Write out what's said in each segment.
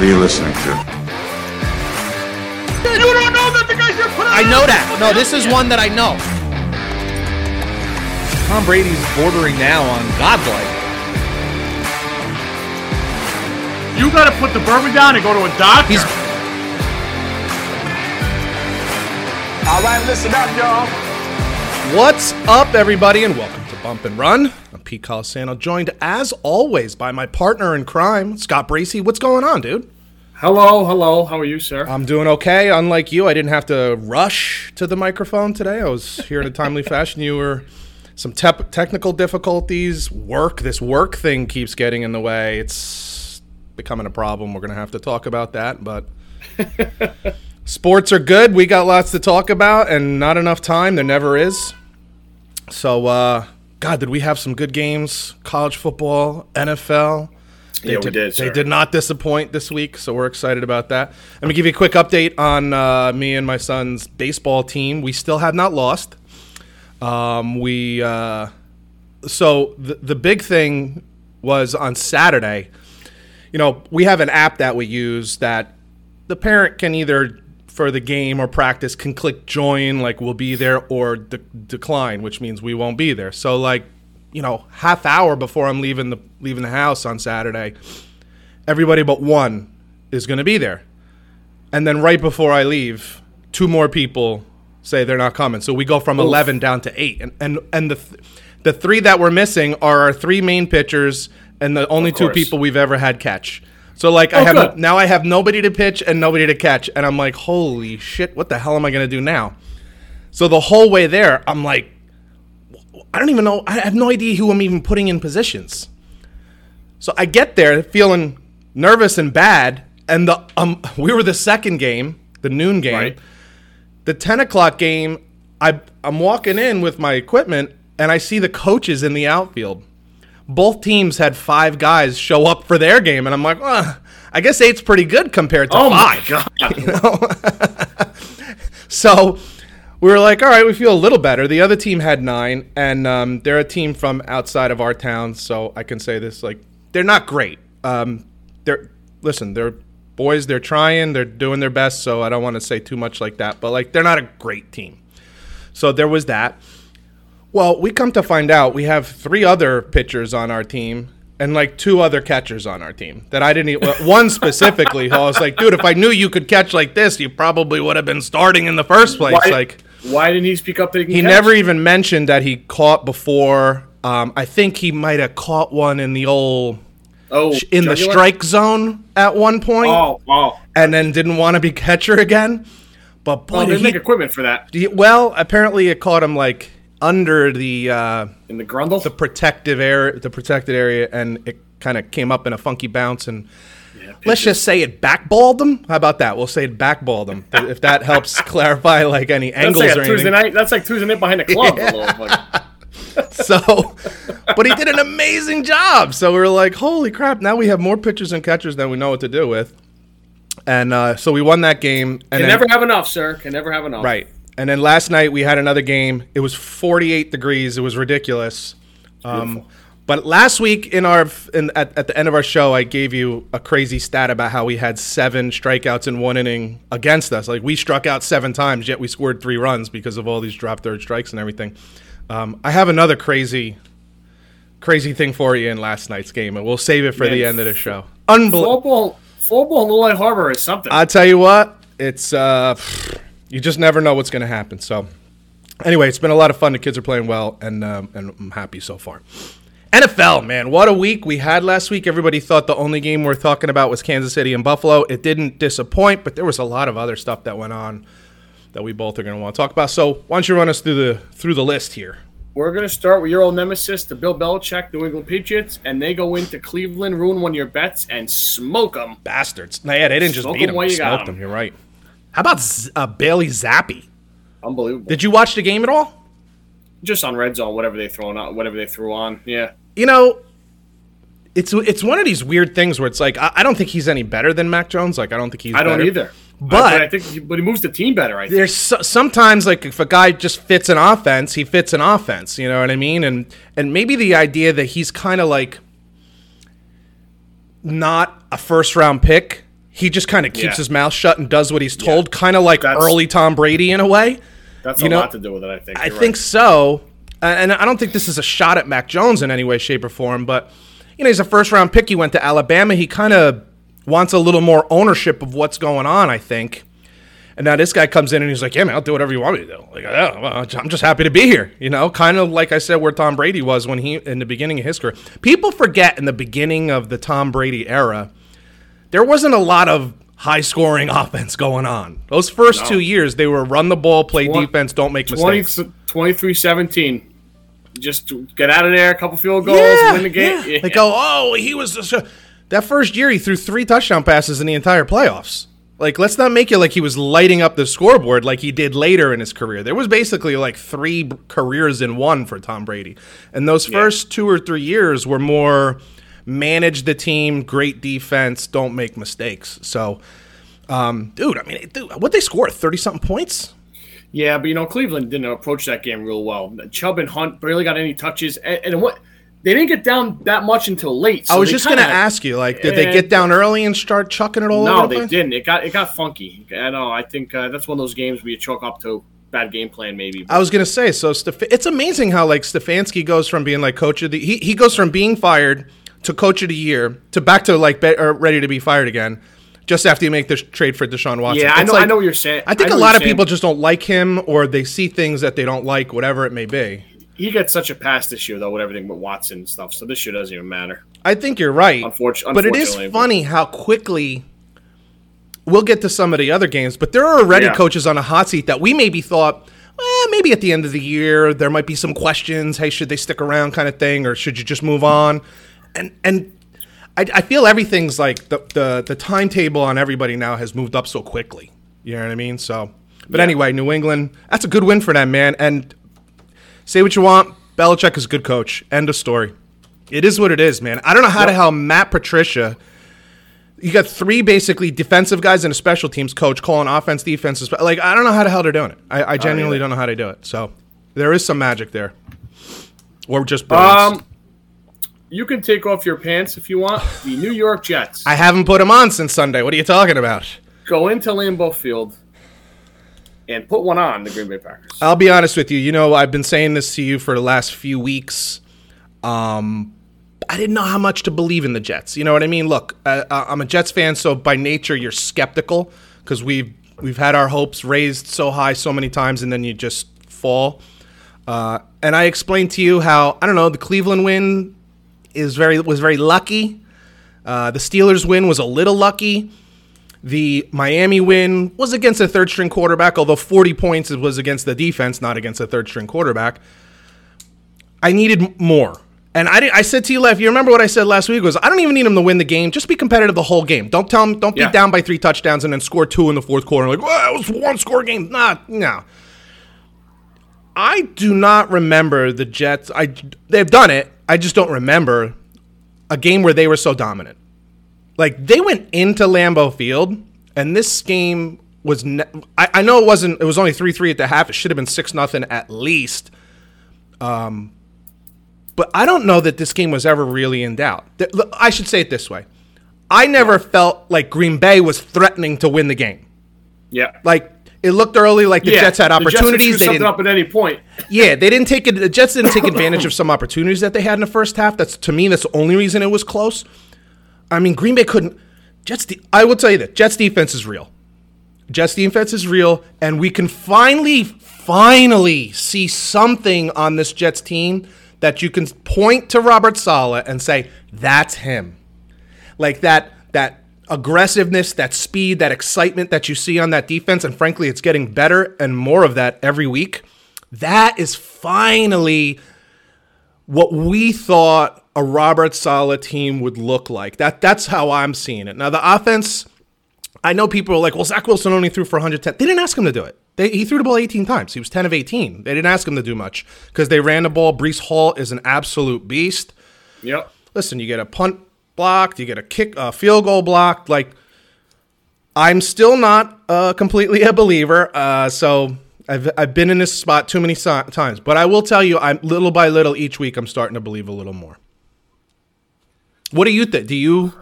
What are you listening to? You don't know that the guy should put I know that. No, this is one that I know. Tom Brady's bordering now on godlike. You gotta put the bourbon down and go to a doctor. He's All right, listen up, y'all. What's up, everybody, and welcome to Bump and Run. I'm Pete Colasano, joined as always by my partner in crime, Scott Bracey. What's going on, dude? Hello, hello. How are you, sir? I'm doing okay. Unlike you, I didn't have to rush to the microphone today. I was here in a timely fashion. You were some tep- technical difficulties. Work, this work thing keeps getting in the way. It's becoming a problem. We're going to have to talk about that, but sports are good. We got lots to talk about and not enough time. There never is. So, uh, God, did we have some good games? College football, NFL. They Yeah, we did, They did not disappoint this week, so we're excited about that. Let me give you a quick update on uh, me and my son's baseball team. We still have not lost. Um, we uh, so the the big thing was on Saturday. You know, we have an app that we use that the parent can either for the game or practice can click join, like we'll be there, or de- decline, which means we won't be there. So like, you know, half hour before I'm leaving the leaving the house on Saturday, everybody but one is going to be there, and then right before I leave, two more people say they're not coming. So we go from eleven down to eight, and and and the th- the three that we're missing are our three main pitchers and the only two people we've ever had catch. So like I Oh, have good. now I have nobody to pitch and nobody to catch, and I'm like, holy shit, what the hell am I gonna do now? So the whole way there, I'm like, I don't even know. I have no idea who I'm even putting in positions. So I get there feeling nervous and bad, and the um we were the second game, the noon game. Right. The ten o'clock game, I I'm walking in with my equipment, and I see the coaches in the outfield. Both teams had five guys show up for their game, and I'm like, uh, I guess eight's pretty good compared to oh five. my god. So we were like, all right, we feel a little better. The other team had nine, and um, they're a team from outside of our town, so I can say this: like, they're not great. Um, they're listen, they're boys. They're trying. They're doing their best. So I don't want to say too much like that, but like, they're not a great team. So there was that. Well, we come to find out we have three other pitchers on our team and like two other catchers on our team that I didn't. Even, one specifically, who I was like, dude, if I knew you could catch like this, you probably would have been starting in the first place. Why, Like why didn't he speak up that he he never even mentioned that he caught before. Um, I think he might have caught one in the old oh, in the strike zone at one point, Oh, oh. and then didn't want to be catcher again. But boy, Well, they make equipment for that he- well, apparently it caught him like under the. Uh, in the grundle. the protective area, the protected area, and it kind of came up in a funky bounce. And let's just say it backballed them. How about that? We'll say it backballed them if that helps clarify like any that's angles like or Tuesday anything. night. That's like Tuesday night behind the club. a little, like, So, but he did an amazing job. So we were like, holy crap! Now we have more pitchers and catchers than we know what to do with. And uh, so we won that game. And can then- never have enough, sir. Can never have enough. Right. And then last night we had another game. It was 48 degrees. It was ridiculous. Um, but last week in our in, at, at the end of our show, I gave you a crazy stat about how we had seven strikeouts in one inning against us. Like we struck out seven times, yet we scored three runs because of all these drop third strikes and everything. Um, I have another crazy, crazy thing for you in last night's game, and we'll save it for Man, the end of the show. Unbelievable. Football, football in Light Harbor is something. I'll tell you what, it's uh, you just never know what's going to happen. So, anyway, it's been a lot of fun. The kids are playing well, and um, and I'm happy so far. NFL, man, what a week we had last week. Everybody thought the only game we're talking about was Kansas City and Buffalo. It didn't disappoint, but there was a lot of other stuff that went on that we both are going to want to talk about. So, why don't you run us through the through the list here? We're going to start with your old nemesis, the Bill Belichick, New England Patriots, and they go into Cleveland, ruin one of your bets, and smoke them. Bastards. No, yeah, they didn't just Smoke beat 'em them. They you smoked 'em. them. You're right. How about uh, Bailey Zappe? Unbelievable. Did you watch the game at all? Just on red zone, whatever they throw on, whatever they threw on. Yeah. You know, it's it's one of these weird things where it's like I, I don't think he's any better than Mac Jones. Like I don't think he's. I don't better. either. But- I, I think, he, but he moves the team better. I think. There's so, sometimes like if a guy just fits an offense, he fits an offense. You know what I mean? And and maybe the idea that he's kind of like not a first round pick. he just kind of keeps Yeah. his mouth shut and does what he's told, kind of like That's- early Tom Brady in a way. That's You a know, lot to do with it. I think. I You're think right. so. Uh, And I don't think this is a shot at Mac Jones in any way, shape, or form, but you know, he's a first round pick. He went to Alabama. He kind of wants a little more ownership of what's going on, I think. And now this guy comes in and he's like, "Yeah, man, I'll do whatever you want me to do. Like, yeah, well, I'm just happy to be here." You know, kind of like I said, where Tom Brady was when he in the beginning of his career. People forget in the beginning of the Tom Brady era, there wasn't a lot of high scoring offense going on. Those first two years, they were run the ball, play Twen- defense, don't make 20, mistakes. 23-17. Just get out of there, a couple field goals, win the game. Yeah. They go, oh, he was just that first year. He threw three touchdown passes in the entire playoffs. Like, let's not make it like he was lighting up the scoreboard like he did later in his career. There was basically like three careers in one for Tom Brady, and those first two or three years were more manage the team, great defense, don't make mistakes. So, um, dude, I mean, dude, what they score thirty something points. Yeah, but you know Cleveland didn't approach that game real well. Chubb and Hunt barely got any touches, and, and what they didn't get down that much until late. I so was they just gonna ask you, like, did they get down early and start chucking it all No, over the they place? didn't. It got it got funky. I know. I think uh, that's one of those games where you chalk up to bad game plan, maybe. I was gonna say, so Stef- it's amazing how like Stefanski goes from being like coach of the he, he goes from being fired to coach of the year to back to like be, ready to be fired again, just after you make this trade for Deshaun Watson. yeah, I know. like- I know what you're saying. I think know a lot of saying. people just don't like him or they see things that they don't like, whatever it may be. he gets such a pass this year though with everything with Watson and stuff. So this year doesn't even matter. I think you're right. Unfortu- but it is but- funny how quickly we'll get to some of the other games, but there are already Yeah. coaches on a hot seat that we maybe thought, well, maybe at the end of the year there might be some questions. Hey, should they stick around, kind of thing, or should you just move on? And and I, I feel everything's like the, the the timetable on everybody now has moved up so quickly. You know what I mean? So, but Yeah. anyway, New England, that's a good win for them, man. And say what you want, Belichick is a good coach. End of story. It is what it is, man. I don't know how the hell Matt Patricia. You got three basically defensive guys and a special teams coach calling offense, defense. Like I don't know how the hell they're doing it. I, I genuinely don't know how they do it. So there is some magic there, or just brilliance. Um, you can take off your pants if you want. The New York Jets I haven't put them on since Sunday. What are you talking about? go into Lambeau Field and put one on the Green Bay Packers. I'll be honest with you. You know, I've been saying this to you for the last few weeks. Um, I didn't know how much to believe in the Jets. You know what I mean? Look, uh, I'm a Jets fan, so by nature you're skeptical because we've we've had our hopes raised so high so many times, and then you just fall. Uh, and I explained to you how I don't know the Cleveland win is very was very lucky. Uh, the Steelers win was a little lucky. The Miami win was against a third string quarterback, although 40 points was against the defense, not against a third string quarterback. I needed more. And I, did, I said to you, Lev, you remember what I said last week was I don't even need him to win the game. Just be competitive the whole game. Don't tell him, don't be down by three touchdowns and then score two in the fourth quarter. Like, well, it was one score game. Nah, no. I do not remember the Jets. I they've done it. I just don't remember a game where they were so dominant. Like they went into Lambeau Field, and this game was. Ne- I, I know it wasn't. It was only three three at the half. It should have been six nothing at least. Um, but I don't know that this game was ever really in doubt. I should say it this way: I never felt like Green Bay was threatening to win the game. yeah. Like it looked early, like the yeah. Jets had The Jets opportunities. they didn't. up at any point. Yeah, they didn't take it. The Jets didn't take advantage of some opportunities that they had in the first half. That's to me, that's the only reason it was close. I mean, Green Bay couldn't. Jets. De- I will tell you that Jets defense is real. Jets defense is real, and we can finally, finally see something on this Jets team that you can point to Robert Saleh and say that's him. Like that that aggressiveness, that speed, that excitement that you see on that defense, and frankly, it's getting better and more of that every week. That is finally what we thought a Robert Saleh team would look like. That that's how I'm seeing it. Now the offense, I know people are like, well, Zach Wilson only threw for 110. They didn't ask him to do it. They, he threw the ball 18 times. He was 10 of 18. They didn't ask him to do much because they ran the ball. Breece Hall is an absolute beast Yep. listen, you get a punt blocked, you get a kick, a field goal blocked. Like, I'm still not uh, completely a believer. Uh, so I've, I've been in this spot too many si- times. But I will tell you, I'm little by little each week, I'm starting to believe a little more. What do you think? Do you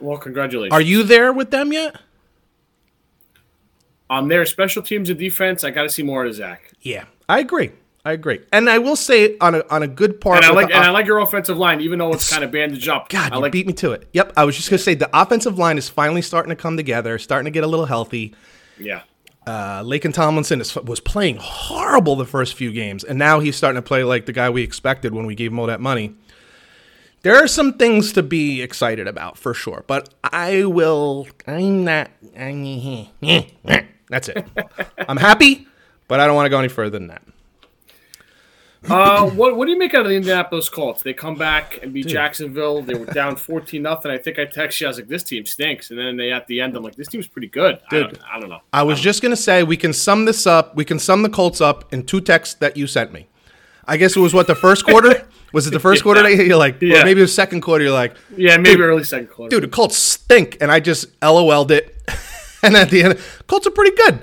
Well, congratulations. are you there with them yet? on their special teams and defense, I got to see more of Zach. Yeah, I agree. I agree, and I will say on a on a good part. And I like the and I like your offensive line, even though it's kind of bandaged up. God, I you like beat me to it. Yep, I was just gonna say the offensive line is finally starting to come together, starting to get a little healthy. yeah. Uh, and Tomlinson is, was playing horrible the first few games, and now he's starting to play like the guy we expected when we gave him all that money. There are some things to be excited about for sure, but I will. I'm not. That's it. I'm happy, but I don't want to go any further than that. Uh, what what do you make out of the Indianapolis Colts? They come back and beat Jacksonville. They were down fourteen nothing. I think I texted you. I was like, "This team stinks," and then they at the end, I'm like, "This team's pretty good." I Dude. don't, I don't know. I was just gonna say we can sum this up. We can sum the Colts up in two texts that you sent me. I guess it was what the first quarter was. It the first quarter that you're like, or Yeah. maybe the second quarter. You're like, Yeah, maybe early second quarter. dude, the Colts stink, and I just LOL'd it. and at the end, Colts are pretty good,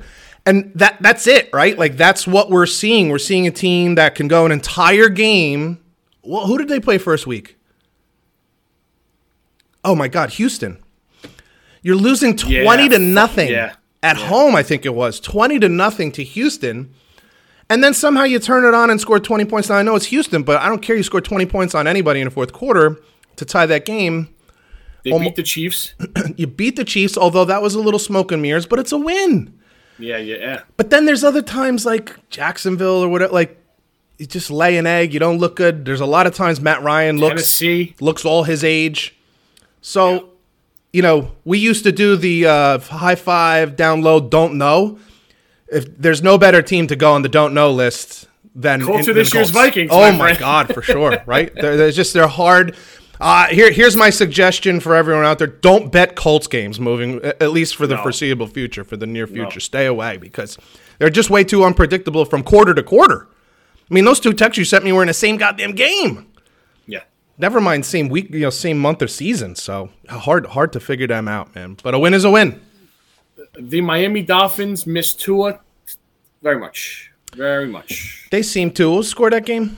and that that's it, right? Like that's what we're seeing. We're seeing a team that can go an entire game. Well, who did they play first week? Oh my God, Houston. You're losing Yeah, twenty to nothing yeah, at home. I think it was twenty to nothing to Houston. And then somehow you turn it on and score 20 points. Now I know it's Houston, but I don't care. You score 20 points on anybody in the fourth quarter to tie that game. they beat the Chiefs. You beat the Chiefs, although that was a little smoke and mirrors, but it's a win. Yeah, yeah, yeah. But then there's other times like Jacksonville or whatever, like you just lay an egg, you don't look good. There's a lot of times Matt Ryan looks Tennessee. looks all his age. So, you know, we used to do the uh, high five, down low, don't know. If there's no better team to go on the don't know list than Colts in- this than year's Vikings, Oh my my god, for sure, right? They're, they're just they're hard. Uh, here, here's my suggestion for everyone out there: don't bet Colts games moving, at least for the No. foreseeable future, for the near future. Stay away because they're just way too unpredictable from quarter to quarter. I mean, those two texts you sent me were in the same goddamn game Yeah. never mind same week, you know, same month or season. So hard, hard to figure them out, man. But a win is a win. The Miami Dolphins missed Tua very much. Very much. They seem to score that game.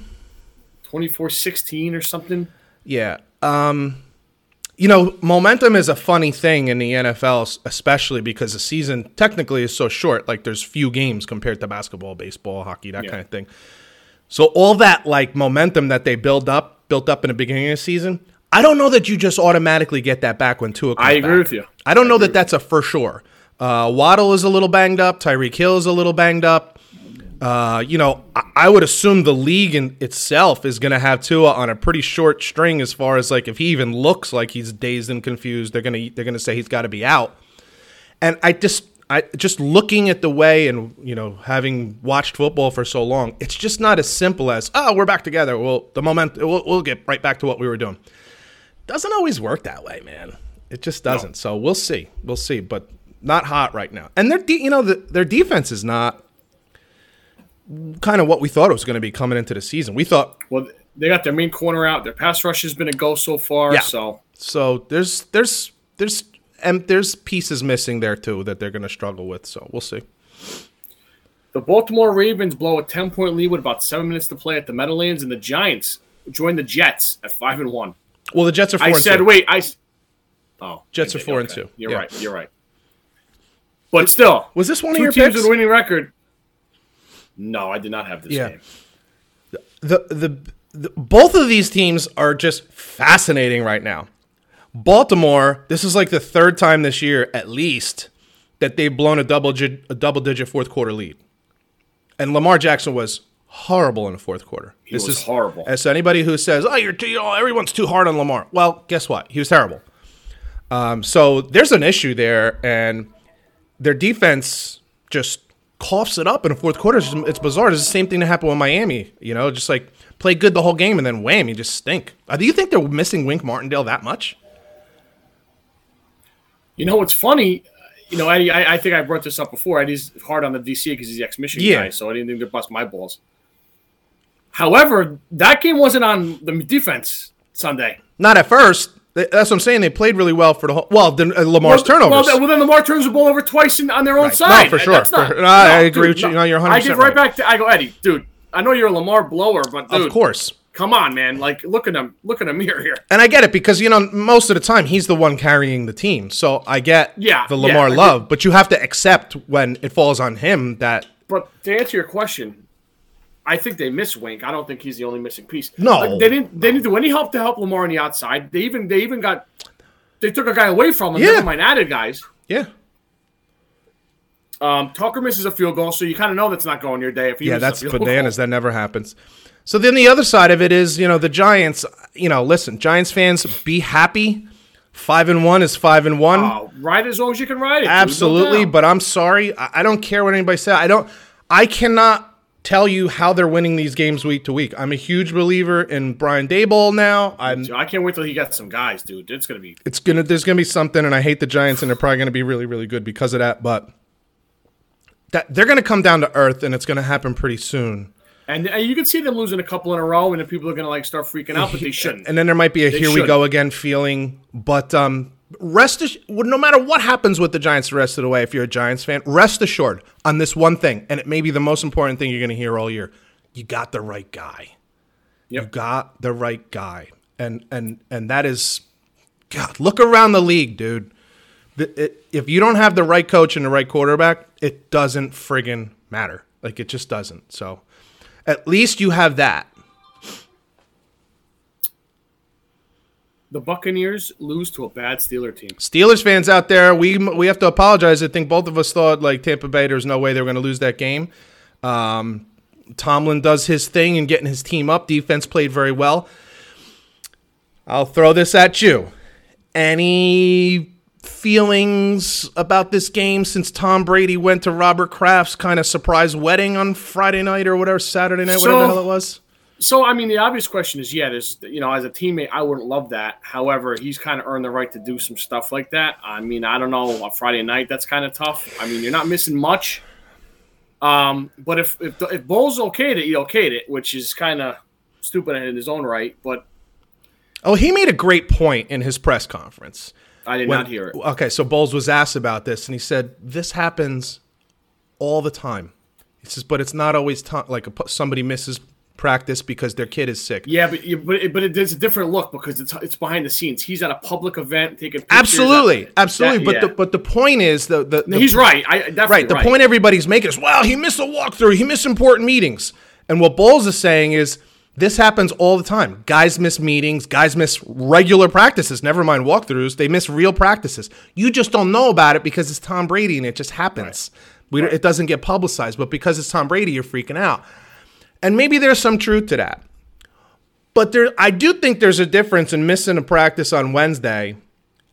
24-16 or something. Yeah. Um, you know, momentum is a funny thing in the NFL, especially because the season technically is so short. Like there's few games compared to basketball, baseball, hockey, that Yeah. kind of thing. So all that like momentum that they build up, built up in the beginning of the season, I don't know that you just automatically get that back when Tua comes I agree back. with you. I don't know that that's a for sure. Uh, Waddle is a little banged up. Tyreek Hill is a little banged up. Uh, you know, I, would assume the league in itself is going to have Tua on a pretty short string as far as like if he even looks like he's dazed and confused, they're gonna they're gonna say he's got to be out. And I just I just looking at the way and you know having watched football for so long, it's just not as simple as oh we're back together. Well, the moment we'll, we'll get right back to what we were doing. Doesn't always work that way, man. It just doesn't. So we'll see, we'll see, but not hot right now. And their de- you know the, their defense is not kind of what we thought it was going to be coming into the season. We thought Well, they got their main corner out. Their pass rush has been a go so far. Yeah. So so. There's there's there's and there's pieces missing there too that they're going to struggle with. So we'll see. the Baltimore Ravens blow a 10 point lead with about seven minutes to play at the Meadowlands, and the Giants join the Jets at five and one. Well, the Jets are four I said, two. wait, I. Oh, Jets are okay, four and two. You're Yeah. right. You're right. But still, Was this one of your teams picks? with a winning record. No, I did not have this Yeah. game. the, the the both of these teams are just fascinating right now. Baltimore, this is like the third time this year at least that they've blown a double digit, a double digit fourth quarter lead. And Lamar Jackson was horrible in the fourth quarter. He was horrible. As anybody who says, "Oh, you're too, you know, everyone's too hard on Lamar." Well, guess what? He was terrible. Um, so there's an issue there, and their defense just coughs it up in the fourth quarter. It's, it's bizarre. It's the same thing that happened with Miami. You know, just like play good the whole game and then wham, you just stink. Uh, do you think they're missing Wink Martindale that much? You know what's funny? You know, Eddie, I, I think I brought this up before. Eddie's hard on the DC because he's the ex-Michigan Yeah. guy, so I didn't think they'd bust my balls. However, that game wasn't on the defense Sunday. Not at first. Th- That's what I'm saying. They played really well for the whole. Well, then uh, Lamar's turnovers. Well, then- well, then Lamar turns the ball over twice in, on their own Right. side. No, for sure. that's not- For- no, I agree dude, with you. No, you're 100% give right, right. back to. I go, Eddie, dude. I know you're a Lamar blower, but dude, of course. Come on, man. Like, look at him. Look at him mirror here. And I get it because you know most of the time he's the one carrying the team. So I get Yeah, the Lamar I get- love, but you have to accept when it falls on him that But to answer your question, I think they miss Wink. I don't think he's the only missing piece. No. Like, they didn't. They didn't do any help to help Lamar on the outside. They even. They even got. They took a guy away from him. Yeah. Never mind added guys. yeah Um, Tucker misses a field goal, so you kind of know that's not going your day. If he yeah that's bananas. goal. That never happens. So then the other side of it is you know the Giants. You know, listen, Giants fans, be happy. Five and one is five and one. Oh, ride as long as you can ride it. dude, no Absolutely, but I'm sorry. I, I don't care what anybody says. I don't. I cannot tell you how they're winning these games week to week. I'm a huge believer in Brian Daboll now. I'm. I can't wait till he gets some guys, dude. It's gonna be. It's gonna. There's gonna be something, and I hate the Giants, and they're probably gonna be really, really good because of that. But that they're gonna come down to earth, and it's gonna happen pretty soon. And, and you can see them losing a couple in a row, and then people are gonna like start freaking out, but they shouldn't. And then there might be a here we go again feeling. But um, rest ass- no matter what happens with the Giants the rest of the way, if you're a Giants fan, rest assured on this one thing, and it may be the most important thing you're going to hear all year. You got the right guy. You Yep. got the right guy, and and and that is, God. Look around the league, dude. The, it, if you don't have the right coach and the right quarterback, it doesn't friggin' matter. Like it just doesn't. So, at least you have that. The Buccaneers lose to a bad Steeler team. Steelers fans out there, we we have to apologize. I think both of us thought like Tampa Bay, there's no way they were going to lose that game. Um, Tomlin does his thing and getting his team up. Defense played very well. I'll throw this at you. Any feelings about this game since Tom Brady went to Robert Kraft's kind of surprise wedding on Friday night or whatever, Saturday night, whatever the hell it was? So, I mean, the obvious question is, yeah, there's, you know, as a teammate, I wouldn't love that. However, he's kind of earned the right to do some stuff like that. I mean, I don't know, on Friday night, that's kind of tough. I mean, you're not missing much. Um, but if if if Bowles okayed it, he okayed it, which is kind of stupid in his own right. But Oh, he made a great point in his press conference. I did When- not hear it. Okay, so Bowles was asked about this, and he said this happens all the time. He says, but it's not always like a, somebody misses practice because their kid is sick. Yeah, but you, but it, but it, there's a different look because it's it's behind the scenes. He's at a public event taking pictures. Absolutely, That- absolutely. that- but the but the point is the the, the he's right. I right. The point everybody's making is, well, he missed a walkthrough. He missed important meetings. And what Bowles is saying is, this happens all the time. Guys miss meetings. Guys miss regular practices. Never mind walkthroughs. They miss real practices. You just don't know about it because it's Tom Brady and it just happens. We, It doesn't get publicized. But because it's Tom Brady, you're freaking out. And maybe there's some truth to that. But there, I do think there's a difference in missing a practice on Wednesday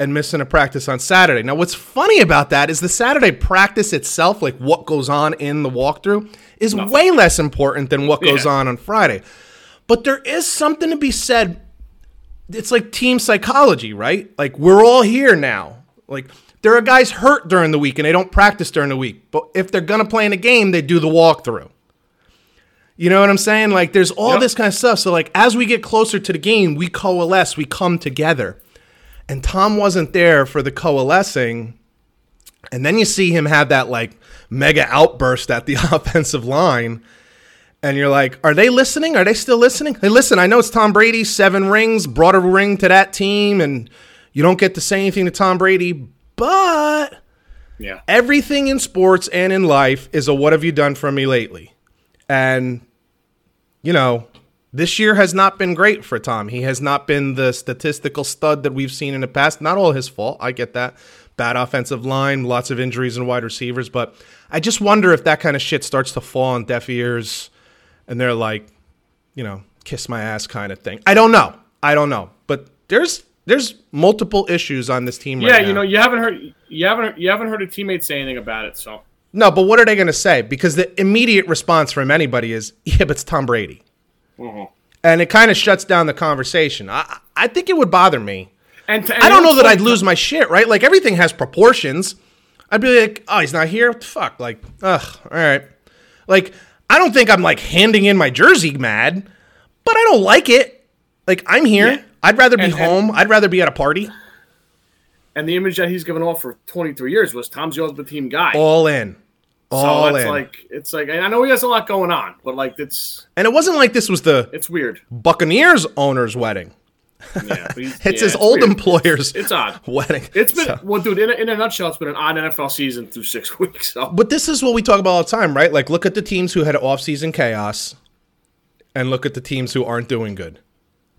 and missing a practice on Saturday. Now, what's funny about that is the Saturday practice itself, like what goes on in the walkthrough, is way less important than what goes Yeah. on on Friday. But there is something to be said. It's like team psychology, right? Like we're all here now. Like there are guys hurt during the week and they don't practice during the week. But if they're gonna play in a game, they do the walkthrough. You know what I'm saying? Like there's all Yep. this kind of stuff. So like as we get closer to the game, we coalesce, we come together. And Tom wasn't there for the coalescing. And then you see him have that like mega outburst at the offensive line. And you're like, are they listening? Are they still listening? Hey, listen, I know it's Tom Brady, seven rings, brought a ring to that team, and you don't get to say anything to Tom Brady, but Yeah. everything in sports and in life is a what have you done for me lately? And, you know, this year has not been great for Tom. He has not been the statistical stud that we've seen in the past. Not all his fault. I get that. Bad offensive line, lots of injuries and wide receivers. But I just wonder if that kind of shit starts to fall on deaf ears and they're like, you know, kiss my ass kind of thing. I don't know. I don't know. But there's there's multiple issues on this team right now. Yeah, now. you know, you haven't heard you haven't you haven't heard a teammate say anything about it. So No, but what are they going to say? Because the immediate response from anybody is, "Yeah, but it's Tom Brady," mm-hmm. and it kind of shuts down the conversation. I, I think it would bother me. and, to, and I don't know that I'd lose my shit, right? Like everything has proportions. I'd be like, "Oh, he's not here. Fuck!" Like, ugh. All right. Like, I don't think I'm like handing in my jersey mad, but I don't like it. Like, I'm here. Yeah. I'd rather be and- home. I'd rather be at a party. And the image that he's given off for 23 years was Tom's the ultimate team guy. All in. All so it's in. like it's like and I know he has a lot going on, but like it's And it wasn't like this was the it's weird. Buccaneers owner's wedding. Yeah, It's yeah, his old weird. employer's It's odd. wedding. It's been So- well, dude. In a, in a nutshell, it's been an odd NFL season through six weeks. So But this is what we talk about all the time, right? Like, look at the teams who had off-season chaos, and look at the teams who aren't doing good.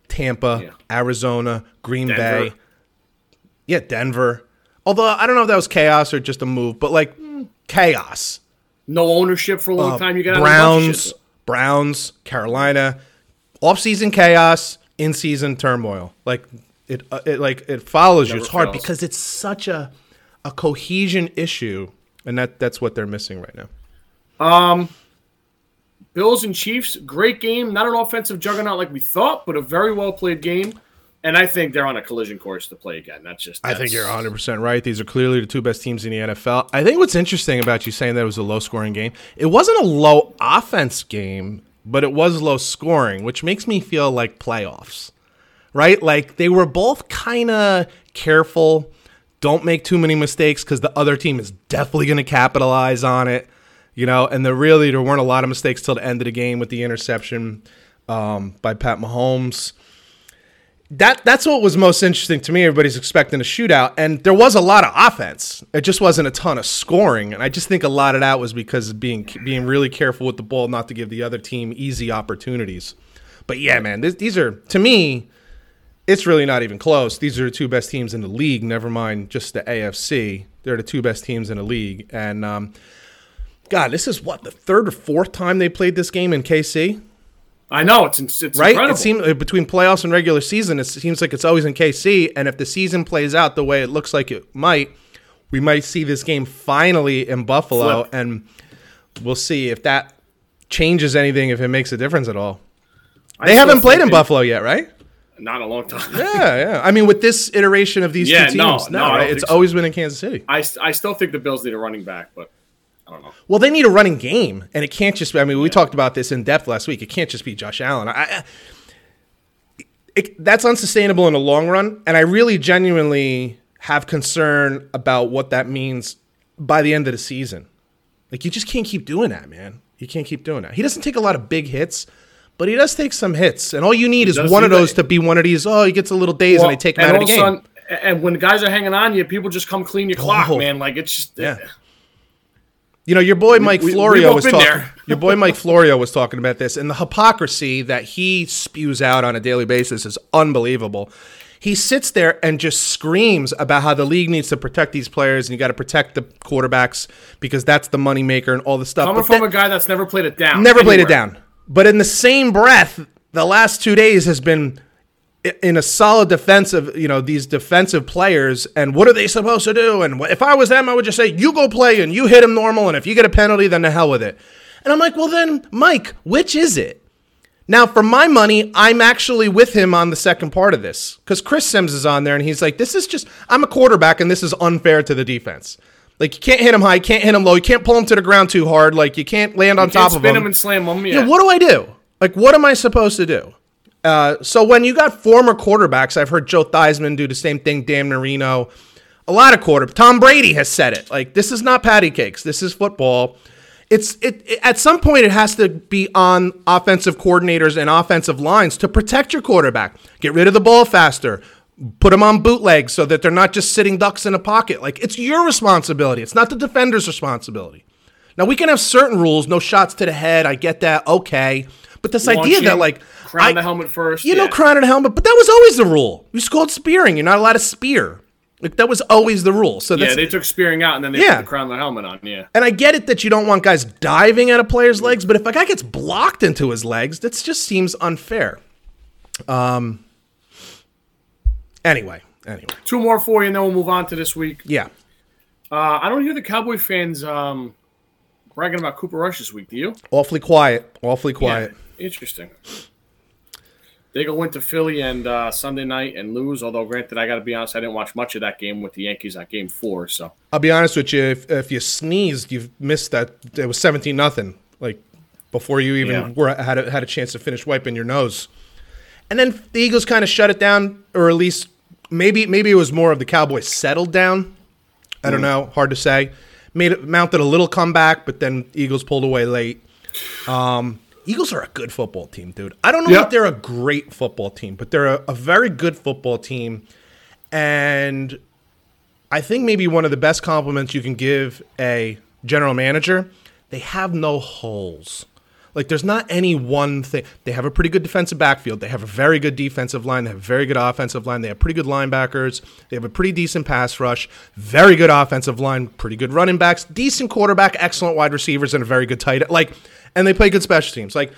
Tampa, Yeah. Arizona, Green Denver. Bay, yeah, Denver. Although I don't know if that was chaos or just a move, but like chaos. no ownership for a long time. You got Uh, Browns, Browns, Carolina, off-season chaos, in-season turmoil. Like it, uh, it like it follows you. Never It's hard because it's such a a cohesion issue, and that that's what they're missing right now. Um, Bills and Chiefs, great game. Not an offensive juggernaut like we thought, but a very well played game. And I think they're on a collision course to play again. That's just. I think you're 100% right. These are clearly the two best teams in the NFL. I think what's interesting about you saying that it was a low scoring game, it wasn't a low offense game, but it was low scoring, which makes me feel like playoffs, right? Like they were both kind of careful. Don't make too many mistakes because the other team is definitely going to capitalize on it, you know. And there really there weren't a lot of mistakes till the end of the game with the interception um, by Pat Mahomes that that's what was most interesting to me. Everybody's expecting a shootout, and there was a lot of offense. It just wasn't a ton of scoring, and I just think a lot of that was because of being being really careful with the ball, not to give the other team easy opportunities. But yeah, man, this, these are to me, it's really not even close. These are the two best teams in the league. Never mind just the AFC. They're the two best teams in the league, and um, God, this is what the third or fourth time they played this game in KC I know it's it's right? incredible. It seems uh, between playoffs and regular season, it seems like it's always in KC. And if the season plays out the way it looks like it might, we might see this game finally in Buffalo, Flip. and we'll see if that changes anything, if it makes a difference at all. I They still haven't played in Buffalo yet, right? Not a long time. Yeah, yeah. I mean, with this iteration of these Yeah, two teams, no, no, I don't right? it's so. always been in Kansas City. I, I still think the Bills need a running back, but I don't know. Well, they need a running game, and it can't just. be I mean, we talked about this in depth last week. It can't just be Josh Allen. I, it, that's unsustainable in the long run, and I really genuinely have concern about what that means by the end of the season. Like, you just can't keep doing that, man. You can't keep doing that. He doesn't take a lot of big hits, but he does take some hits, and all you need is one of those that. to be one of these. Oh, he gets a little dazed, and they take him out of the game. sudden- and when the guys are hanging on you, people just come clean your oh. clock, Oh. man. Like it's just Yeah. Eh. You know, your boy Mike we- Florio was talking. your boy Mike Florio was talking about this, and the hypocrisy that he spews out on a daily basis is unbelievable. He sits there and just screams about how the league needs to protect these players, and you got to protect the quarterbacks because that's the moneymaker and all the stuff. coming from that- a guy that's never played it down. never played it down. But in the same breath, the last two days has been in a solid defensive, you know, these defensive players and what are they supposed to do? And if I was them, I would just say, you go play and you hit him normal. And if you get a penalty, then the hell with it. And I'm like, well, then, Mike, which is it? Now, for my money, I'm actually with him on the second part of this because Chris Sims is on there and he's like, this is just, I'm a quarterback and this is unfair to the defense. Like, you can't hit him high, you can't hit him low, you can't pull him to the ground too hard. Like, you can't land on Can't top of spin him. him and slam him. Yeah, Yeah. what do I do? Like, what am I supposed to do? Uh, so when you got former quarterbacks, I've heard Joe Theismann do the same thing, Dan Marino, a lot of quarter. Tom Brady has said it. Like, this is not patty cakes. This is football. It's it, it at some point it has to be on offensive coordinators and offensive lines to protect your quarterback. Get rid of the ball faster. Put them on bootlegs so that they're not just sitting ducks in a pocket. Like it's your responsibility. It's not the defender's responsibility. Now we can have certain rules, no shots to the head. I get that. Okay. But this idea that like crown I- the helmet first. you know, yeah. crown and helmet, but that was always the rule. You called spearing. You're not allowed to spear. Like that was always the rule. So Yeah, they took spearing out and then they Yeah. put the crown the helmet on. Yeah. and I get it that you don't want guys diving at a player's legs, but if a guy gets blocked into his legs, that just seems unfair. Um. Anyway, anyway, Two more for you, and then we'll move on to this week. yeah. Uh, I don't hear the Cowboy fans um, bragging about Cooper Rush this week. Do you? Awfully quiet. Awfully quiet. Yeah, interesting. They go into Philly and uh, Sunday night and lose. Although, granted, I got to be honest, I didn't watch much of that game with the Yankees on Game Four. So I'll be honest with you. If, if you sneezed, you've missed that. It was seventeen nothing. Like before you even Yeah. were had a, had a chance to finish wiping your nose, and then the Eagles kind of shut it down, or at least maybe maybe it was more of the Cowboys settled down. I don't know. Hard to say. made it mounted a little comeback, but then Eagles pulled away late. Um, Eagles are a good football team, dude. I don't know Yep. if they're a great football team, but they're a, a very good football team. And I think maybe one of the best compliments you can give a general manager, they have no holes. Like there's not any one thing. They have a pretty good defensive backfield. They have a very good defensive line. They have a very good offensive line. They have pretty good linebackers. They have a pretty decent pass rush. Very good offensive line. Pretty good running backs. Decent quarterback. Excellent wide receivers and a very good tight. End. Like, and they play good special teams. Like,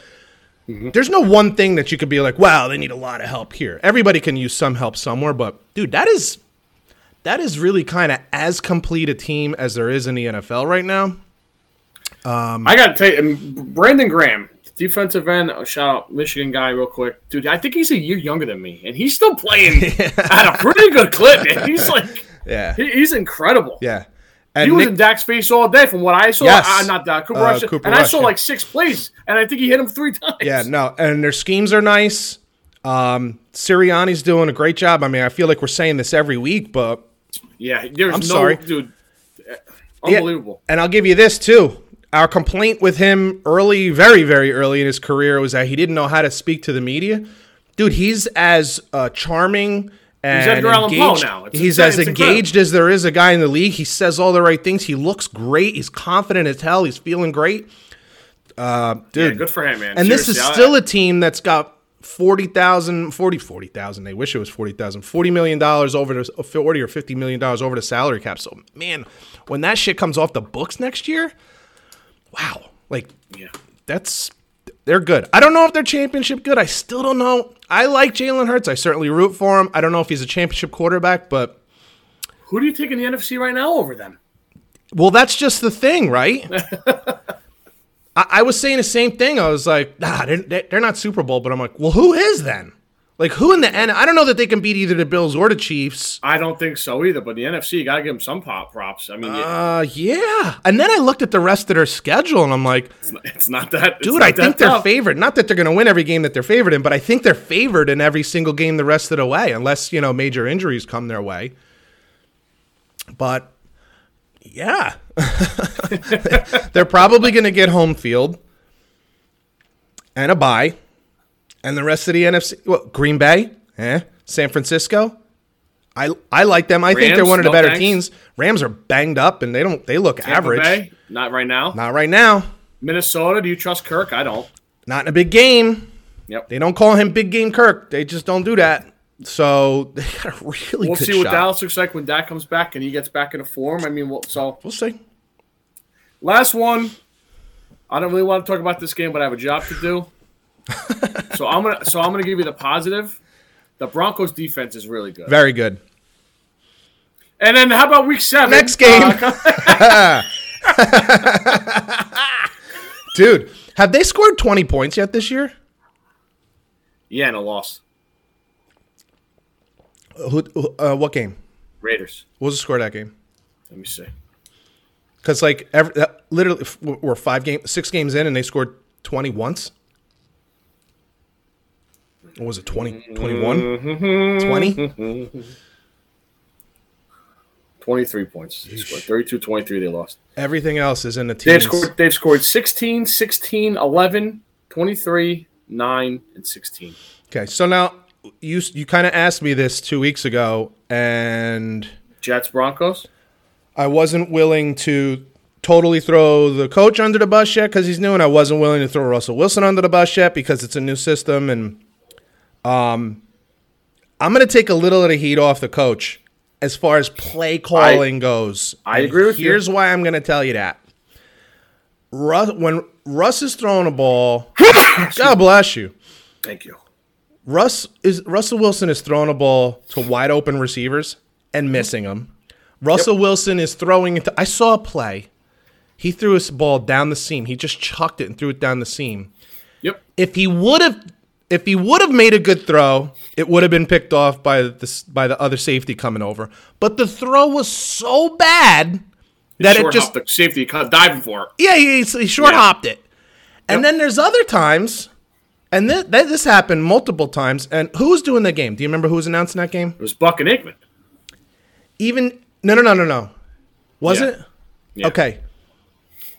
mm-hmm. there's no one thing that you could be like, wow, they need a lot of help here. Everybody can use some help somewhere, but dude, that is that is really kind of as complete a team as there is in the NFL right now. I got to tell you, Brandon Graham, defensive end, oh, shout out Michigan guy, real quick, dude. I think he's a year younger than me, and he's still playing at a pretty good clip. Man. He's like, Yeah. he- he's incredible. Yeah. He And was in Dak's face all day, from what I saw. Yes. Uh, not Dak, Cooper Uh, Rush, Cooper and I saw yeah. like six plays, and I think he hit him three times. yeah, no, and their schemes are nice. Um, Sirianni's doing a great job. I mean, I feel like we're saying this every week, but yeah. There's I'm no sorry. dude. uh, Yeah, Unbelievable. And I'll give you this too. Our complaint with him early, very, very early in his career was that he didn't know how to speak to the media. Dude, he's as uh, charming and Edgar Allan Poe engaged. now. It's he's as engaged as there is a guy in the league. He says all the right things. He looks great. He's confident as hell. He's feeling great. Uh, dude, Yeah, good for him, man. and this is still a team that's got 40,000, 40, 40,000. They wish it was 40,000. 40 million dollars over the 40 or 50 million dollars over the salary cap. So, man, when that shit comes off the books next year, wow. Like yeah. that's they're good. I don't know if they're championship good. I still don't know. I like Jalen Hurts. I certainly root for him. I don't know if he's a championship quarterback, but Who do you take in the NFC right now over them? Well, that's just the thing, right? I, I was saying the same thing. I was like, nah, they're, they're not Super Bowl, but I'm like, well, who is then? Like, who in the end? I don't know that they can beat either the Bills or the Chiefs. I don't think so either. But the NFC, you got to give them some pop props. I mean, Uh, yeah. And then I looked at the rest of their schedule and I'm like, it's, not, it's not that. dude, not I that think they're favored. Not that they're going to win every game that they're favored in, but I think they're favored in every single game the rest of the way, unless, you know, major injuries come their way. But yeah, they're probably going to get home field and a bye. And the rest of the NFC, well, Green Bay, eh? San Francisco. I I like them. I think they're one of the no better thanks. teams. Rams are banged up and they don't they look Tampa average. Bay, not right now. Not right now. Minnesota, do you trust Kirk? I don't. Not in a big game. Yep. They don't call him Big Game Kirk. They just don't do that. So they got a really We'll see what shot. Dallas looks like when Dak comes back and he gets back into form. I mean, we'll, so We'll see. last one. I don't really want to talk about this game, but I have a job to do. so I'm gonna so I'm gonna give you the positive. The Broncos defense is really good. Very good. And then how about week seven? Next game. Uh, Dude, have they scored 20 points yet this year? yeah, and a loss. Who, uh, what game? Raiders. What was the score that game? Let me see. Because like every, that, literally we're five game, six games in, and they scored 20 once. What was it? 20, 21? Mm-hmm. 20? 23 points. They scored 32 23 they lost. Everything else is in the team. They've scored they've scored 16, 16, 11, 23, 9 and 16. Okay, so now you you kind of asked me this two weeks ago, and Jets Broncos? I wasn't willing to totally throw the coach under the bus yet because he's new, and I wasn't willing to throw Russell Wilson under the bus yet because it's a new system, and um, I'm gonna take a little of the heat off the coach as far as play calling goes. I And agree with you. Here's why I'm gonna tell you that. Russ, when Russ is throwing a ball, God bless you. Thank you. Russ is Russell Wilson is throwing a ball to wide open receivers and missing them. Russell Wilson is throwing it. I saw a play. He threw his ball down the seam. He just chucked it and threw it down the seam. Yep. If he would have, if he would have made a good throw, it would have been picked off by the by the other safety coming over. But the throw was so bad that it just the safety cut diving for it. yeah, he, he short Yeah. hopped it. And then there's other times, and th- th- this happened multiple times. And who was doing the game? Do you remember who was announcing that game? It was Buck and Aikman. Even no, no, no, no, no. Was Yeah. it? Yeah. Okay.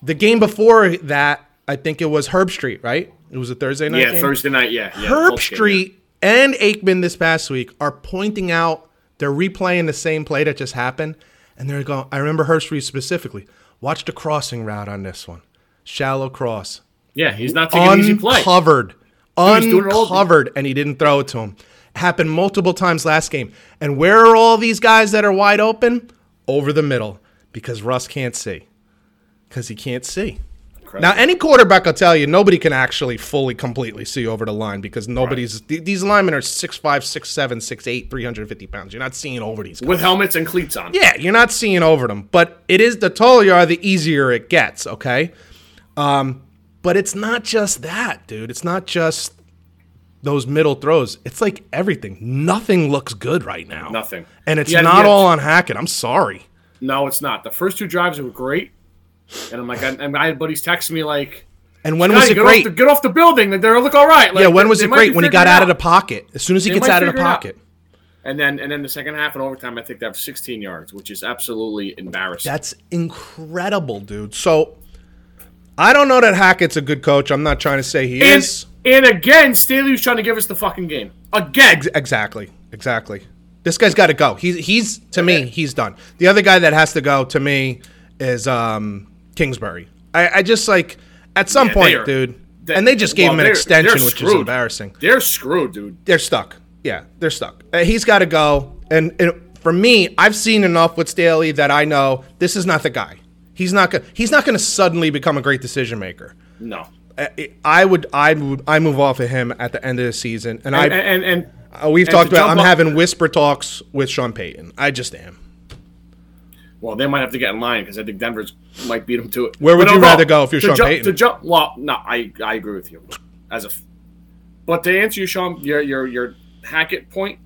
The game before that, I think it was Herbstreit, right? It was a Thursday night Yeah, game. Thursday night. Yeah, yeah Herb Colts game, Street and Aikman this past week are pointing out they're replaying the same play that just happened, and they're going. I remember Herbstreit specifically. Watch the crossing route on this one, shallow cross, Yeah, yeah he's not taking an easy play. uncovered, he's doing it all- uncovered, and he didn't throw it to him. Happened multiple times last game. And where are all these guys that are wide open? Over the middle, because Russ can't see, because he can't see. Now, any quarterback will tell you nobody can actually fully, completely see over the line because nobody's. th- These linemen are 6'5, 6'7, 6'8, 350 pounds. You're not seeing over these guys. with helmets and cleats on. Yeah, you're not seeing over them. But it is the taller you are, the easier it gets, okay? Um, but it's not just that, dude. It's not just those middle throws. It's like everything. Nothing looks good right now. Nothing. And it's Yeah, not yeah. all on Hackett. I'm sorry. No, it's not. The first two drives were great, and I'm like, I, and I had buddies texting me like, And when "Guys, was it get great? Off the, get off the building. Like, they look all right. Like, yeah, when was it great? When he got out of the pocket. As soon as he They gets out of the figure it out. pocket. And then and then the second half and overtime, I think they have 16 yards, which is absolutely embarrassing. That's incredible, dude. So I don't know that Hackett's a good coach. I'm not trying to say he and, is. and again, Staley was trying to give us the fucking game again. Ex- exactly. Exactly. This guy's got to go. He's he's to me, he's done. The other guy that has to go to me is um Kingsbury. I, I just like at some Yeah, point, are- dude. they- and they just gave well, him an extension, which is embarrassing. They're screwed, dude. They're stuck. Yeah, they're stuck. Uh, he's got to go. And, and for me, I've seen enough with Staley that I know this is not the guy. He's not gonna. He's not gonna suddenly become a great decision maker. No. I- I would. I would. I move off of him at the end of the season, and I. And and, and Uh, we've and talked about. I'm up- having whisper talks with Sean Payton. I just am. Well, they might have to get in line because I think Denver's might beat them to it. Where would But you no, rather go if you're Sean jump, Payton? To jump, well, no, I I agree with you. As a, but to answer you, Sean, your your your Hackett point.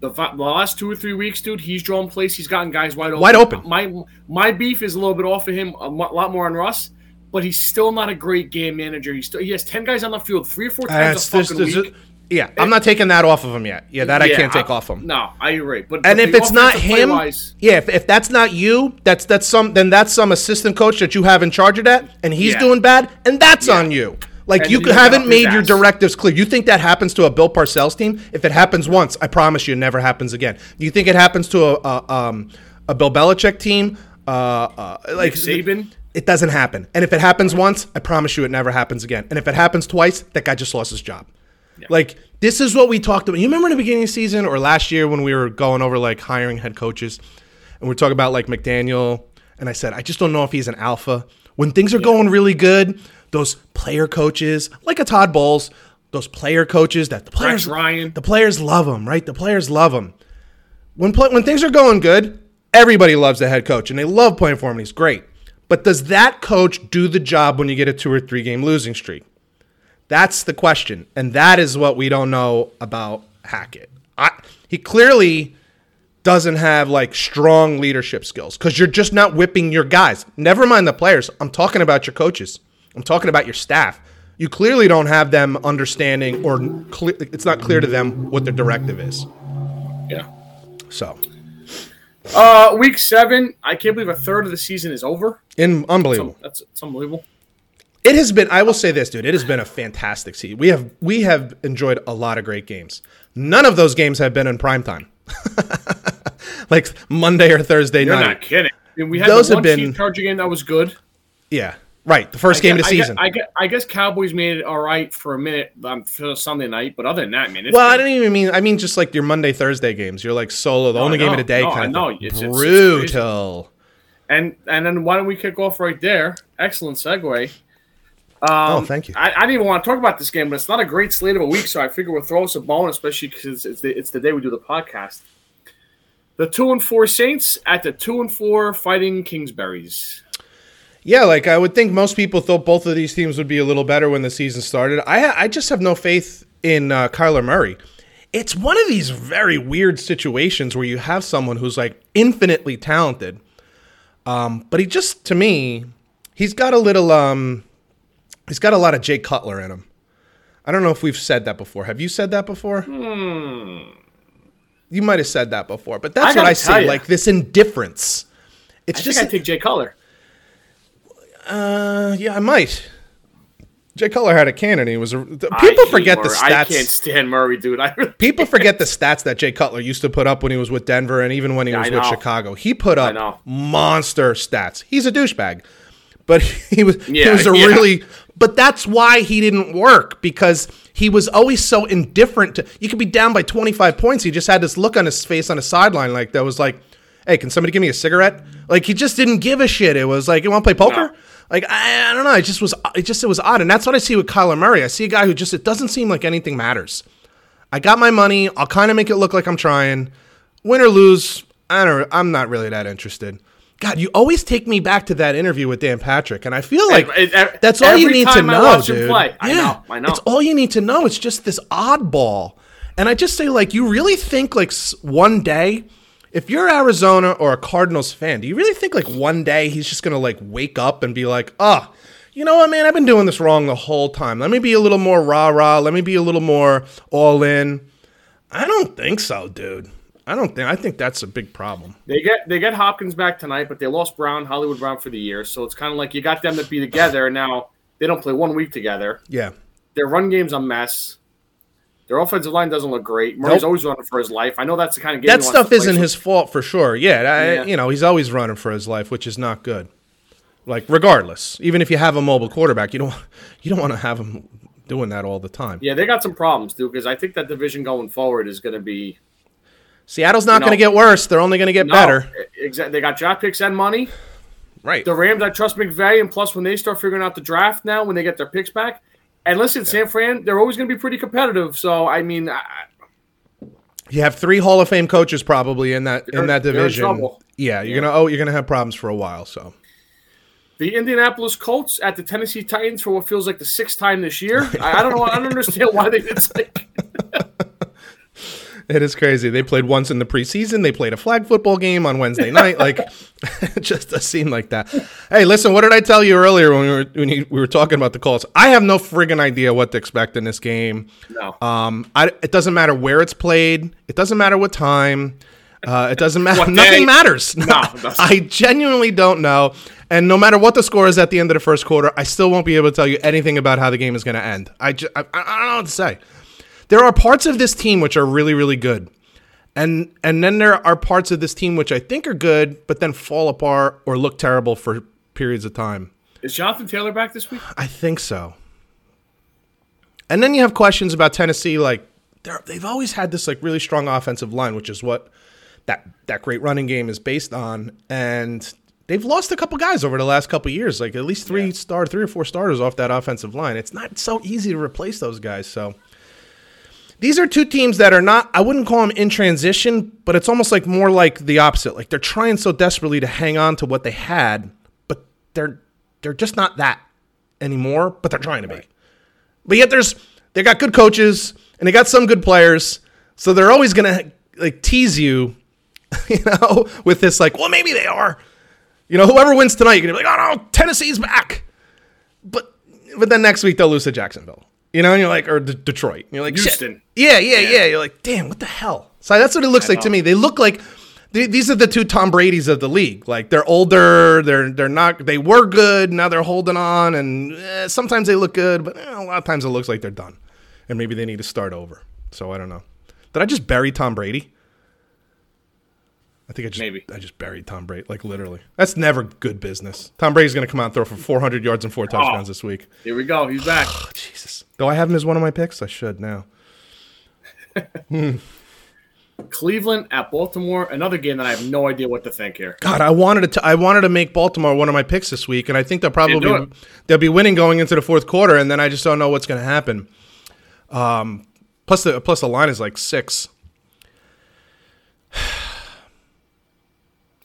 The, the last two or three weeks, dude, he's drawn plays. He's gotten guys wide open. Wide open. My my beef is a little bit off of him, a lot more on Russ, but he's still not a great game manager. He's still he has ten guys on the field, three or four times a That's- fucking there's- week. Yeah, I'm not taking that off of him yet. Yeah, that I can't take off him. No, I agree. But And but if it's not him, yeah, if, if that's not you, that's that's some then that's some assistant coach that you have in charge of that, and he's Yeah. doing bad, and that's on you. Like And you you haven't made your directives clear. You think that happens to a Bill Parcells team? If it happens once, I promise you, it never happens again. Do you think it happens to a a, um, a Bill Belichick team? Uh, uh, like Saban? It doesn't happen. And if it happens once, I promise you, it never happens again. And if it happens twice, that guy just lost his job. Like this is what we talked about. You remember in the beginning of the season or last year when we were going over like hiring head coaches, and we are talking about like McDaniel, and I said I just don't know if he's an alpha. When things are going really good, those player coaches like a Todd Bowles, those player coaches that the players Ryan. the players love them, right? The players love him. When play, when things are going good, everybody loves the head coach and they love playing for him. And he's great. But does that coach do the job when you get a two or three game losing streak? That's the question, and that is what we don't know about Hackett. I, he clearly doesn't have like strong leadership skills because you're just not whipping your guys. Never mind the players. I'm talking about your coaches. I'm talking about your staff. You clearly don't have them understanding, or cle it's not clear to them what their directive is. Yeah. So, Uh, week seven. I can't believe a third of the season is over. in unbelievable. That's it's unbelievable. It has been. I will say this, dude. It has been a fantastic season. We have we have enjoyed a lot of great games. None of those games have been in prime time, like Monday or Thursday You're night. not kidding. I mean, we had Those the have been- Charger game that was good. Yeah, right. The first game of the season. I guess, I guess Cowboys made it all right for a minute um, on Sunday night, but other than that, man, it's well, I been- didn't even mean. I mean just like your Monday Thursday games. You're like solo, the No, only I game of the day No, kind I of. It's- it's- it's Brutal. And and then why don't we kick off right there? Excellent segue. Um, oh, thank you. I, I didn't even want to talk about this game, but it's not a great slate of a week, so I figure we'll throw us a bone, especially because it's the, it's the day we do the podcast. The two and four Saints at the two and four Fighting Kingsberries. Yeah, like I would think most people thought both of these teams would be a little better when the season started. I I just have no faith in uh, Kyler Murray. It's one of these very weird situations where you have someone who's like infinitely talented, um, but he just to me, he's got a little um, he's got a lot of Jay Cutler in him. I don't know if we've said that before. Have you said that before? You might have said that before, but that's Hmm. I what I see. Like this indifference It's I just I take Jay Cutler. uh, yeah, I might. Jay Cutler had a cannon. He was a, people forget the Murray. I can't stats. stand Murray, dude. I really People forget the stats that Jay Cutler used to put up when he was with Denver and even when he Yeah, was with. Chicago. He put up monster stats. He's a douchebag. But he was yeah, he was a yeah. really but that's why he didn't work because he was always so indifferent to you could be down by 25 points. He just had this look on his face on the sideline like that was like, "Hey, can somebody give me a cigarette?" Like he just didn't give a shit. It was like, "You want to play poker?" No. Like I, I don't know. It just was. It just it was odd, and that's what I see with Kyler Murray. I see a guy who just it doesn't seem like anything matters. I got my money. I'll kind of make it look like I'm trying. Win or lose, I don't. I'm not really that interested. God, you always take me back to that interview with Dan Patrick, and I feel like It- it- that's all you need to know, dude. play. I know, I know. It's all you need to know. It's just this oddball, and I just say, like, you really think like one day, if you're Arizona or a Cardinals fan, do you really think like one day he's just gonna like wake up and be like, oh, you know what, man, I've been doing this wrong the whole time. Let me be a little more rah rah. Let me be a little more all in. I don't think so, dude. I don't think. I think that's a big problem. They get they get Hopkins back tonight, but they lost Brown, Hollywood Brown for the year. So it's kind of like you got them to be together. and Now they don't play one week together. Yeah. Their run game's a mess. Their offensive line doesn't look great. Murray's Nope. always running for his life. I know that's the kind of game that stuff isn't his fault for sure. Yeah, I, Yeah. you know, he's always running for his life, which is not good. Like regardless, even if you have a mobile quarterback, you don't you don't want to have him doing that all the time. Yeah, they got some problems, dude. Because I think that division going forward is going to be Seattle's not No. going to get worse; they're only going to get better. Exactly. They got draft picks and money. Right. The Rams, I trust McVay, and plus when they start figuring out the draft now, when they get their picks back, and listen, San Fran, they're always going to be pretty competitive. So I mean, I, You have three Hall of Fame coaches probably in that in that they're in division. Yeah, you're gonna oh you're gonna have problems for a while. So the Indianapolis Colts at the Tennessee Titans for what feels like the sixth time this year. I, I don't know. I don't understand why they. did. like it is crazy. They played once in the preseason. They played a flag football game on Wednesday night. Like just a scene like that. Hey, listen, what did I tell you earlier when we were when you, we were talking about the Colts? I have no friggin' idea what to expect in this game. no. Um, I, it doesn't matter where it's played. It doesn't matter what time. Uh, it doesn't matter. Nothing matters. No. I genuinely don't know. And no matter what the score is at the end of the first quarter, I still won't be able to tell you anything about how the game is going to end. I, ju- I, I don't know what to say. There are parts of this team which are really, really good. And and then there are parts of this team which I think are good, but then fall apart or look terrible for periods of time. Is Jonathan Taylor back this week? I think so. And then you have questions about Tennessee, like they're, they've always had this like really strong offensive line, which is what that that great running game is based on. And they've lost a couple guys over the last couple years, like at least three star, three or four starters off that offensive line. It's not so easy to replace those guys. So these are two teams that are not. I wouldn't call them in transition, but it's almost like more like the opposite. Like they're trying so desperately to hang on to what they had, but they're they're just not that anymore. But they're trying to be. But yet there's they got good coaches and they got some good players, so they're always gonna like tease you, you know, with this like, well, maybe they are. You know, whoever wins tonight, you're gonna be like, oh no, Tennessee's back. But but then next week they'll lose to Jacksonville. You know, and you're like, or D- Detroit. You're like. Houston. Yeah, yeah, yeah, You're like, damn, what the hell? So that's what it looks like to me. They look like th- these are the two Tom Brady's of the league. Like they're older, they're they're not they were good, now they're holding on, and eh, sometimes they look good, but eh, a lot of times it looks like they're done, and maybe they need to start over. So I don't know. Did I just bury Tom Brady? I think I just Maybe. I just buried Tom Brady, like literally. That's never good business. Tom Brady's gonna come out and throw for 400 yards and four touchdowns this week. Here we go. He's back. Oh, Jesus. Do I have him as one of my picks? I should now. Cleveland at Baltimore. Another game that I have no idea what to think here. God, I wanted to. I wanted to make Baltimore one of my picks this week, and I think they'll probably be, they'll be winning going into the fourth quarter, and then I just don't know what's going to happen. Um, plus the plus the line is like six.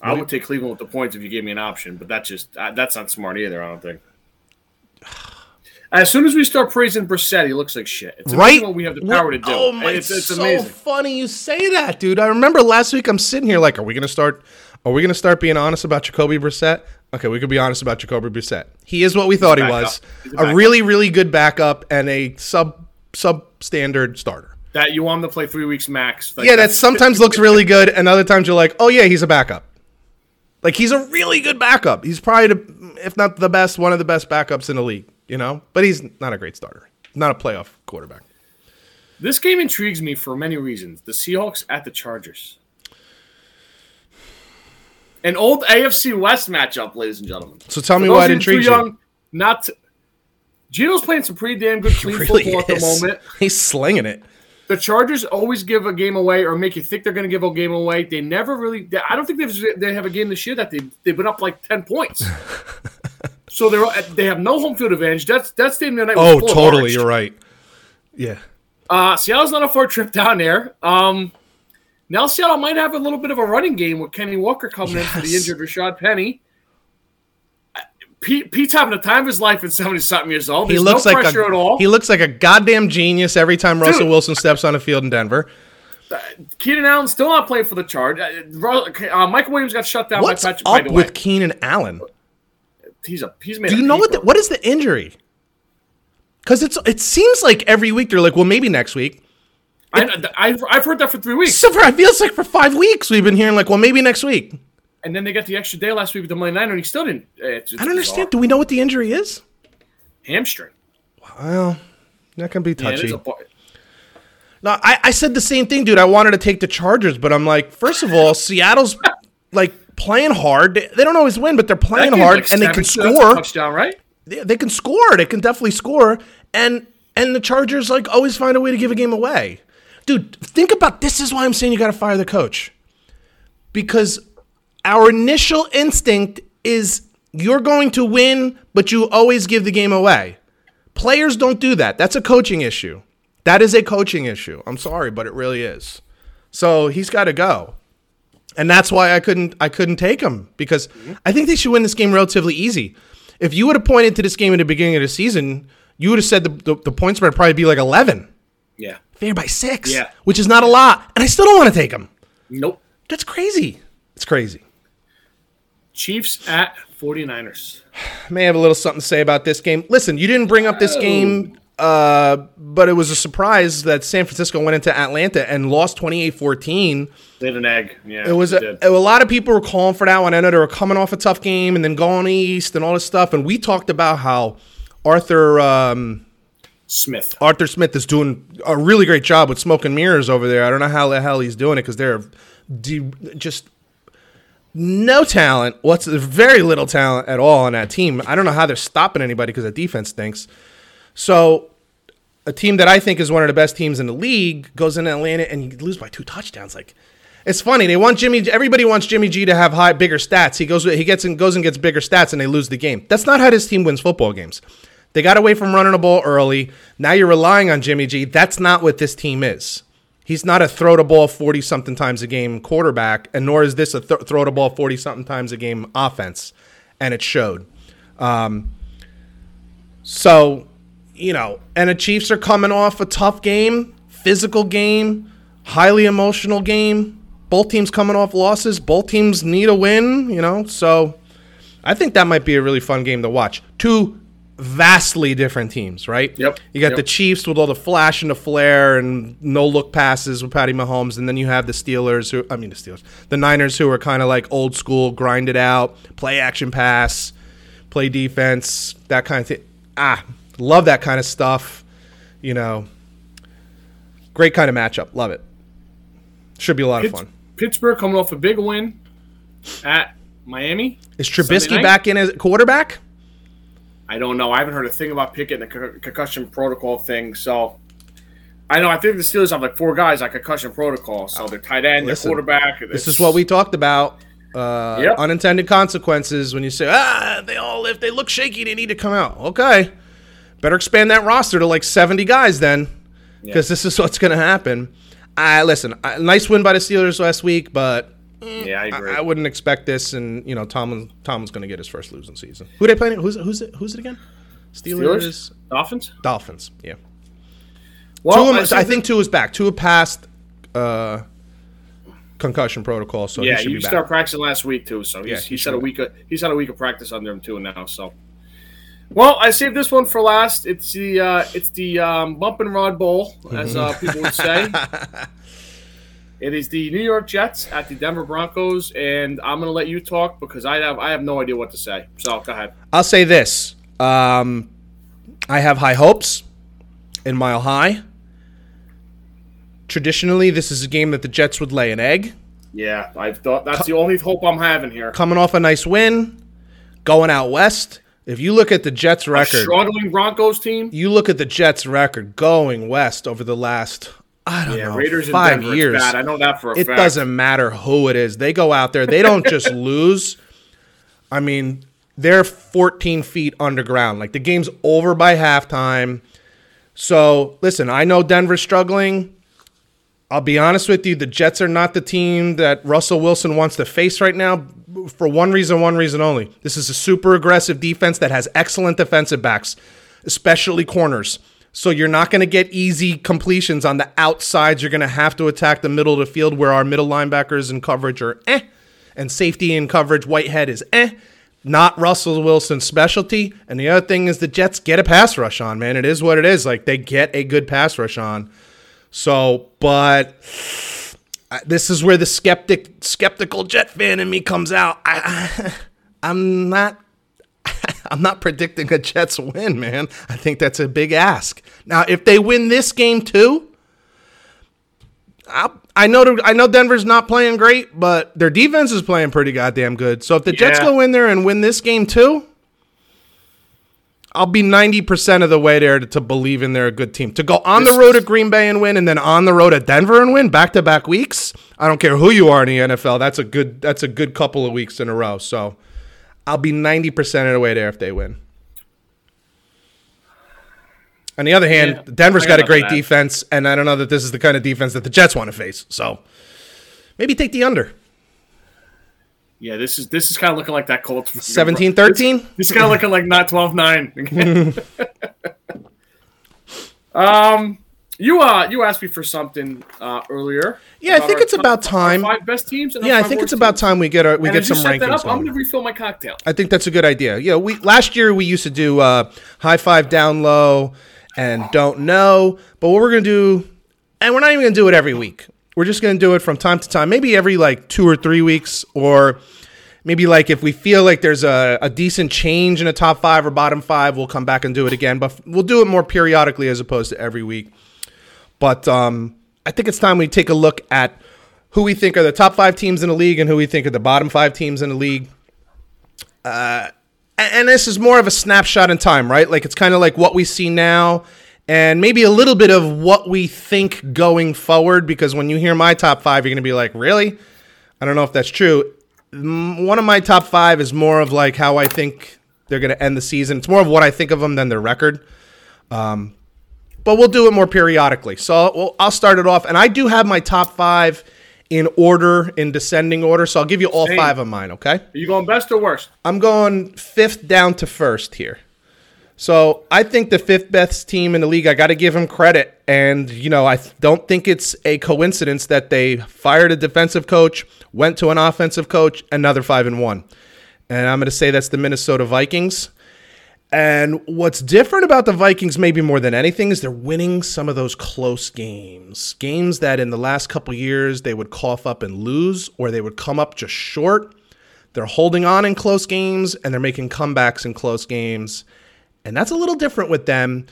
I would take Cleveland with the points if you gave me an option, but that's just uh, that's not smart either. I don't think. As soon as we start praising Brissett, he looks like shit. It's right? what we have the power to do. Oh my! it's, it's so amazing. funny you say that, dude. I remember last week I'm sitting here like, are we gonna start? Are we gonna start being honest about Jacoby Brissett? Okay, we could be honest about Jacoby Brissett. He is what we thought he was. A A really, really good backup and a sub substandard starter. That you want him to play three weeks max. Like, Yeah, that sometimes looks really good, and other times you're like, oh yeah, he's a backup. Like he's a really good backup. He's probably, the, if not the best, one of the best backups in the league. You know, but he's not a great starter. Not a playoff quarterback. This game intrigues me for many reasons. The Seahawks at the Chargers. An old AFC West matchup, ladies and gentlemen. So tell me why it you too intrigues you. young, Not to, Geno's playing some pretty damn good clean Really football at the moment. He's slinging it. The Chargers always give a game away or make you think they're going to give a game away. They never really. they- I don't think they've, they have a game this year that they they've been up like ten points. so they're they have no home field advantage. That's that's the night. Oh, totally. You're right. Yeah. Uh, Seattle's not a far trip down there. Um, now Seattle might have a little bit of a running game with Kenny Walker coming in for the injured Rashaad Penny. Uh, Pete, Pete's having the time of his life at seventy something years old. He looks no like pressure a at all. he looks like a goddamn genius every time Russell Wilson steps on a field in Denver. Keenan Allen still not playing for the charge. Uh, uh, Michael Williams got shut down What's by Patrick. up with Keenan Allen? He's a he's made. Do you know what the, what is the injury? Because it's it seems like every week they're like, well, maybe next week. I, I've, I've heard that for three weeks, So for it feels like for five weeks we've been hearing like, well, maybe next week. And then they got the extra day last week with the Monday Niner, and he still didn't. uh, It's, it's I don't understand. Do we know what the injury is? Hamstring. Well, that can be Yeah, touchy. bar- No, I, I said the same thing, dude. I wanted to take the Chargers, but I'm like, first of all, Seattle's like playing hard. They, they don't always win, but they're playing hard like and they can 17, that's a score. touchdown, right? They, they can score. They can definitely score. And and the Chargers like always find a way to give a game away. Dude, think about this is why I'm saying you got to fire the coach. Because our initial instinct is you're going to win, but you always give the game away. Players don't do that. That's a coaching issue. That is a coaching issue. I'm sorry, but it really is. So he's got to go. And that's why I couldn't I couldn't take him because I think they should win this game relatively easy. If you would have pointed to this game at the beginning of the season, you would have said the, the, the point spread would probably be like 11. Yeah. Favored by six, Yeah. which is not a lot. And I still don't want to take him. Nope. That's crazy. It's crazy. Chiefs at 49ers. May have a little something to say about this game. Listen, you didn't bring up this game, uh, but it was a surprise that San Francisco went into Atlanta and lost 28 14. They had an egg. Yeah. It was a, a lot of people were calling for that one. I know they were coming off a tough game and then going east and all this stuff. And we talked about how Arthur um, Smith. Arthur Smith is doing a really great job with smoke and mirrors over there. I don't know how the hell he's doing it because they're de- just no talent. What's very little talent at all on that team. I don't know how they're stopping anybody because the defense stinks. So a team that I think is one of the best teams in the league goes into Atlanta and you lose by two touchdowns. Like it's funny. They want Jimmy. Everybody wants Jimmy G to have high, bigger stats. He goes, he gets and goes and gets bigger stats, and they lose the game. That's not how this team wins football games. They got away from running the ball early. Now you're relying on Jimmy G. That's not what this team is. He's not a throw the ball 40 something times a game quarterback, and nor is this a th- throw the ball 40 something times a game offense. And it showed. Um, so, you know, and the Chiefs are coming off a tough game, physical game, highly emotional game. Both teams coming off losses. Both teams need a win, you know. So I think that might be a really fun game to watch. Two vastly different teams, right? Yep. You got Yep. the Chiefs with all the flash and the flare and no look passes with Patty Mahomes, and then you have the Steelers who I mean the Steelers, the Niners who are kind of like old school, grind it out, play action pass, play defense, that kind of thing. Ah, love that kind of stuff. You know, great kind of matchup. Love it. Should be a lot of fun. Pittsburgh coming off a big win at Miami. Is Trubisky back in as quarterback? I don't know. I haven't heard a thing about Pickett and the con- concussion protocol thing. So I know. I think the Steelers have like four guys on concussion protocol. So they're tight end, Listen, their quarterback. This is what we talked about. Uh, Yep. Unintended consequences when you say, ah, they all, if they look shaky, they need to come out. Okay. Better expand that roster to like 70 guys then, because this is what's going to happen. I listen, I, nice win by the Steelers last week, but Yeah, I agree. I, I wouldn't expect this. And you know, Tomlin Tomlin's going to get his first losing season. Who they playing? Who's who's it? Who's it again? Steelers, Steelers, Dolphins. Dolphins. Yeah. Well, of them, see I think two is back. Two have passed uh, concussion protocol, so Yeah, he should you back. start practicing last week too. So he's, Yeah, he's he had a week. Of, he's had a week of practice under him too now. So. Well, I saved this one for last. It's the uh, it's the um, bump and rod bowl, as uh, people would say. It is the New York Jets at the Denver Broncos, and I'm going to let you talk because I have I have no idea what to say. So go ahead. I'll say this: um, I have high hopes in Mile High. Traditionally, this is a game that the Jets would lay an egg. Yeah, I thought that's the only hope I'm having here. Coming off a nice win, going out west. If you look at the Jets' A record, struggling Broncos team. you look at the Jets' record going west over the last I don't Yeah, know Raiders in five Denver, years. bad. I know that for a it fact. doesn't matter who it is. They go out there. They don't just lose. I mean, they're 14 feet underground. Like the game's over by halftime. So listen, I know Denver's struggling. I'll be honest with you, the Jets are not the team that Russell Wilson wants to face right now for one reason, one reason only. This is a super aggressive defense that has excellent defensive backs, especially corners. So you're not going to get easy completions on the outsides. You're going to have to attack the middle of the field where our middle linebackers and coverage are eh, and safety and coverage, Whitehead is eh. Not Russell Wilson's specialty. And the other thing is the Jets get a pass rush on, man. It is what it is. Like they get a good pass rush on. So, but this is where the skeptic, skeptical Jet fan in me comes out. I, I, I'm not, I'm not predicting a Jets win, man. I think that's a big ask. Now, if they win this game too, I, I know, I know Denver's not playing great, but their defense is playing pretty goddamn good. So if the Jets go in there and win this game too, I'll be 90% of the way there to, to believe in they're a good team. To go on the road at Green Bay and win and then on the road at Denver and win back to back weeks. I don't care who you are in the NFL. That's a good that's a good couple of weeks in a row. So I'll be 90% of the way there if they win. On the other hand, Yeah, Denver's got a great nothing to add. defense, and I don't know that this is the kind of defense that the Jets want to face. So maybe take the under. Yeah, this is this is kind of looking like that Colts 17 13? This is kind of looking like not 12-9. um, you uh, you asked me for something uh earlier. Yeah, I think it's about top- time. Five best teams. Yeah, I think it's about teams. time we get our, we And get some rankings up, I'm going. going to refill my cocktail. I think that's a good idea. Yeah, we last year we used to do uh, high five down low and don't know, but what we're gonna do, and we're not even gonna do it every week. We're just gonna do it from time to time, maybe every like two or three weeks, or maybe like if we feel like there's a, a decent change in a top five or bottom five, we'll come back and do it again. But we'll do it more periodically as opposed to every week. But um, I think it's time we take a look at who we think are the top five teams in the league and who we think are the bottom five teams in the league. Uh, and this is more of a snapshot in time, right? Like it's kind of like what we see now and maybe a little bit of what we think going forward. Because when you hear my top five, you're going to be like, really? I don't know if that's true. One of my top five is more of like how I think they're going to end the season. It's more of what I think of them than their record but we'll do it more periodically. So well, I'll start it off, and I do have my top five in order, in descending order. So I'll give you all Same. five of mine. Okay, Are you going best or worst? I'm going fifth down to first here. So I think the fifth best team in the league. I got to give them credit, and you know I don't think it's a coincidence that they fired a defensive coach, went to an offensive coach, another five and one, and I'm going to say that's the Minnesota Vikings. And what's different about the Vikings, maybe more than anything, is they're winning some of those close games. Games that in the last couple years they would cough up and lose, or they would come up just short. They're holding on in close games and they're making comebacks in close games. And that's a little different with them.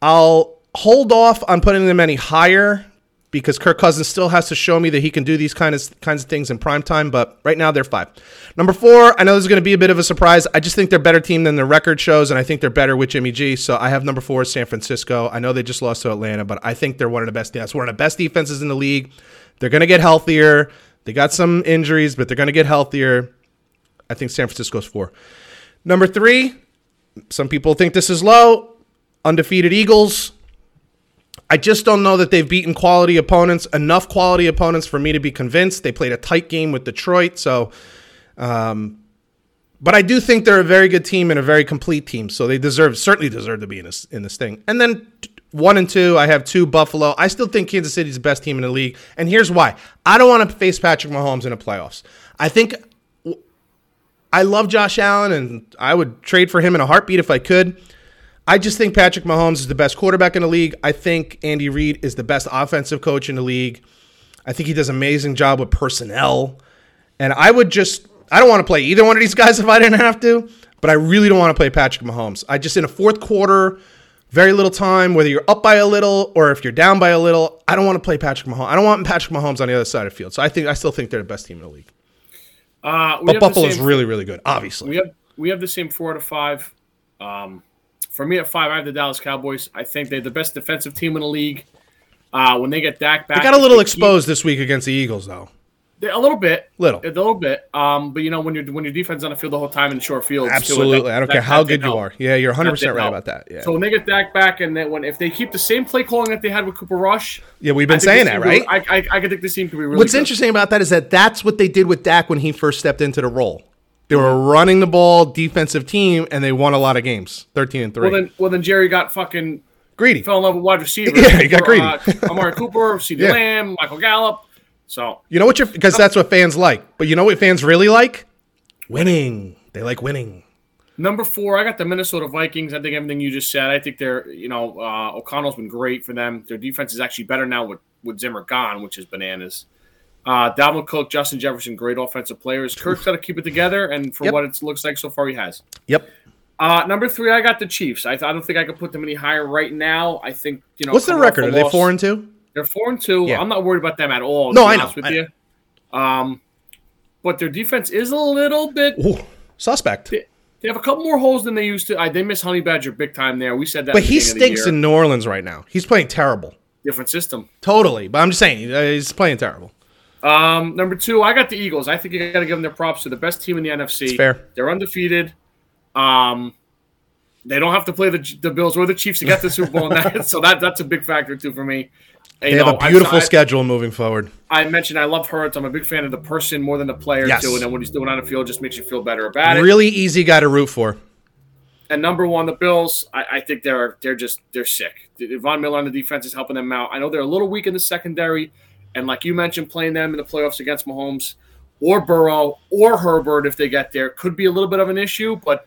I'll hold off on putting them any higher because Kirk Cousins still has to show me that he can do these kind of kinds of things in prime time. But right now they're five. Number four, I know this is going to be a bit of a surprise. I just think they're better team than their record shows, and I think they're better with Jimmy G. So I have number four, San Francisco. I know they just lost to Atlanta, but I think they're one of the best. That's one of the best defenses in the league. They're going to get healthier. They got some injuries, but they're going to get healthier. I think San Francisco's four. Number three, some people think this is low. Undefeated Eagles. I just don't know that they've beaten quality opponents, enough quality opponents for me to be convinced. They played a tight game with Detroit, so. Um, but I do think they're a very good team and a very complete team, so they deserve certainly deserve to be in this in this thing. And then one and two, I have two Buffalo. I still think Kansas City's the best team in the league, and here's why: I don't want to face Patrick Mahomes in the playoffs. I think I love Josh Allen, and I would trade for him in a heartbeat if I could. I just think Patrick Mahomes is the best quarterback in the league. I think Andy Reid is the best offensive coach in the league. I think he does an amazing job with personnel. And I would just, I don't want to play either one of these guys if I didn't have to, but I really don't want to play Patrick Mahomes. I just, in a fourth quarter, very little time, whether you're up by a little or if you're down by a little, I don't want to play Patrick Mahomes. I don't want Patrick Mahomes on the other side of the field. So I think, I still think they're the best team in the league. Uh, But Buffalo's same- really, really good, obviously. We have we have the same four out of five. Um, for me at five, I have the Dallas Cowboys. I think they're the best defensive team in the league. Uh, when they get Dak back, They got a little they keep- exposed this week against the Eagles, though. they- a little bit, Little. a little bit. Um, but you know when you're when your defense on the field the whole time in short fields, too, Absolutely. that- I don't that- care how good you are. Yeah, you're 100% right help. about that. Yeah. So when they get Dak back, and then when if they keep the same play calling that they had with Cooper Rush, yeah, we've been saying that, right? could- I, I, I think this team could be really. What's good. interesting about that is that that's what they did with Dak when he first stepped into the role. They were running the ball, defensive team, and they won a lot of games, thirteen and three. Well then, well then Jerry got fucking Greedy. fell in love with wide receivers. Yeah, he got greedy. Uh, Amari Cooper, CeeDee Yeah. Lamb, Michael Gallup. So You know what? You're because that's what fans like. But you know what fans really like? Winning. They like winning. Number four, I got the Minnesota Vikings. I think everything you just said. I think they're, you know, uh, O'Connell's been great for them. Their defense is actually better now with, with Zimmer gone, which is bananas. Uh, Dalvin Cook, Justin Jefferson, great offensive players. Kirk's got to keep it together, and for Yep. what it looks like so far, he has. Yep. Uh, number three, I got the Chiefs. I, I don't think I could put them any higher right now. I think you know. What's their record? Are they four and two? They're four and two. Yeah. I'm not worried about them at all. No, I know, With I you. Um, but their defense is a little bit Ooh, suspect. they have a couple more holes than they used to. I, they miss Honey Badger big time there. We said that. But he beginning of the stinks in New Orleans right now. He's playing terrible. different system. Totally. But I'm just saying, uh, he's playing terrible. Um, number two, I got the Eagles. I think you got to give them their props They're the best team in the NFC. It's fair. They're undefeated. Um, they don't have to play the, the Bills or the Chiefs to get the Super Bowl, now, so that that's a big factor too for me. And, They you have a beautiful I, schedule moving forward. I mentioned I love Hurts. I'm a big fan of the person more than the player Yes. too, and then what he's doing on the field just makes you feel better about it. Really easy guy to root for. And number one, the Bills. I, I think they're they're just they're sick. Von Miller on the defense is helping them out. I know they're a little weak in the secondary, and like you mentioned, playing them in the playoffs against Mahomes or Burrow or Herbert if they get there could be a little bit of an issue. But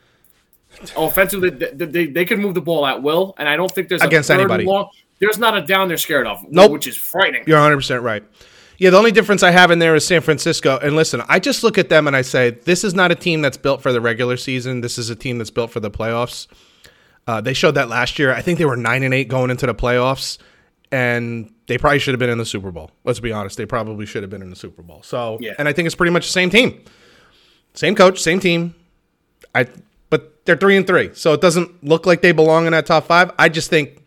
offensively, they, they, they can move the ball at will, and I don't think there's a Against anybody. Long, there's not a down they're scared of. Nope. which is frightening. You're 100% right. Yeah, the only difference I have in there is San Francisco. And listen, I just look at them and I say, this is not a team that's built for the regular season. This is a team that's built for the playoffs. Uh, they showed that last year. I think they were 9 and 8 going into the playoffs. And they probably should have been in the Super Bowl. Let's be honest. They probably should have been in the Super Bowl. So, Yeah. and I think it's pretty much the same team. Same coach, same team. I but they're 3 and 3. So it doesn't look like they belong in that top 5. I just think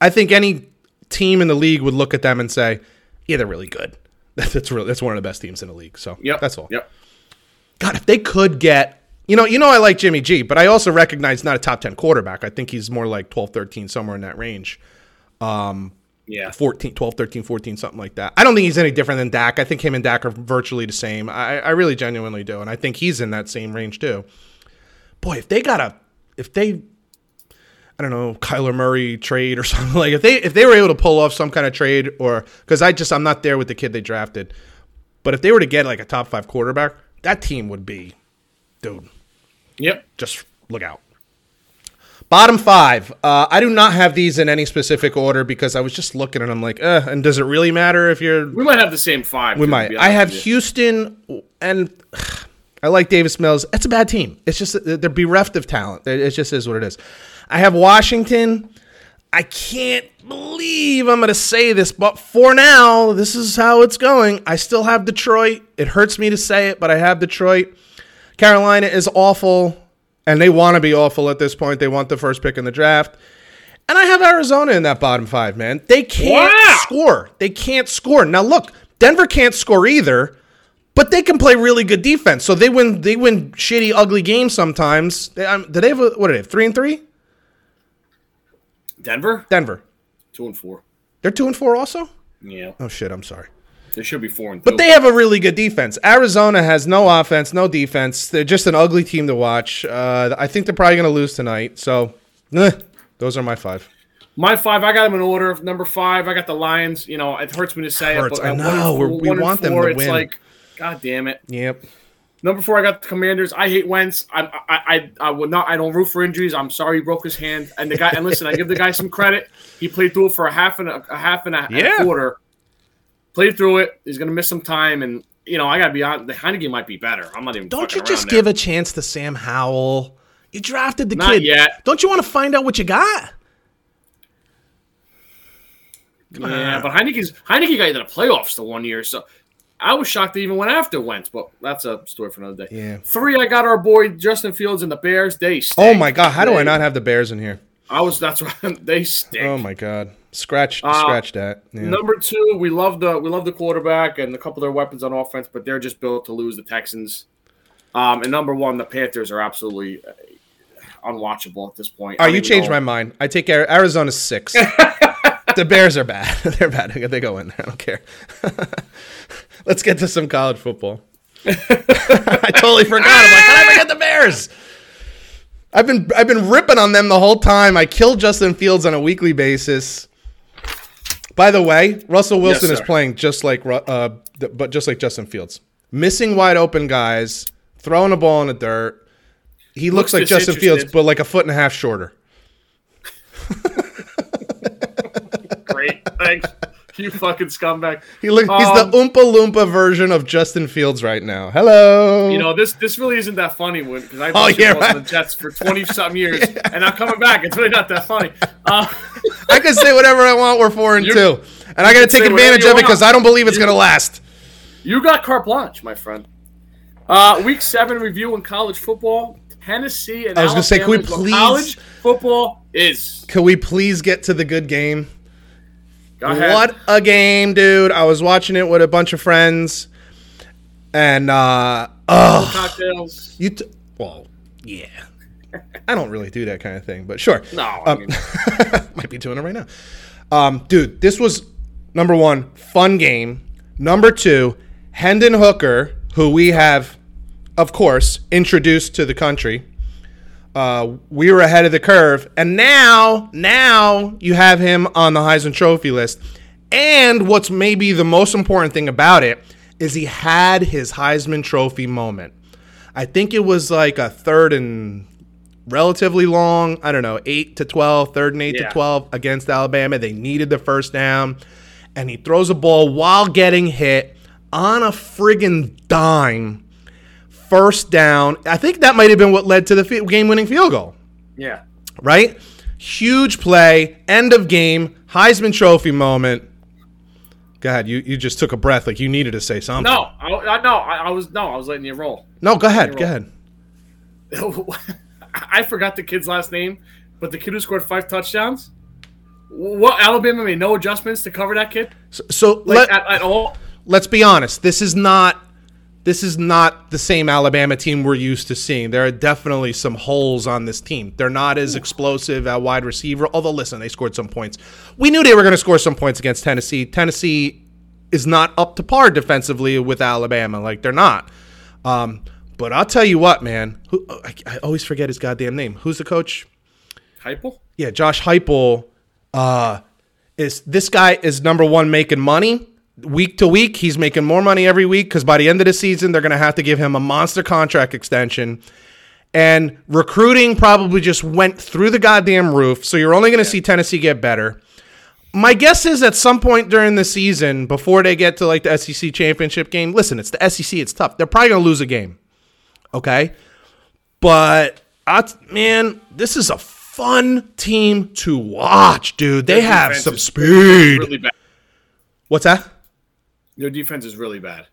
I think any team in the league would look at them and say, "Yeah, they're really good. That's that's really that's one of the best teams in the league." So Yep, that's all. Yep. God, if they could get, you know, you know, I like Jimmy G, but I also recognize not a top ten quarterback. I think he's more like 12, 13, somewhere in that range. Um, Yeah. 14, 12, 13, 14, something like that. I don't think he's any different than Dak. I think him and Dak are virtually the same. I, I really genuinely do. And I think he's in that same range too. Boy, if they got a, if they, I don't know, Kyler Murray trade or something like if they if they were able to pull off some kind of trade or because I just I'm not there with the kid they drafted, but if they were to get like a top five quarterback, that team would be, dude, Yep. just look out. Bottom five. Uh, I do not have these in any specific order because I was just looking and I'm like, uh, and does it really matter if you're? We might have the same five. We might. I have. Houston and I like Davis Mills. It's a bad team. It's just they're bereft of talent. It it just is what it is. I have Washington. I can't believe I'm going to say this, but for now, this is how it's going. I still have Detroit. It hurts me to say it, but I have Detroit. Carolina is awful, and they want to be awful at this point. They want the first pick in the draft. And I have Arizona in that bottom five, man. They can't Wow. score. They can't score. Now look, Denver can't score either, but they can play really good defense. So they win. They win shitty, ugly games sometimes. They, um, do they have a, what? Do they have three and three? Denver Denver. two and four. They're two and four also. Yeah, Oh shit! I'm sorry. They should be four and two. But they have a really good defense. Arizona has no offense, no defense. They're just an ugly team to watch. Uh, I think they're probably going to lose tonight. So, eh, those are my five. My five, I got them in order. Number five, I got the Lions. You know, it hurts me to say Hurts. it, but I know. one We're- four- we one and want them to it's win. like, God damn it. Yep. Number four, I got the Commanders. I hate Wentz. I, I, I, I would not. I don't root for injuries. I'm sorry he broke his hand. And the guy. And listen, I give the guy some credit. He played through it for a half and a, a half and a, and a Yeah. quarter. Played through it. He's going to miss some time, and you know I got to be honest. The Heinicke might be better. I'm not even. Don't you just give there. a chance to Sam Howell? You drafted the Not kid. yet. Don't you want to find out what you got? Yeah, but Heinicke's Heinicke got into the playoffs the one year, so I was shocked they even went after Wentz. But that's a story for another day. Yeah. Three, I got our boy Justin Fields and the Bears. They. stay. Oh my god, how do I not have the Bears in here? I was. That's right. They stink. Oh my god. Scratch Uh, scratch that. Yeah. Number two, we love the we love the quarterback and a couple of their weapons on offense, but they're just built to lose the Texans. Um, and number one, the Panthers are absolutely uh, unwatchable at this point. Oh, you changed my mind. I take Ari- Arizona six. the Bears are bad. They're bad. They go in there. I don't care. Let's get to some college football. I totally forgot. I'm like, how did I forget the Bears? I've been I've been ripping on them the whole time. I kill Justin Fields on a weekly basis. By the way, Russell Wilson is playing just like uh, but just like Justin Fields, missing wide open guys, throwing a ball in the dirt. He looks, Looks like Justin Fields, but like a foot and a half shorter. Great, thanks. You fucking scumbag. He look, he's Um, the Oompa Loompa version of Justin Fields right now. Hello. You know this. This really isn't that funny because I've Oh, been yeah, right. the Jets for twenty something years, and I'm coming back. It's really not that funny. Uh, I can say whatever I want. We're four and two, and I got to take advantage of it because. I don't believe it's going to last. you got carte blanche, my friend. Uh, week seven review in college football. Tennessee and I was gonna say, can we Alabama is what please- college football is. Can we please get to the good game? What a game, dude! I was watching it with a bunch of friends, and uh, oh, cocktails? you. T- well, yeah. I don't really do that kind of thing, but sure. No, I Um, mean, might be doing it right now. Um, dude, this was number one, fun game. Number two, Hendon Hooker, who we have, of course, introduced to the country. Uh, we were ahead of the curve, and now, now you have him on the Heisman Trophy list. And what's maybe the most important thing about it is he had his Heisman Trophy moment. I think it was like a third and relatively long. I don't know, eight to 12, third and eight Yeah. to 12 against Alabama. They needed the first down. And he throws a ball while getting hit on a friggin' dime. First down. I think that might have been what led to the game winning field goal, yeah. right? Huge play, end of game, Heisman Trophy moment. God, you, you just took a breath like you needed to say something. No, I, I no, I, I was no, I was letting you roll. No, go ahead. Go ahead. I forgot the kid's last name, but the kid who scored five touchdowns. What Alabama made no adjustments to cover that kid, So, so like let, at, at all. let's be honest. This is not this is not the same Alabama team we're used to seeing. There are definitely some holes on this team. They're not as explosive at wide receiver. Although, listen, they scored some points. We knew they were going to score some points against Tennessee. Tennessee is not up to par defensively with Alabama. Like they're not. Um, but I'll tell you what, man. Who, I, I always forget his goddamn name. Who's the coach? Heupel? yeah, Josh Heupel uh, is this guy is number one making money week to week. He's making more money every week because by the end of the season, they're going to have to give him a monster contract extension. And recruiting probably just went through the goddamn roof. So you're only going to see Tennessee get better. My guess is at some point during the season, before they get to like the SEC championship game, listen, it's the SEC, it's tough. They're probably going to lose a game. Okay. But I, man, this is a fun team to watch, dude. They Their have some speed. Really. What's that? Their defense is really bad.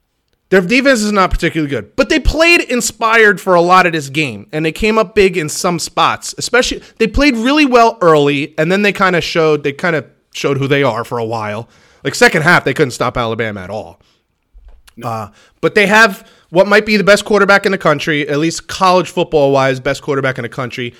Their defense is not particularly good, but they played inspired for a lot of this game, and they came up big in some spots. Especially, they played really well early, and then they kind of showed they kind of showed who they are for a while. Like second half, they couldn't stop Alabama at all. Uh, but they have what might be the best quarterback in the country, at least college football wise, best quarterback in the country.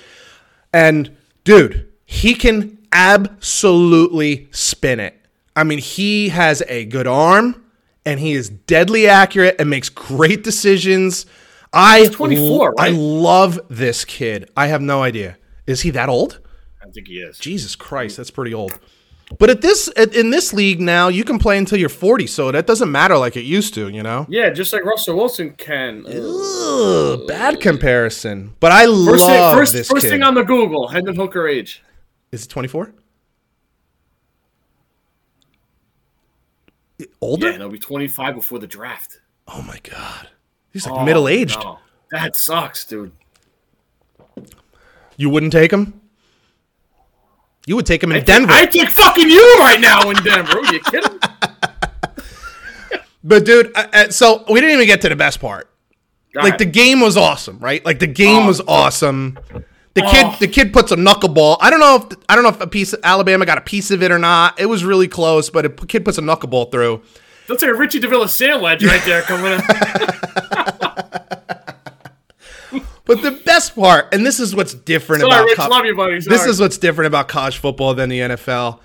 And dude, he can absolutely spin it. I mean, he has a good arm and he is deadly accurate and makes great decisions. I 24, I right? love this kid. I have no idea. Is he that old? I think he is. Jesus Christ, that's pretty old. But at this at, in this league now, you can play until you're 40, so that doesn't matter like it used to, you know. Yeah, just like Russell Wilson can. Ugh, bad comparison. But I First, love thing, first, this first kid. thing on the Google, Hendon Hooker age. Is it 24? Older? Yeah, and he'll be 25 before the draft. Oh my god. He's like Oh, middle aged. no. That sucks, dude. You wouldn't take him? You would take him in Denver. I take fucking you right now in Denver. Are you kidding? but dude, uh, uh, so we didn't even get to the best part. Go Like the game was awesome, right? Like the game Oh. was awesome. The Oh. kid, the kid puts a knuckleball. I don't know if I don't know if a piece of Alabama got a piece of it or not. It was really close, but a kid puts a knuckleball through. That's like a Richie DeVilla sandwich right there coming in. But the best part, and this is what's different Sorry, about Rich. co- Love you, buddy. this is what's different about college football than the NFL.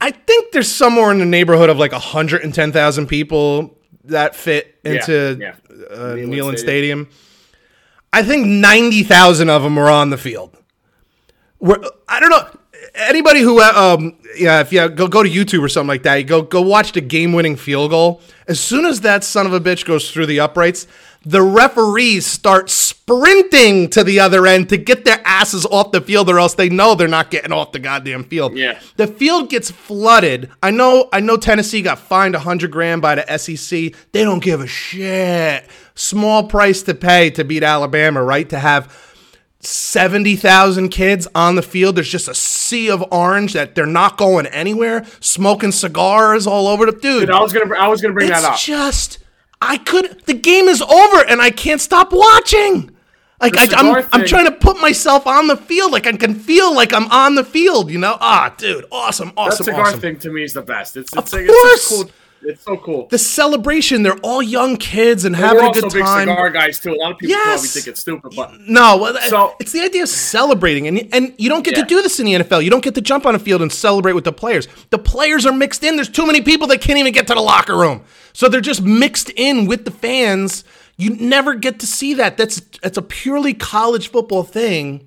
I think there's somewhere in the neighborhood of like 110,000 people that fit into yeah. Uh, Neyland Neyland Stadium. Stadium. I think 90,000 of them were on the field. We're, I don't know anybody who uh, um yeah if you go go to YouTube or something like that you go go watch the game winning field goal. As soon as that son of a bitch goes through the uprights the referees start sprinting to the other end to get their asses off the field or else they know they're not getting off the goddamn field. Yeah. the field gets flooded. I know I know Tennessee got fined 100 grand by the SEC they don't give a shit. Small price to pay to beat Alabama right? To have 70,000 kids on the field. There's just a sea of orange that they're not going anywhere, smoking cigars all over the dude. Dude, I was gonna, I was gonna bring it's that up. just, I could, the game is over and I can't stop watching. Like, I, cigar I'm, I'm trying to put myself on the field. Like, I can feel like I'm on the field, you know? Ah, dude, awesome, awesome, That cigar awesome. thing to me is the best. It's, Of it's, like, it's course. so cool. It's so cool. The celebration, they're all young kids and having a also good big time. cigar guys too. A lot of people probably think it's stupid, but No, well, So- it's the idea of celebrating, and and you don't get Yeah. to do this in the NFL. You don't get to jump on a field and celebrate with the players. The players are mixed in. There's too many people that can't even get to the locker room, so they're just mixed in with the fans. You never get to see that. That's that's a purely college football thing,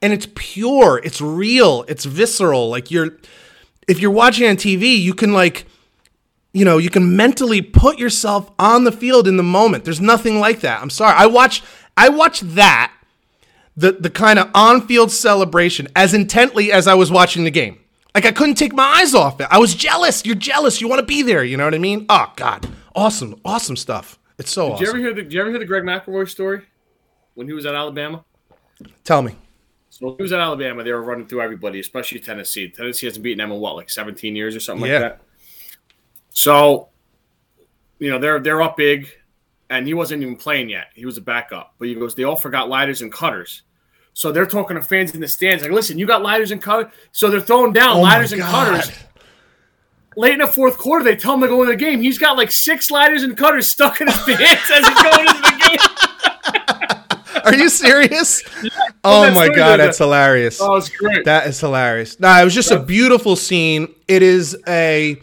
and it's pure. It's real. It's visceral. Like you're, if you're watching on TV, you can like you know, you can mentally put yourself on the field in the moment. There's nothing like that. I'm sorry. I watched I watched that the the kind of on-field celebration as intently as I was watching the game. Like I couldn't take my eyes off it. I was jealous. You're jealous. You want to be there, you know what I mean? Oh god. Awesome. Awesome stuff. It's so did you ever hear the? Did you ever hear the Greg McElroy story when he was at Alabama? Tell me. So when he was at Alabama, they were running through everybody, especially Tennessee. Tennessee hasn't beaten them in what, like 17 years or something Yeah. like that. So, you know, they're they're up big, and he wasn't even playing yet. He was a backup. But he goes, they all forgot lighters and cutters. So they're talking to fans in the stands, like, listen, you got lighters and cutters. So they're throwing down Oh lighters and cutters. Late in the fourth quarter, they tell him to go in the game. He's got like six lighters and cutters stuck in his pants as he's going into the game. Are you serious? oh my god, that's hilarious. Oh, it's great. That is hilarious. No, it was just a beautiful scene. It is a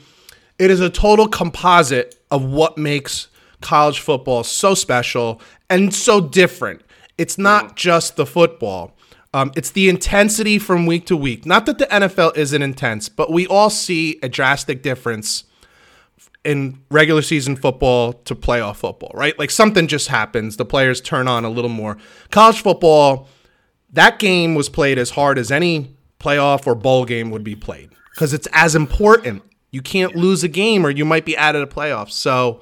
it is a total composite of what makes college football so special and so different. It's not just the football. Um, it's the intensity from week to week. Not that the NFL isn't intense, but we all see a drastic difference in regular season football to playoff football, right? Like something just happens. The players turn on a little more. College football, that game was played as hard as any playoff or bowl game would be played because it's as important. You can't lose a game or you might be out of the playoffs. So,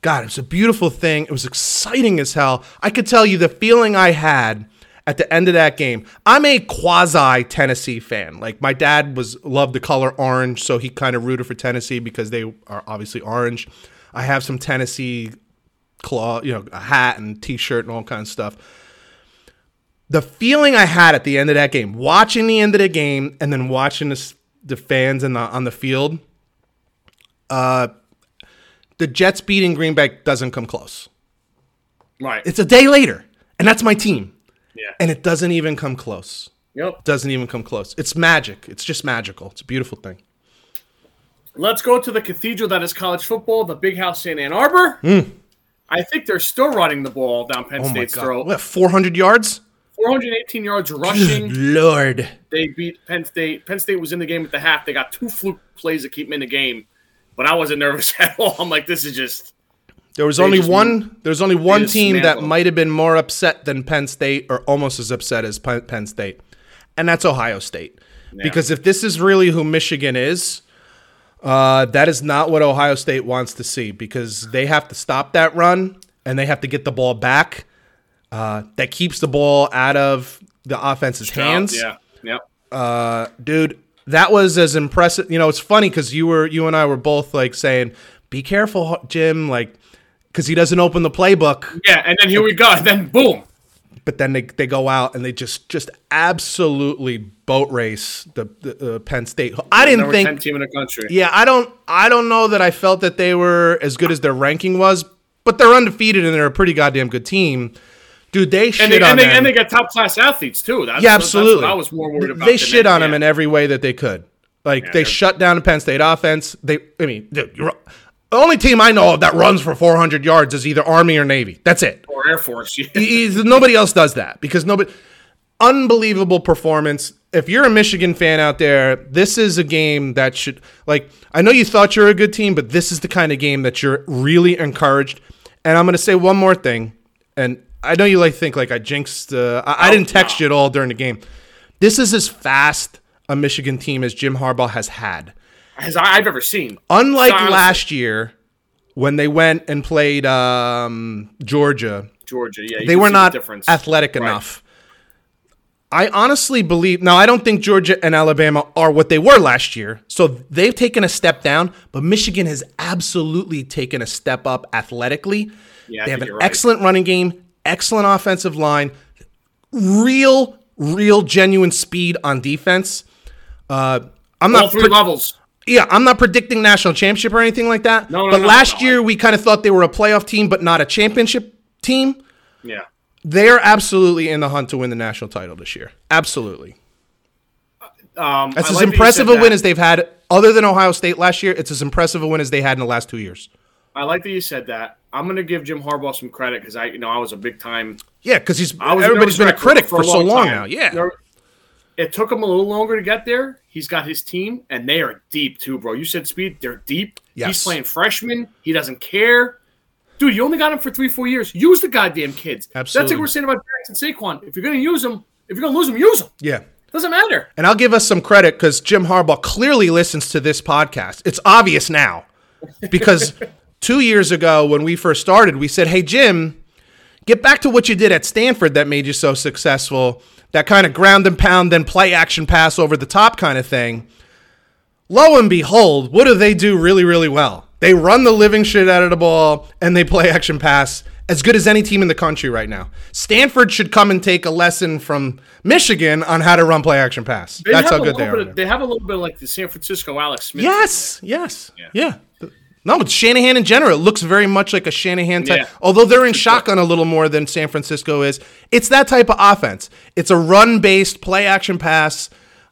God, it was a beautiful thing. It was exciting as hell. I could tell you the feeling I had at the end of that game. I'm a quasi Tennessee fan. Like my dad was loved the color orange, so he kind of rooted for Tennessee because they are obviously orange. I have some Tennessee claw, you know, a hat and t-shirt and all kinds of stuff. The feeling I had at the end of that game, watching the end of the game and then watching the, the fans in the, on the field, uh, the Jets beating Green Bay doesn't come close. right. It's a day later, and that's my team. yeah. And it doesn't even come close. Yep. Doesn't even come close. It's magic. It's just magical. It's a beautiful thing. Let's go to the cathedral that is college football, the big house in Ann Arbor. I think they're still running the ball down Penn. Oh State's god. throat. What, 400 yards? 418 yards rushing. Lord. they beat Penn State. Penn State was in the game at the half. They got two fluke plays to keep them in the game, but I wasn't nervous at all. I'm like, this is just There was only just- one there's only one team that might have been more upset than Penn State or almost as upset as Penn State. And that's Ohio State. Because if this is really who Michigan is, Uh, that is not what Ohio State wants to see because they have to stop that run and they have to get the ball back. Uh, that keeps the ball out of the offense's hands. Yeah. Yep. Uh, dude, that was as impressive. You know, it's funny because you were you and I were both like saying, "Be careful, Jim," like because he doesn't open the playbook. Yeah, and then here we go. And then boom. But then they, they go out and they just just absolutely boat race the, the uh, Penn State. I didn't think 10 team in the country. Yeah, I don't I don't know that I felt that they were as good as their ranking was, but they're undefeated and they're a pretty goddamn good team. Dude, they shit And they, on and, they, them. and they got top class athletes too. That's, yeah, absolutely. what I was more worried about. They shit on them yeah. in every way that they could. Like they they're- shut down the Penn State offense. They, I mean, dude, you're, the only team I know of that runs for 400 yards is either Army or Navy. That's it. or Air Force. Yeah. Nobody else does that because nobody. Unbelievable performance. If you're a Michigan fan out there, this is a game that should like. I know you thought you're a good team, but this is the kind of game that you're really encouraged. And I'm going to say one more thing, and I know you like think like I jinxed. Uh, I, I didn't text you at all during the game. This is as fast a Michigan team as Jim Harbaugh has had. As I've ever seen. Unlike Honestly, last year when they went and played um, Georgia, Georgia, yeah, they were the not difference. athletic Right. enough. I honestly believe now I don't think Georgia and Alabama are what they were last year. So they've taken a step down, but Michigan has absolutely taken a step up athletically. Yeah, they have an right. excellent running game, excellent offensive line, real real genuine speed on defense. Uh I'm All not three pre- levels. yeah, I'm not predicting national championship or anything like that. No, no, but no, last no, year we kind of thought they were a playoff team but not a championship team Yeah. they're absolutely in the hunt to win the national title this year. Absolutely. Um, That's I as like impressive a win that. as they've had, other than Ohio State last year. It's as impressive a win as they had in the last two years. I like that you said that. I'm going to give Jim Harbaugh some credit because I, you know, I was a big time. Yeah, because he's I was everybody's been a critic for for, a so long long time. now. Yeah, It took him a little longer to get there. He's got his team, and they are deep too, bro. You said speed; they're deep. Yes. He's playing freshman. He doesn't care. Dude, you only got him for three, four years. Use the goddamn kids. Absolutely. That's like we're saying about Jackson Saquon. If you're going to use them, if you're going to lose them, use them. yeah. Doesn't matter. And I'll give us some credit because Jim Harbaugh clearly listens to this podcast. It's obvious now because two years ago when we first started, we said, "Hey Jim, get back to what you did at Stanford that made you so successful. That kind of ground and pound, then play action pass over the top kind of thing." Lo and behold, what do they do really, really well? They run the living shit out of the ball and they play action pass as good as any team in the country right now. Stanford should come and take a lesson from Michigan on how to run play action pass. They That's how good they are. of- they have a little bit of like the San Francisco Alex Smith. Yes, yes, yeah. No, it's Shanahan in general. It looks very much like a Shanahan type. Yeah. Although they're in shotgun a little more than San Francisco is. It's that type of offense. It's a run-based play action pass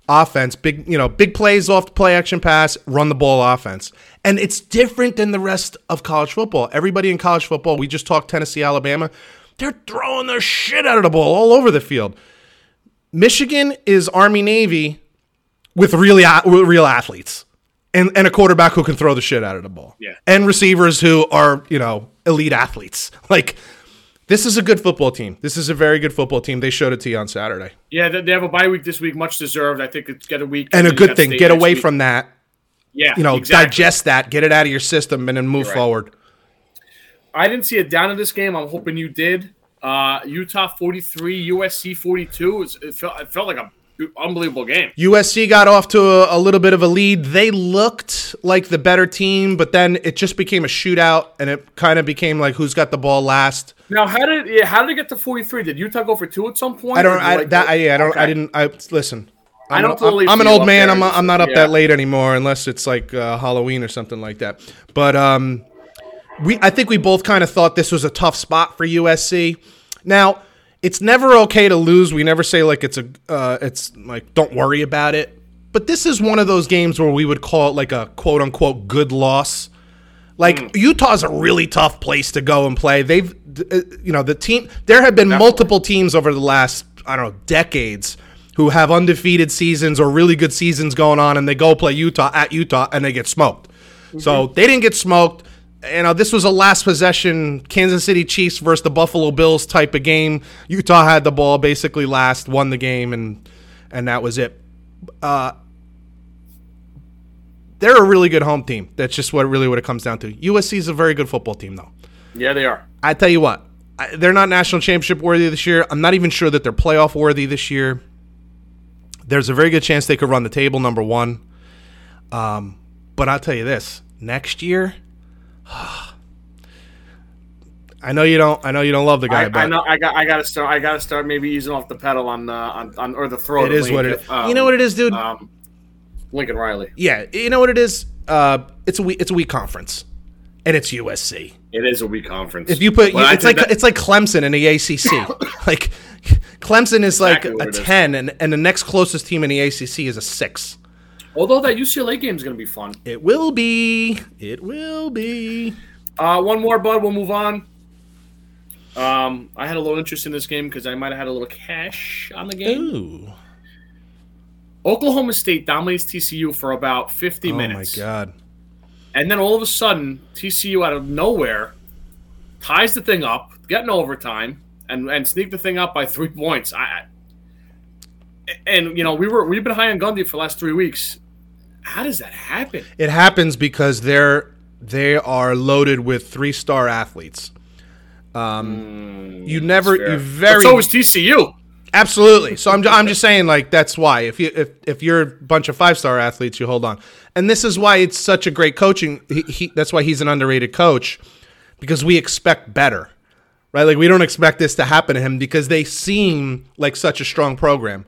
offense. Big, you know, big plays off the play action pass, run the ball offense. And it's different than the rest of college football. Everybody in college football, we just talked Tennessee, Alabama, they're throwing the shit out of the ball all over the field. Michigan is Army Navy with really with real athletes and, and a quarterback who can throw the shit out of the ball. Yeah. And receivers who are, you know, elite athletes. Like this is a good football team. This is a very good football team. They showed it to you on Saturday. Yeah, they, have a bye week this week, much deserved. I think it's get a week And a good thing, get away week. from that, yeah, you know, exactly. digest that, get it out of your system and then move right. forward. I didn't see it down in this game. I'm hoping you did. Uh, Utah 43, USC 42. It's- It felt, it felt like a unbelievable game. USC got off to a, a little bit of a lead. They looked like the better team, but then it just became a shootout and it kind of became like who's got the ball last. Now, how did yeah, how did it get to 43? Did Utah go for two at some point? I don't. I, like- that, I, yeah, I don't. I didn't. I listen. I I'm, don't an- totally I'm an old man. there. I'm. I'm not up Yeah. that late anymore, unless it's like uh, Halloween or something like that. But um, we. I think we both kind of thought this was a tough spot for USC. Now, it's never okay to lose. We never say like it's a. Uh, it's like don't worry about it. But this is one of those games where we would call it like a quote unquote good loss. Like Hmm. Utah's a really tough place to go and play. They've, uh, you know, the team. There have been multiple teams over the last, I don't know, decades who have undefeated seasons or really good seasons going on, and they go play Utah at Utah and they get smoked. So they didn't get smoked. You know, this was a last possession Kansas City Chiefs versus the Buffalo Bills type of game. Utah had the ball basically last, won the game, and and that was it. Uh, they're a really good home team. That's just what really what it comes down to. USC is a very good football team, though. Yeah, they are. I tell you what, I, they're not national championship worthy this year. I'm not even sure that they're playoff worthy this year. There's a very good chance they could run the table, number one. Um, but I'll tell you this: next year, I know you don't. I know you don't love the guy, I, but I know I got I got to start. I got to start maybe easing off the pedal on the on, on or the throat. It is what it is. um, you know what it is, dude. Um, Lincoln Riley. yeah, you know what it is. Uh, it's a weak, it's a weak conference, and it's USC. It is a weak conference. If you put, I it's like that- it's like Clemson in the ACC. like Clemson is like Exactly what a is. ten, and and the next closest team in the ACC is a six. Although that UCLA game is going to be fun. It will be. It will be. Uh, one more, bud. We'll move on. Um, I had a little interest in this game because I might have had a little cash on the game. Ooh. Oklahoma State dominates TCU for about 50 Oh minutes. Oh, my god. And then all of a sudden, TCU out of nowhere ties the thing up, getting overtime, and, and sneak the thing up by three points. I, and you know we were we've been high on Gundy for the last three weeks. How does that happen? It happens because they're they are loaded with three star athletes. Um, you never, you very But so is TCU. Absolutely. So I'm, I'm just saying like that's why if you if, if you're a bunch of five star athletes, you hold on, and this is why it's such a great coaching. He, he that's why he's an underrated coach because we expect better, right? Like we don't expect this to happen to him because they seem like such a strong program.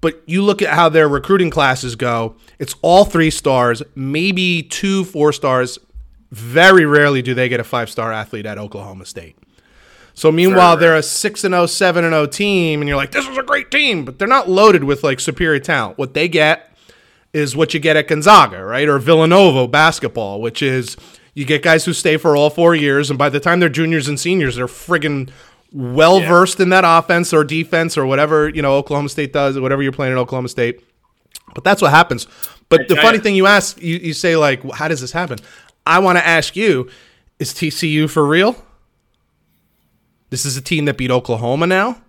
But you look at how their recruiting classes go; it's all three stars, maybe two four stars. Very rarely do they get a five star athlete at Oklahoma State. So meanwhile, they're a six and 0, 7 and 0 team, and you're like, this is a great team, but they're not loaded with like superior talent. What they get is what you get at Gonzaga, right? Or Villanova basketball, which is you get guys who stay for all four years, and by the time they're juniors and seniors, they're friggin' well versed in that offense or defense or whatever, you know, Oklahoma State does, whatever you're playing at Oklahoma State. But that's what happens. But the funny thing you ask, you, you say, like, how does this happen? I want to ask you, is TCU for real? This is a team that beat Oklahoma now.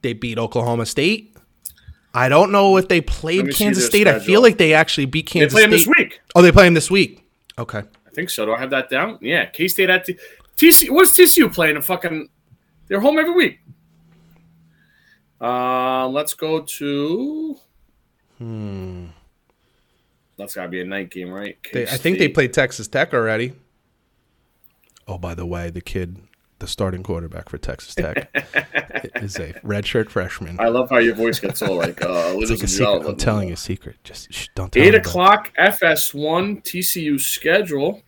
They beat Oklahoma State. I don't know if they played Kansas State. I feel like they actually beat They Kansas play them State. this week. Oh, they play them this week. Okay. I think so. Do I have that down? Yeah, K State at T- TCU. What's TCU playing? A fucking. They're home every week. Uh, let's go to. Hmm. That's gotta be a night game, right? They, I think they played Texas Tech already. Oh, by the way, the kid, the starting quarterback for Texas Tech, is a redshirt freshman. I love how your voice gets all like, uh, It's like a secret. I'm telling you a secret. Just shh, don't tell Eight o'clock FS1 TCU schedule.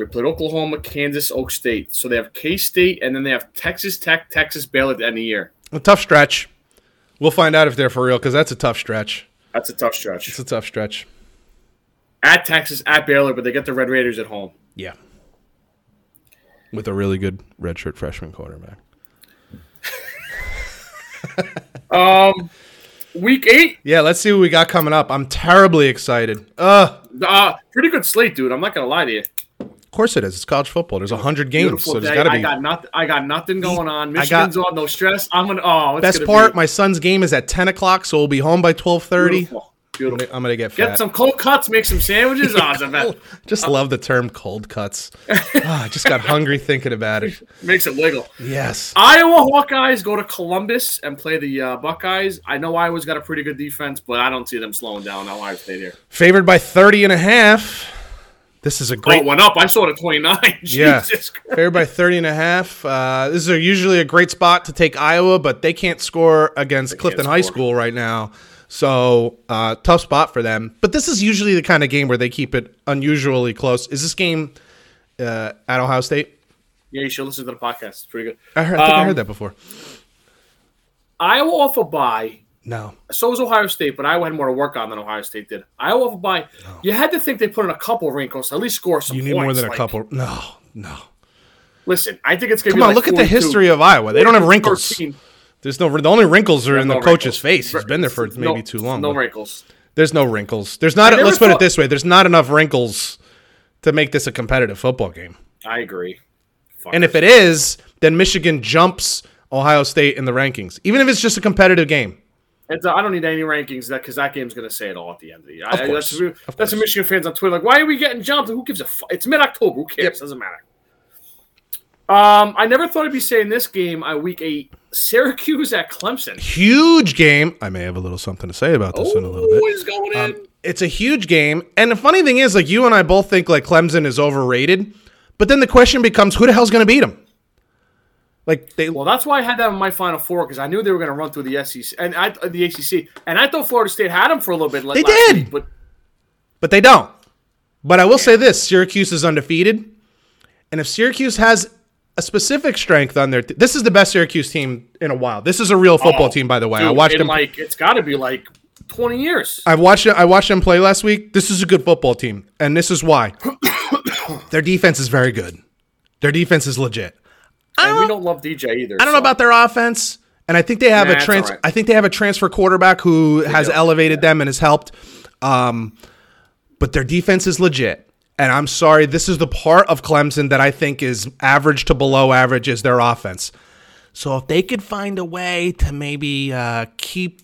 They played Oklahoma, Kansas, Oak State. So they have K State, and then they have Texas Tech, Texas Baylor at the end of the year. A tough stretch. We'll find out if they're for real because that's a tough stretch. That's a tough stretch. It's a tough stretch. At Texas, at Baylor, but they get the Red Raiders at home. Yeah. With a really good redshirt freshman quarterback. Um, week eight, Yeah, let's see what we got coming up. I'm terribly excited. Uh, uh, pretty good slate, dude. I'm not gonna lie to you. Of course it is. It's college football. There's 100 games, so there's got to be. I got nothing. I got nothing going on. I got- Michigan's on, no stress. I'm gonna. Oh, it's Best gonna part, Be my son's game is at 10 o'clock, so we'll be home by 12:30. beautiful. Beautiful. I'm gonna get fat. Get some cold cuts. Make some sandwiches. Oh, it's a. Just love the term cold cuts. Ah, I just got hungry thinking about it. Makes it wiggle. Yes. Iowa Hawkeyes go to Columbus and play the uh, Buckeyes. I know Iowa's got a pretty good defense, but I don't see them slowing down. Ohio State here. Favored by 30 and a half. This is a Oh, great it went up. I saw it at 29. Yeah. Jesus Favored by 30 and a half. Uh, this is a, usually a great spot to take Iowa, but they can't score against Clifton High score. School right now. So, uh, tough spot for them. But this is usually the kind of game where they keep it unusually close. Is this game uh, at Ohio State? Yeah, you should listen to the podcast. It's pretty good. I, heard, I think I Um, heard that before. Iowa off a bye. No. So was Ohio State, but Iowa had more to work on than Ohio State did. Iowa a bye. You had to think they put in a couple wrinkles, at least score some You need points. more than a couple. No, no. Listen, I think it's going to Come be on, like look at the history of Iowa. They don't have wrinkles. 13. There's no. The only wrinkles are in the coach's wrinkles. face. He's been there for No- maybe too long. No wrinkles. There's no wrinkles. There's not. Let's put it this way. There's not enough wrinkles to make this a competitive football game. I agree. Fuck And if it is, then Michigan jumps Ohio State in the rankings, even if it's just a competitive game. It's, I don't need any rankings that because that game's going to say it all at the end of the year. Of I-. That's, Of that's. Michigan fans on Twitter like, why are we getting jumped? Who gives a? fuck? It's mid October. Who cares? Doesn't matter. Um, I never thought I'd be saying this game on week eight. Syracuse at Clemson. Huge game. I may have a little something to say about this in a little Oh, bit. going in. Um, it's a huge game, and the funny thing is, like you and I both think like Clemson is overrated, but then the question becomes, who the hell's going to beat them? Like they, well, that's why I had that in my Final Four because I knew they were going to run through the SEC and I, the ACC, and I thought Florida State had them for a little bit. They did. week, but but they don't. But I will say this: Syracuse is undefeated, and if Syracuse has a specific strength on their, this is the best Syracuse team in a while. This is a real football Oh, team, by the way. I watched them. like it's got to be like twenty years. I watched I watched them play last week. This is a good football team, and this is why. Their defense is very good. Their defense is legit. And we don't love DJ either. I don't know about their offense, and I think they have Nah, a trans. right. I think they have a transfer quarterback who has do. elevated them and has helped. Um, but their defense is legit, and I'm sorry, this is the part of Clemson that I think is average to below average is their offense. So if they could find a way to maybe uh, keep,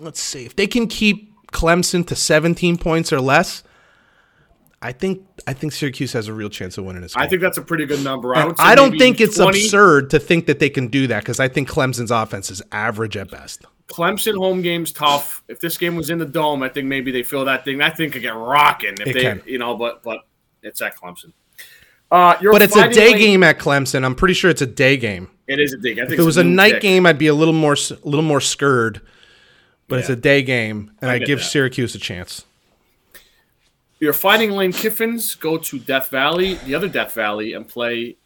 let's see, if they can keep Clemson to 17 points or less, I think I think Syracuse has a real chance of winning this game. I think that's a pretty good number. I, would say I don't think it's 20. absurd to think that they can do that because I think Clemson's offense is average at best. Clemson home game's tough. If this game was in the dome, I think maybe they feel that thing. That thing could get rocking if It they, can. you know. But but it's at Clemson. Uh, But it's a day lane- game at Clemson. I'm pretty sure it's a day game. It is a. I think If it was a night game, I'd be a little more a little more scared. But it's a day game, and I, get give that. Syracuse a chance. Your fighting Lane Kiffins go to Death Valley, the other Death Valley, and play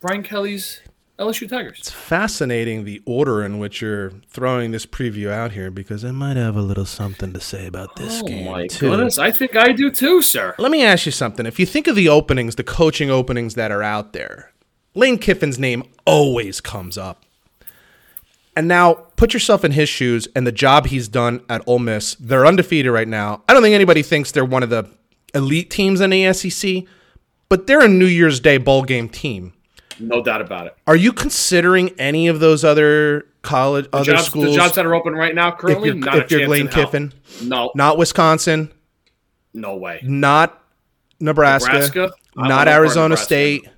Brian Kelly's LSU Tigers. It's fascinating the order in which you're throwing this preview out here because I might have a little something to say about this Oh game my too. goodness, I think I do too, sir. Let me ask you something. If you think of the openings, the coaching openings that are out there, Lane Kiffin's name always comes up. And now put yourself in his shoes and the job he's done at Ole Miss. They're undefeated right now. I don't think anybody thinks they're one of the elite teams in the SEC, but they're a New Year's Day bowl game team. No doubt about it. Are you considering any of those other college, other Jobs, schools? the jobs that are open right now if currently, you're, not a if you're chance Lane. Kiffin, No, not Wisconsin, no way. not Nebraska, Nebraska? Not Arizona Nebraska. State,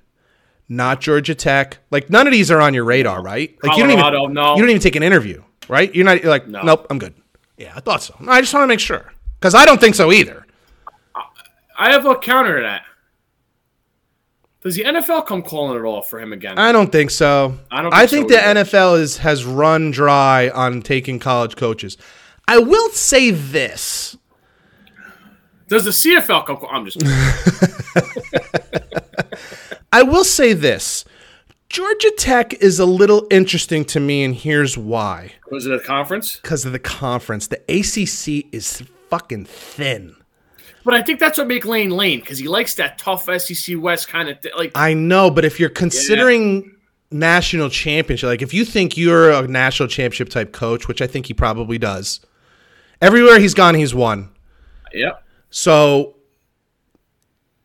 not Georgia Tech. Like none of these are on your radar, right? Like you don't even no. you don't even take an interview, right? You're not you're like No. nope, I'm good. Yeah, I thought so. No, I just want to make sure because I don't think so either. I have a counter to that. Does the NFL come calling it all for him again? I don't think so. I don't I think think so the either. NFL is has run dry on taking college coaches. I will say this. Does the CFL come? I'm just. I will say this. Georgia Tech is a little interesting to me, and here's why. Was it a conference? Because of the conference. The ACC is fucking thin. But I think that's what make Lane Lane because he likes that tough SEC West kind of th- like. I know, but if you're considering national championship, like if you think you're a national championship type coach, which I think he probably does, everywhere he's gone, he's won. Yep. So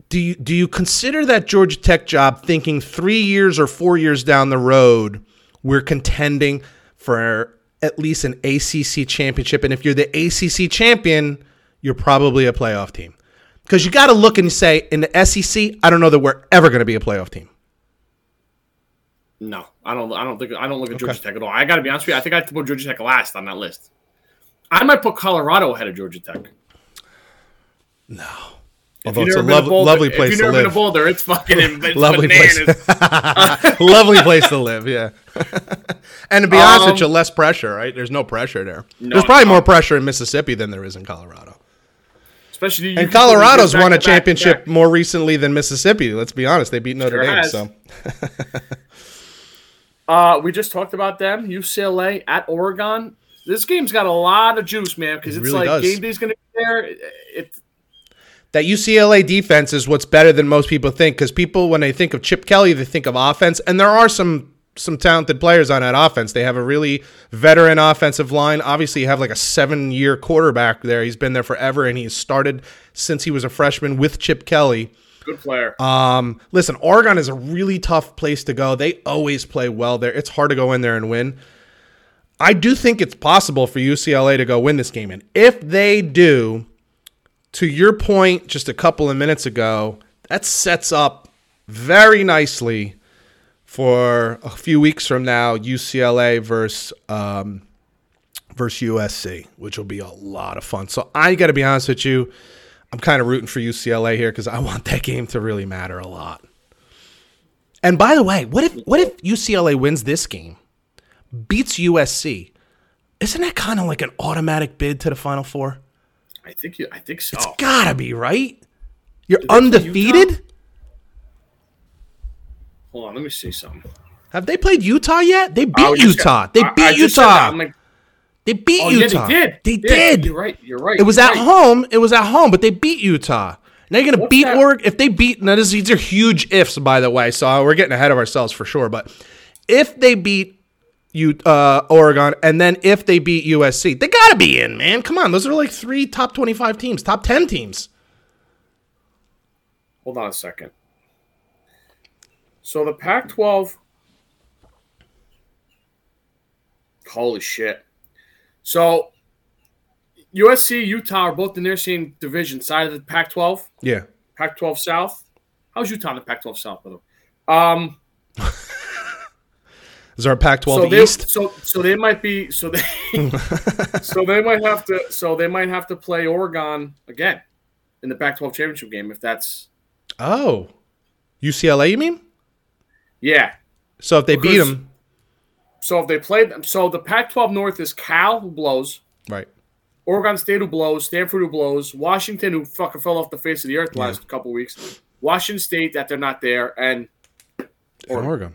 do you do you consider that Georgia Tech job thinking three years or four years down the road we're contending for at least an ACC championship? And if you're the ACC champion, you're probably a playoff team. Because you got to look and say in the SEC, I don't know that we're ever going to be a playoff team. No, I don't. I don't think. I don't look at Georgia Tech at all. I got to be honest with you. I think I have to put Georgia Tech last on that list. I might put Colorado ahead of Georgia Tech. Although it's a you've never been to lov- Boulder- lovely if place you've to never been live. to Boulder, it's fucking it's Lovely place. bananas. lovely place to live, yeah. and to be honest with Um, you, less pressure, right? There's no pressure there. No, There's probably no. more pressure in Mississippi than there is in Colorado. Especially And Colorado's won a to back to championship back. more recently than Mississippi. Let's be honest; they beat Notre Sure Dame. has. So Uh, we just talked about them. UCLA at Oregon. This game's got a lot of juice, man. Because It it's really like does. game day's going to be there. It, it, that UCLA defense is what's better than most people think. Because people, when they think of Chip Kelly, they think of offense, and there are some some talented players on that offense. They have a really veteran offensive line. Obviously, you have like a seven year quarterback there. He's been there forever, and he's started since he was a freshman with Chip Kelly. good player. Um, listen, Oregon is a really tough place to go. They always play well there. It's hard to go in there and win. I do think it's possible for UCLA to go win this game. And if they do, to your point just a couple of minutes ago, that sets up very nicely for a few weeks from now UCLA versus um, versus USC, which will be a lot of fun. So I got to be honest with you, I'm kind of rooting for UCLA here because I want that game to really matter a lot. And by the way, what if what if UCLA wins this game, beats USC? Isn't that kind of like an automatic bid to the Final Four? I think you. I think so. It's gotta be right. You're play undefeated. Hold on, let me see something. Have they played Utah yet? They beat just Utah. gonna- They beat I that. Utah. Like, They beat oh Utah. yeah, they did. They Yeah, did. You're right. You're right. It was at right. home. It was at home, but they beat Utah. Now you're gonna What's beat that? Oregon if they beat. Now this, these are huge ifs, by the way. So we're getting ahead of ourselves for sure. But if they beat you, uh, Oregon, and then if they beat USC, they gotta be in, man. Come on, those are like three top twenty-five teams, top ten teams. Hold on a second. So the Pac-12. Holy shit! So USC, Utah are both in their same division side of the Pac-12. Yeah. Pac-12 South. How's Utah in the Pac-12 South, by the way? Um, Is there a Pac-12 so they, East? so so they might be so they so they might have to so they might have to play Oregon again in the Pac-12 championship game if that's Oh, UCLA, you mean? yeah. So if they beat them, So if they play them, so the Pac-12 North is Cal who blows, right? Oregon State who blows, Stanford who blows, Washington who fucking fell off the face of the earth the last couple weeks, Washington State that they're not there, and Oregon. Oregon.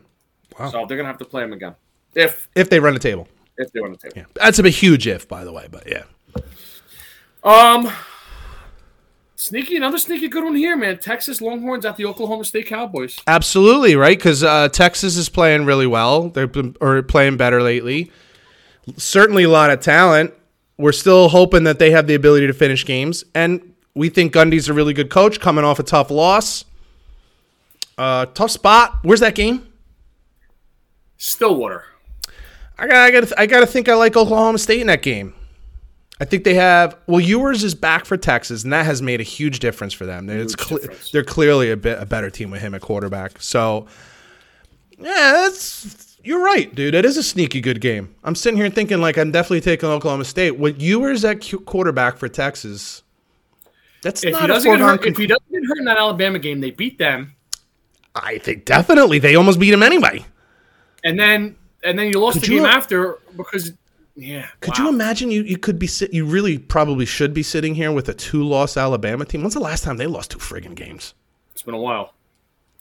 So they're gonna have to play them again if If they run the table, if they want to take. yeah, that's a huge if, by the way. But yeah, Um, sneaky, another sneaky good one here, man. Texas Longhorns at the Oklahoma State Cowboys. absolutely right. Because uh, Texas is playing really well. They've been or playing better lately. Certainly a lot of talent. We're still hoping that they have the ability to finish games, and we think Gundy's a really good coach, coming off a tough loss. Uh, tough spot. Where's that game? Stillwater. I got, I got, I got to think I like Oklahoma State in that game. I think they have. Well, Ewers is back for Texas, and that has made a huge difference for them. It's cle- they're clearly a bit a better team with him at quarterback. So, yeah, that's you're right, dude. It is a sneaky good game. I'm sitting here thinking like I'm definitely taking Oklahoma State. With Ewers at Q- quarterback for Texas, that's If not he a doesn't get foregone hurt, if he doesn't get hurt in that Alabama game, they beat them, I think definitely they almost beat him anyway. And then and then you lost Could the you- game after because yeah. Could wow. you imagine you, you could be sit, you really probably should be sitting here with a two loss Alabama team? When's the last time they lost two friggin' games? It's been a while.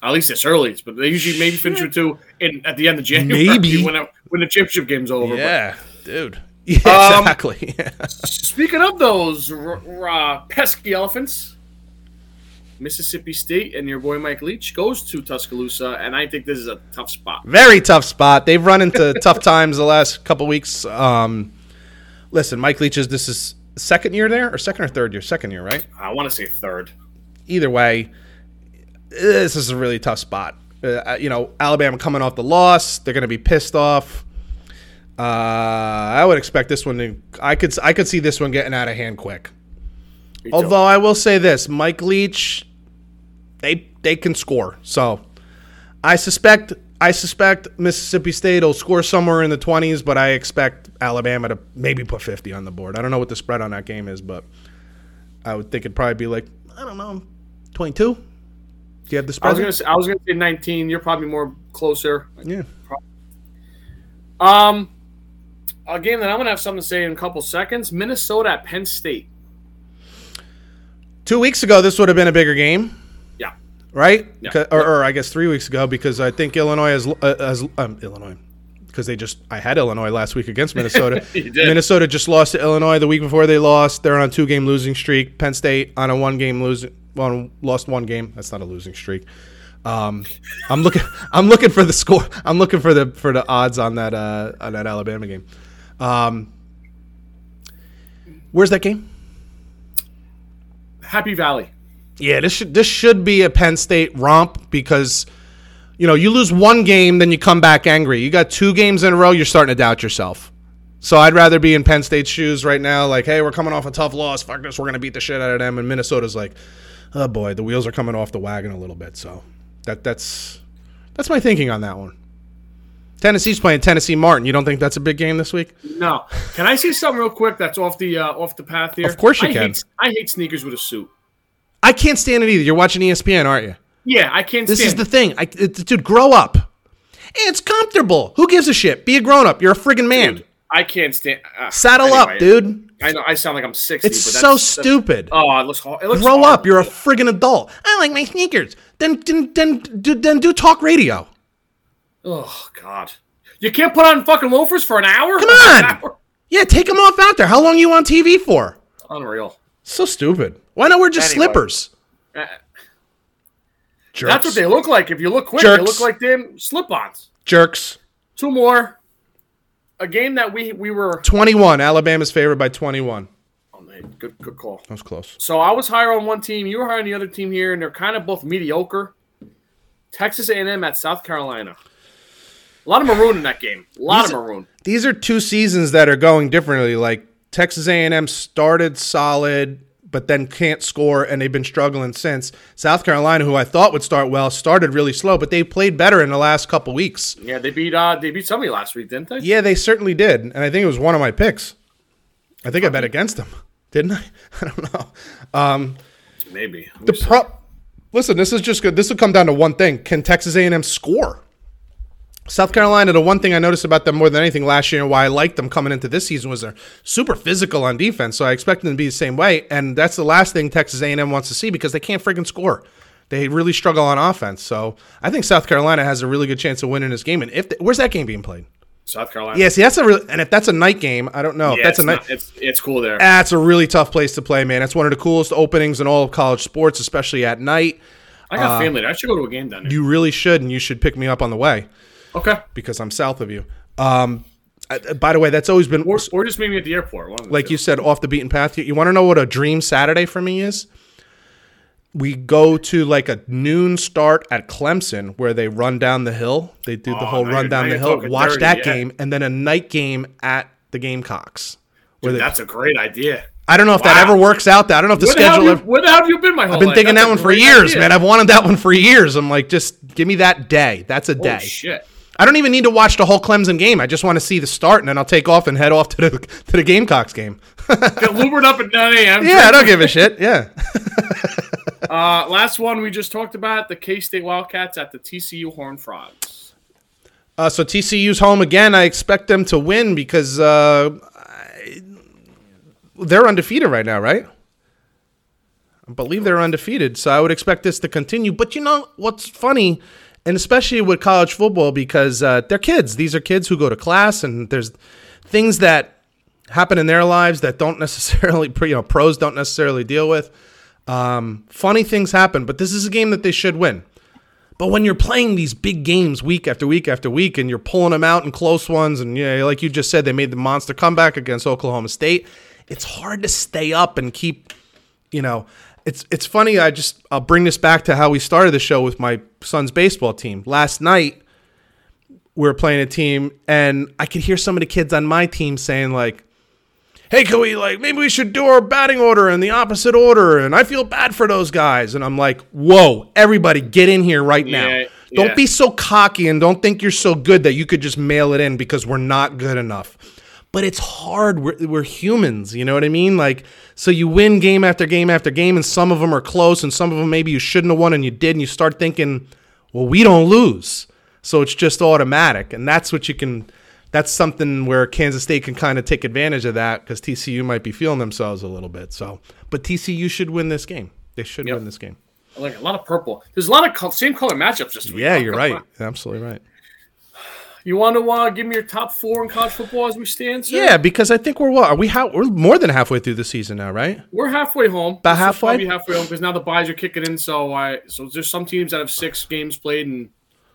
At least it's early, but they usually maybe finish with two in at the end of January Maybe. when, when the championship game's over. but- dude. Yeah, Um, exactly. Speaking of those r- r- uh, pesky elephants, Mississippi State and your boy Mike Leach goes to Tuscaloosa, and I think this is a tough spot. Very tough spot. They've run into tough times the last couple weeks. Um, listen, Mike Leach is this is second year there or second or third year? Second year, right? I want to say third. Either way, this is a really tough spot. Uh, you know, Alabama coming off the loss, they're going to be pissed off. Uh, I would expect this one to. I could I could see this one getting out of hand quick. Although I will say this, Mike Leach, they they can score. So I suspect I suspect Mississippi State will score somewhere in the twenties, but I expect Alabama to maybe put fifty on the board. I don't know what the spread on that game is, but I would think it'd probably be like I don't know, twenty two. Do you have the I spread? was gonna say I was gonna say 19. You're probably more closer. yeah. Um, a game that I'm gonna have something to say in a couple seconds. Minnesota at Penn State. Two weeks ago, this would have been a bigger game. Right? Yeah. Or, or I guess three weeks ago because I think Illinois has, uh, has um, Illinois because they just I had Illinois last week against Minnesota. Minnesota just lost to Illinois the week before they lost. They're on a two game losing streak. Penn State on a one game losing well lost one game. That's not a losing streak. Um, I'm looking I'm looking for the score. I'm looking for the for the odds on that uh, on that Alabama game. Um, where's that game? Happy Valley. Yeah, this should this should be a Penn State romp because you know you lose one game, then you come back angry. You got two games in a row, you're starting to doubt yourself. So I'd rather be in Penn State's shoes right now, like, hey, we're coming off a tough loss. Fuck this, we're gonna beat the shit out of them. And Minnesota's like, oh boy, the wheels are coming off the wagon a little bit. So that that's that's my thinking on that one. Tennessee's playing Tennessee Martin. You don't think that's a big game this week? No. Can I say something real quick that's off the uh, off the path here? Of course you I can. Hate, I hate sneakers with a suit. I can't stand it either. You're watching ESPN, aren't you? Yeah, I can't This is the thing. I, it, dude, grow up. It's comfortable. Who gives a shit? Be a grown up. You're a friggin' man. Dude, I can't stand. Uh, Saddle anyway, up, dude. I know I sound like I'm 60. It's but so that's, that's- stupid. Oh, it looks. It looks Grow hard. up. You're a friggin' adult. I like my sneakers. Then then then do, then do talk radio. Oh God. You can't put on fucking loafers for an hour. Come on. Hour? Yeah, take them off out there. How long are you on TV for? Unreal. So stupid. Why not wear just Anyway. slippers? Uh, Jerks. That's what they look like. If you look quick, Jerks. they look like damn slip-ons. Jerks. Two more. A game that we we were. 21. Alabama's favored by 21. Oh man, good good call. That was close. So I was higher on one team. You were higher on the other team here, and they're kind of both mediocre. Texas A&M at South Carolina. A lot of maroon in that game. A lot These- of maroon. these are two seasons that are going differently. Like Texas A&M started solid, but then can't score, and they've been struggling since. South Carolina, who I thought would start well, started really slow, but they played better in the last couple weeks. Yeah, they beat uh they beat somebody last week, didn't they? Yeah, they certainly did, and I think it was one of my picks. I think I bet against them, didn't I? I don't know. Um, Maybe. the pro- Listen, this is just good. This will come down to one thing: Can Texas A&M score? South Carolina, the one thing I noticed about them more than anything last year and why I liked them coming into this season was they're super physical on defense. So I expect them to be the same way. And that's the last thing Texas A&M wants to see because they can't freaking score. They really struggle on offense. So I think South Carolina has a really good chance of winning this game. And if they, where's that game being played? South Carolina. Yeah, see, that's a real. And if that's a night game, I don't know. if Yeah, that's it's, a night. not- it's it's cool there. That's a really tough place to play, man. That's one of the coolest openings in all of college sports, especially at night. I got family there. I should go to a game down there. uh, You really should, and you should pick me up on the way. Okay. because I'm south of you. Um, I- by the way, that's always been Or, or just meet me at the airport. The like two. you said, off the beaten path. You, you want to know what a dream Saturday for me is? We go to like a noon start at Clemson where they run down the hill. They do the Oh, whole run down the hill. Watch dirty, that yeah. game, and then a night game at the Gamecocks. Where they, That's a great idea. I don't know if that ever works out. There, I don't know if the Where the, schedule. you, ever, where the hell have you been my whole I've been life? thinking That's that one for years, idea. man. I've wanted that one for years. I'm like, just give me that day. That's a day. Shit. I don't even need to watch the whole Clemson game. I just want to see the start, and then I'll take off and head off to the to the Gamecocks game. Get Lubered up at 9 a.m. yeah, I don't give a shit. Yeah, Uh, last one we just talked about the K State Wildcats at the TCU Horned Frogs. uh, so TCU's home again. I expect them to win because uh, I- they're undefeated right now, right? I believe they're undefeated, so I would expect this to continue. But you know what's funny, and especially with college football, because uh, they're kids. These are kids who go to class, and there's things that happen in their lives that don't necessarily, you know, pros don't necessarily deal with. Um, funny things happen, but this is a game that they should win. But when you're playing these big games week after week after week, and you're pulling them out in close ones, and yeah, like you just said, they made the monster comeback against Oklahoma State. It's hard to stay up and keep, you know. It's it's funny. I just I'll bring this back to how we started the show with my son's baseball team last night. We were playing a team, and I could hear some of the kids on my team saying like, hey, can we like maybe we should do our batting order in the opposite order? And I feel bad for those guys. And I'm like, whoa, everybody get in here right now. Yeah, Don't yeah. be so cocky and don't think you're so good that you could just mail it in because we're not good enough. But it's hard. We're, we're humans. You know what I mean? Like, so you win game after game after game, and some of them are close, and some of them maybe you shouldn't have won and you did, and you start thinking, well, we don't lose. So it's just automatic. And that's what you can that's something where Kansas State can kind of take advantage of that because TCU might be feeling themselves a little bit. So, but TCU should win this game. They should Yep. win this game. Like a lot of purple. There's a lot of same color matchups this week. Yeah, you're right. Absolutely right. You want to uh, give me your top four in college football as we stand? Sir? Yeah, because I think we're what are we? Ha- we're more than halfway through the season now, right? We're halfway home. About This is halfway? Probably halfway home because now the buys are kicking in. So I so there's some teams that have six games played and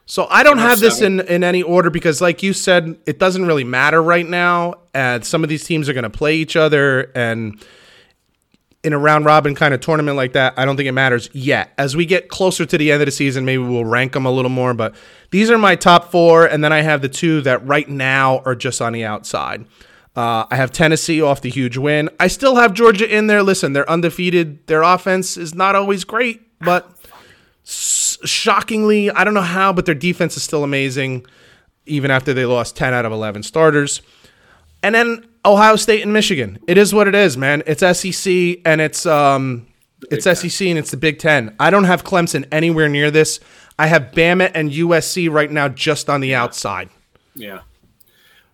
So I don't have this in, in any order because, like you said, it doesn't really matter right now. And some of these teams are going to play each other, and in a round robin kind of tournament like that, I don't think it matters yet. As we get closer to the end of the season, maybe we'll rank them a little more. But these are my top four, and then I have the two that right now are just on the outside. Uh, I have Tennessee off the huge win. I still have Georgia in there. Listen, they're undefeated. Their offense is not always great, but s- shockingly, I don't know how, but their defense is still amazing, even after they lost 10 out of 11 starters. And then Ohio State and Michigan. It is what it is, man. It's SEC and it's um it's SEC and it's the Big Ten. I don't have Clemson anywhere near this. I have Bama and USC right now just on the outside. Yeah.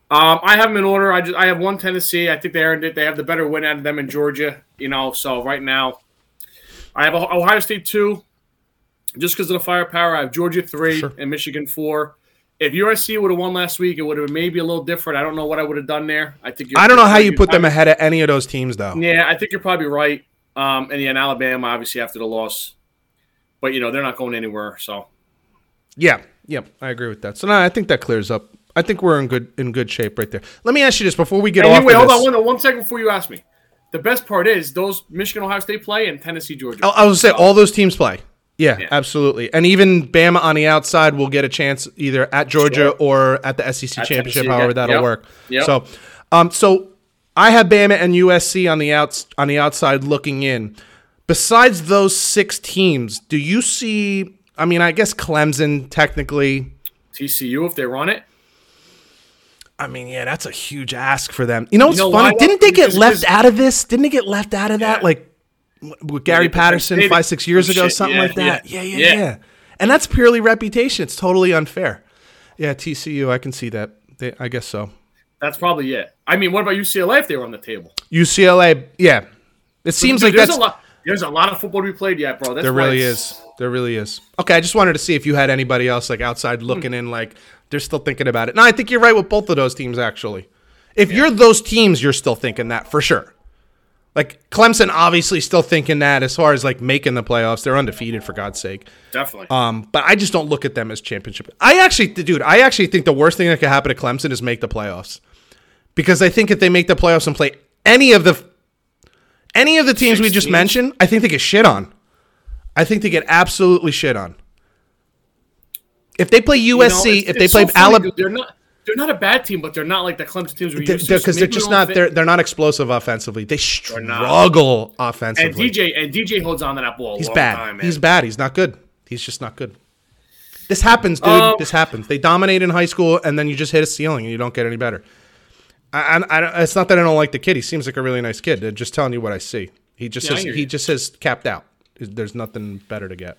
Um, I have them in order. I just I have one Tennessee. I think they earned it. They have the better win out of them in Georgia. You know, so right now, I have Ohio State two, just because of the firepower. I have Georgia three Sure. and Michigan four. If USC would have won last week, it would have been maybe a little different. I don't know what I would have done there. I think I don't know how you put them ahead of any of those teams though. Yeah, I think you're probably right. Um, and yeah, and Alabama obviously after the loss, but you know they're not going anywhere. So Yeah, yeah, I agree with that. So now I think that clears up. I think we're in good in good shape right there. Let me ask you this before we get off. anyway, hold on one, one second before you ask me. The best part is those Michigan Ohio State play and Tennessee Georgia. I, I was say all those teams play. Yeah, Yeah. absolutely. And even Bama on the outside will get a chance either at Georgia Sure. or at the SEC At championship, Tennessee, however yeah. that'll Yep. work. Yep. So, um, so I have Bama and USC on the outs on the outside looking in. Besides those six teams, do you see? I mean, I guess Clemson technically. TCU if they run it. I mean, yeah, that's a huge ask for them. You know what's know funny? why? Didn't they get left out of this? Didn't they get left out of that? Like with Gary Patterson five, six years ago, shit, something yeah, like that. Yeah. yeah, Yeah, yeah, yeah. And that's purely reputation. It's totally unfair. Yeah, TCU, I can see that. They, I guess so. That's probably it. I mean, what about UCLA if they were on the table? UCLA, yeah. It seems Dude, like there's a lot. There's a lot of football to be played yet, bro. That's there really is. There really is. Okay, I just wanted to see if you had anybody else like outside hmm. looking in, like they're still thinking about it. No, I think you're right with both of those teams actually. If you're those teams, you're still thinking that for sure. Like Clemson, obviously still thinking that as far as like making the playoffs, they're undefeated for God's sake. Definitely. Um, but I just don't look at them as championship. I actually, dude, I actually think the worst thing that could happen to Clemson is make the playoffs, because I think if they make the playoffs and play any of the any of the teams we just mentioned, I think they get shit on. I think they get absolutely shit on. If they play USC, You know, it's- if they play so Alabama, they're not. They're not a bad team, but they're not like the Clemson teams we're used to. because so they're just not don't they're they're not explosive offensively. They struggle And offensively. DJ and DJ holds on to that ball. A He's bad. Time. He's bad. He's not good. He's just not good. This happens, dude. Um, this happens. They dominate in high school, and then you just hit a ceiling, and you don't get any better. I, I, I it's not that I don't like the kid. He seems like a really nice kid. I'm just telling you what I see. He just Yeah, says he just says capped out. There's nothing better to get.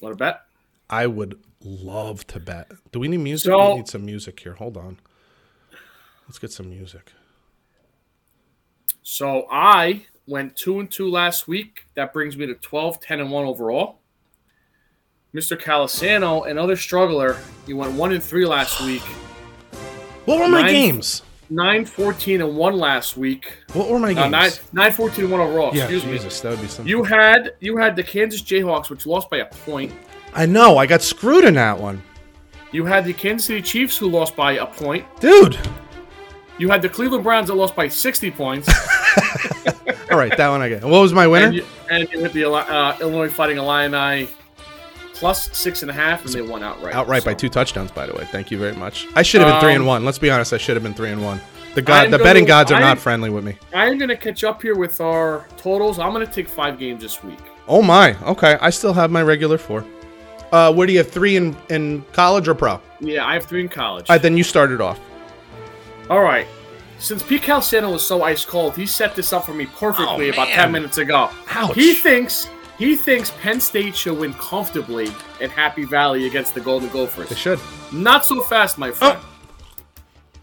Want to bet? I would love to bet. Do we need music? So- we need some music here. Hold on. Let's get some music. So I went two and two last week. That brings me to 12, 10, and one overall. Mr. Colasano, another struggler, he went one and three last week. What were my Nine- games? 9, 14, and one last week. What were my Uh, games? 9, 9, 14, and one overall. yeah, Excuse me. Jesus, that would be something. You had you had the Kansas Jayhawks, which lost by a point. I know. I got screwed in that one, You had the Kansas City Chiefs, who lost by a point. dude. You had the Cleveland Browns that lost by 60 points. All right, that one I get. What was my winner? and, you, and you hit the uh, Illinois Fighting Illini plus six and a half, and they won outright. Outright by two touchdowns, by the way. Thank you very much. I should have been three and Um, one. Let's be honest. I should have been three and one. The god, the gonna- betting gods are I'm- not friendly with me. I'm going to catch up here with our totals. I'm going to take five games this week. Oh my. Okay, I still have my regular four. Uh, where do you have three in in college or pro? Yeah, I have three in college. All right, then you started off. All right. Since Pete Colasano was so ice cold, he set this up for me perfectly Oh, about man. 10 minutes ago. Ouch. He thinks he thinks Penn State should win comfortably at Happy Valley against the Golden Gophers. They should. Not so fast, my friend. Oh.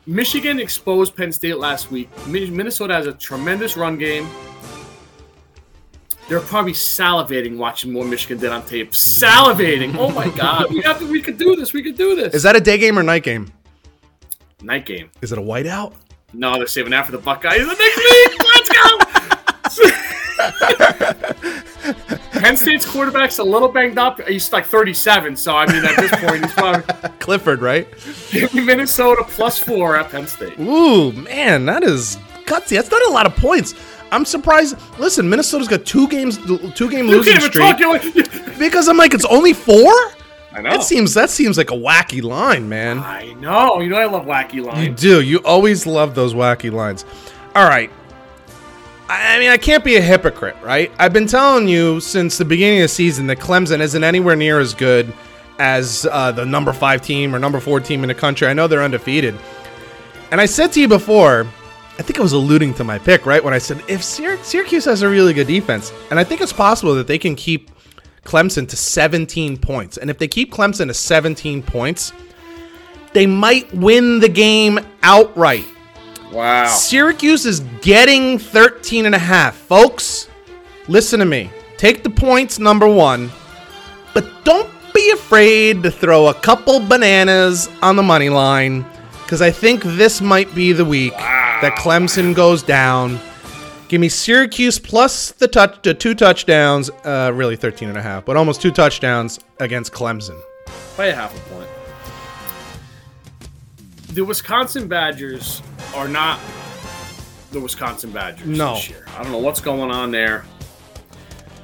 Michigan exposed Penn State last week. Mi- Minnesota has a tremendous run game. They're probably salivating watching more Michigan did on tape. Salivating! Oh my God, we have to, we could do this. We could do this. Is that a day game or night game? night game? Is it a whiteout? No, they're saving that for the Buckeyes. The next week. Let's go. Penn State's quarterback's a little banged up. He's like 37, so I mean at this point he's probably Clifford, right? Minnesota plus four at Penn State. Ooh, man, that is gutsy. That's not a lot of points. I'm surprised. Listen, Minnesota's got two games, two game You losing can't even streak. like, Because I'm like, it's only four. I know. That seems that seems like a wacky line, man. I know. You know I love wacky lines. You do. You always love those wacky lines. All right. I I mean, I can't be a hypocrite, right? I've been telling you since the beginning of the season that Clemson isn't anywhere near as good as uh, the number five team or number four team in the country. I know they're undefeated. And I said to you before, I think I was alluding to my pick, right? When I said if Syrac- Syracuse has a really good defense, and I think it's possible that they can keep Clemson to 17 points. And if they keep Clemson to 17 points, they might win the game outright. Wow. Syracuse is getting 13 and a half. Folks, listen to me. Take the points, number one, but don't be afraid to throw a couple bananas on the money line because I think this might be the week that Clemson goes down. Give me Syracuse plus the touch, the two touchdowns, uh, really 13 and a half, but almost two touchdowns against Clemson. By a half a point. The Wisconsin Badgers are not the Wisconsin Badgers No. this year. I don't know what's going on there.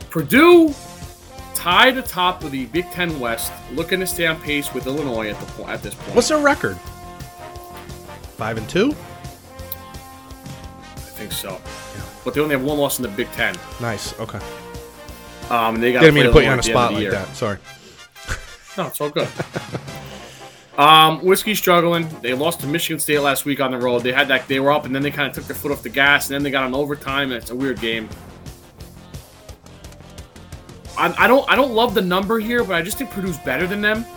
Purdue tied atop of the Big Ten West, looking to stay on pace with Illinois at the at this point. What's their record? Five and two. Think so. But they only have one loss in the Big Ten. Nice. Okay. Um, and they got Didn't mean to put you on a spot like that. Sorry. No, it's all good. um, whiskey struggling. They lost to Michigan State last week on the road. They had that. They were up, and then they kind of took their foot off the gas, and then they got an overtime. And it's a weird game. I, I don't. I don't love the number here, but I just think Purdue's better than them.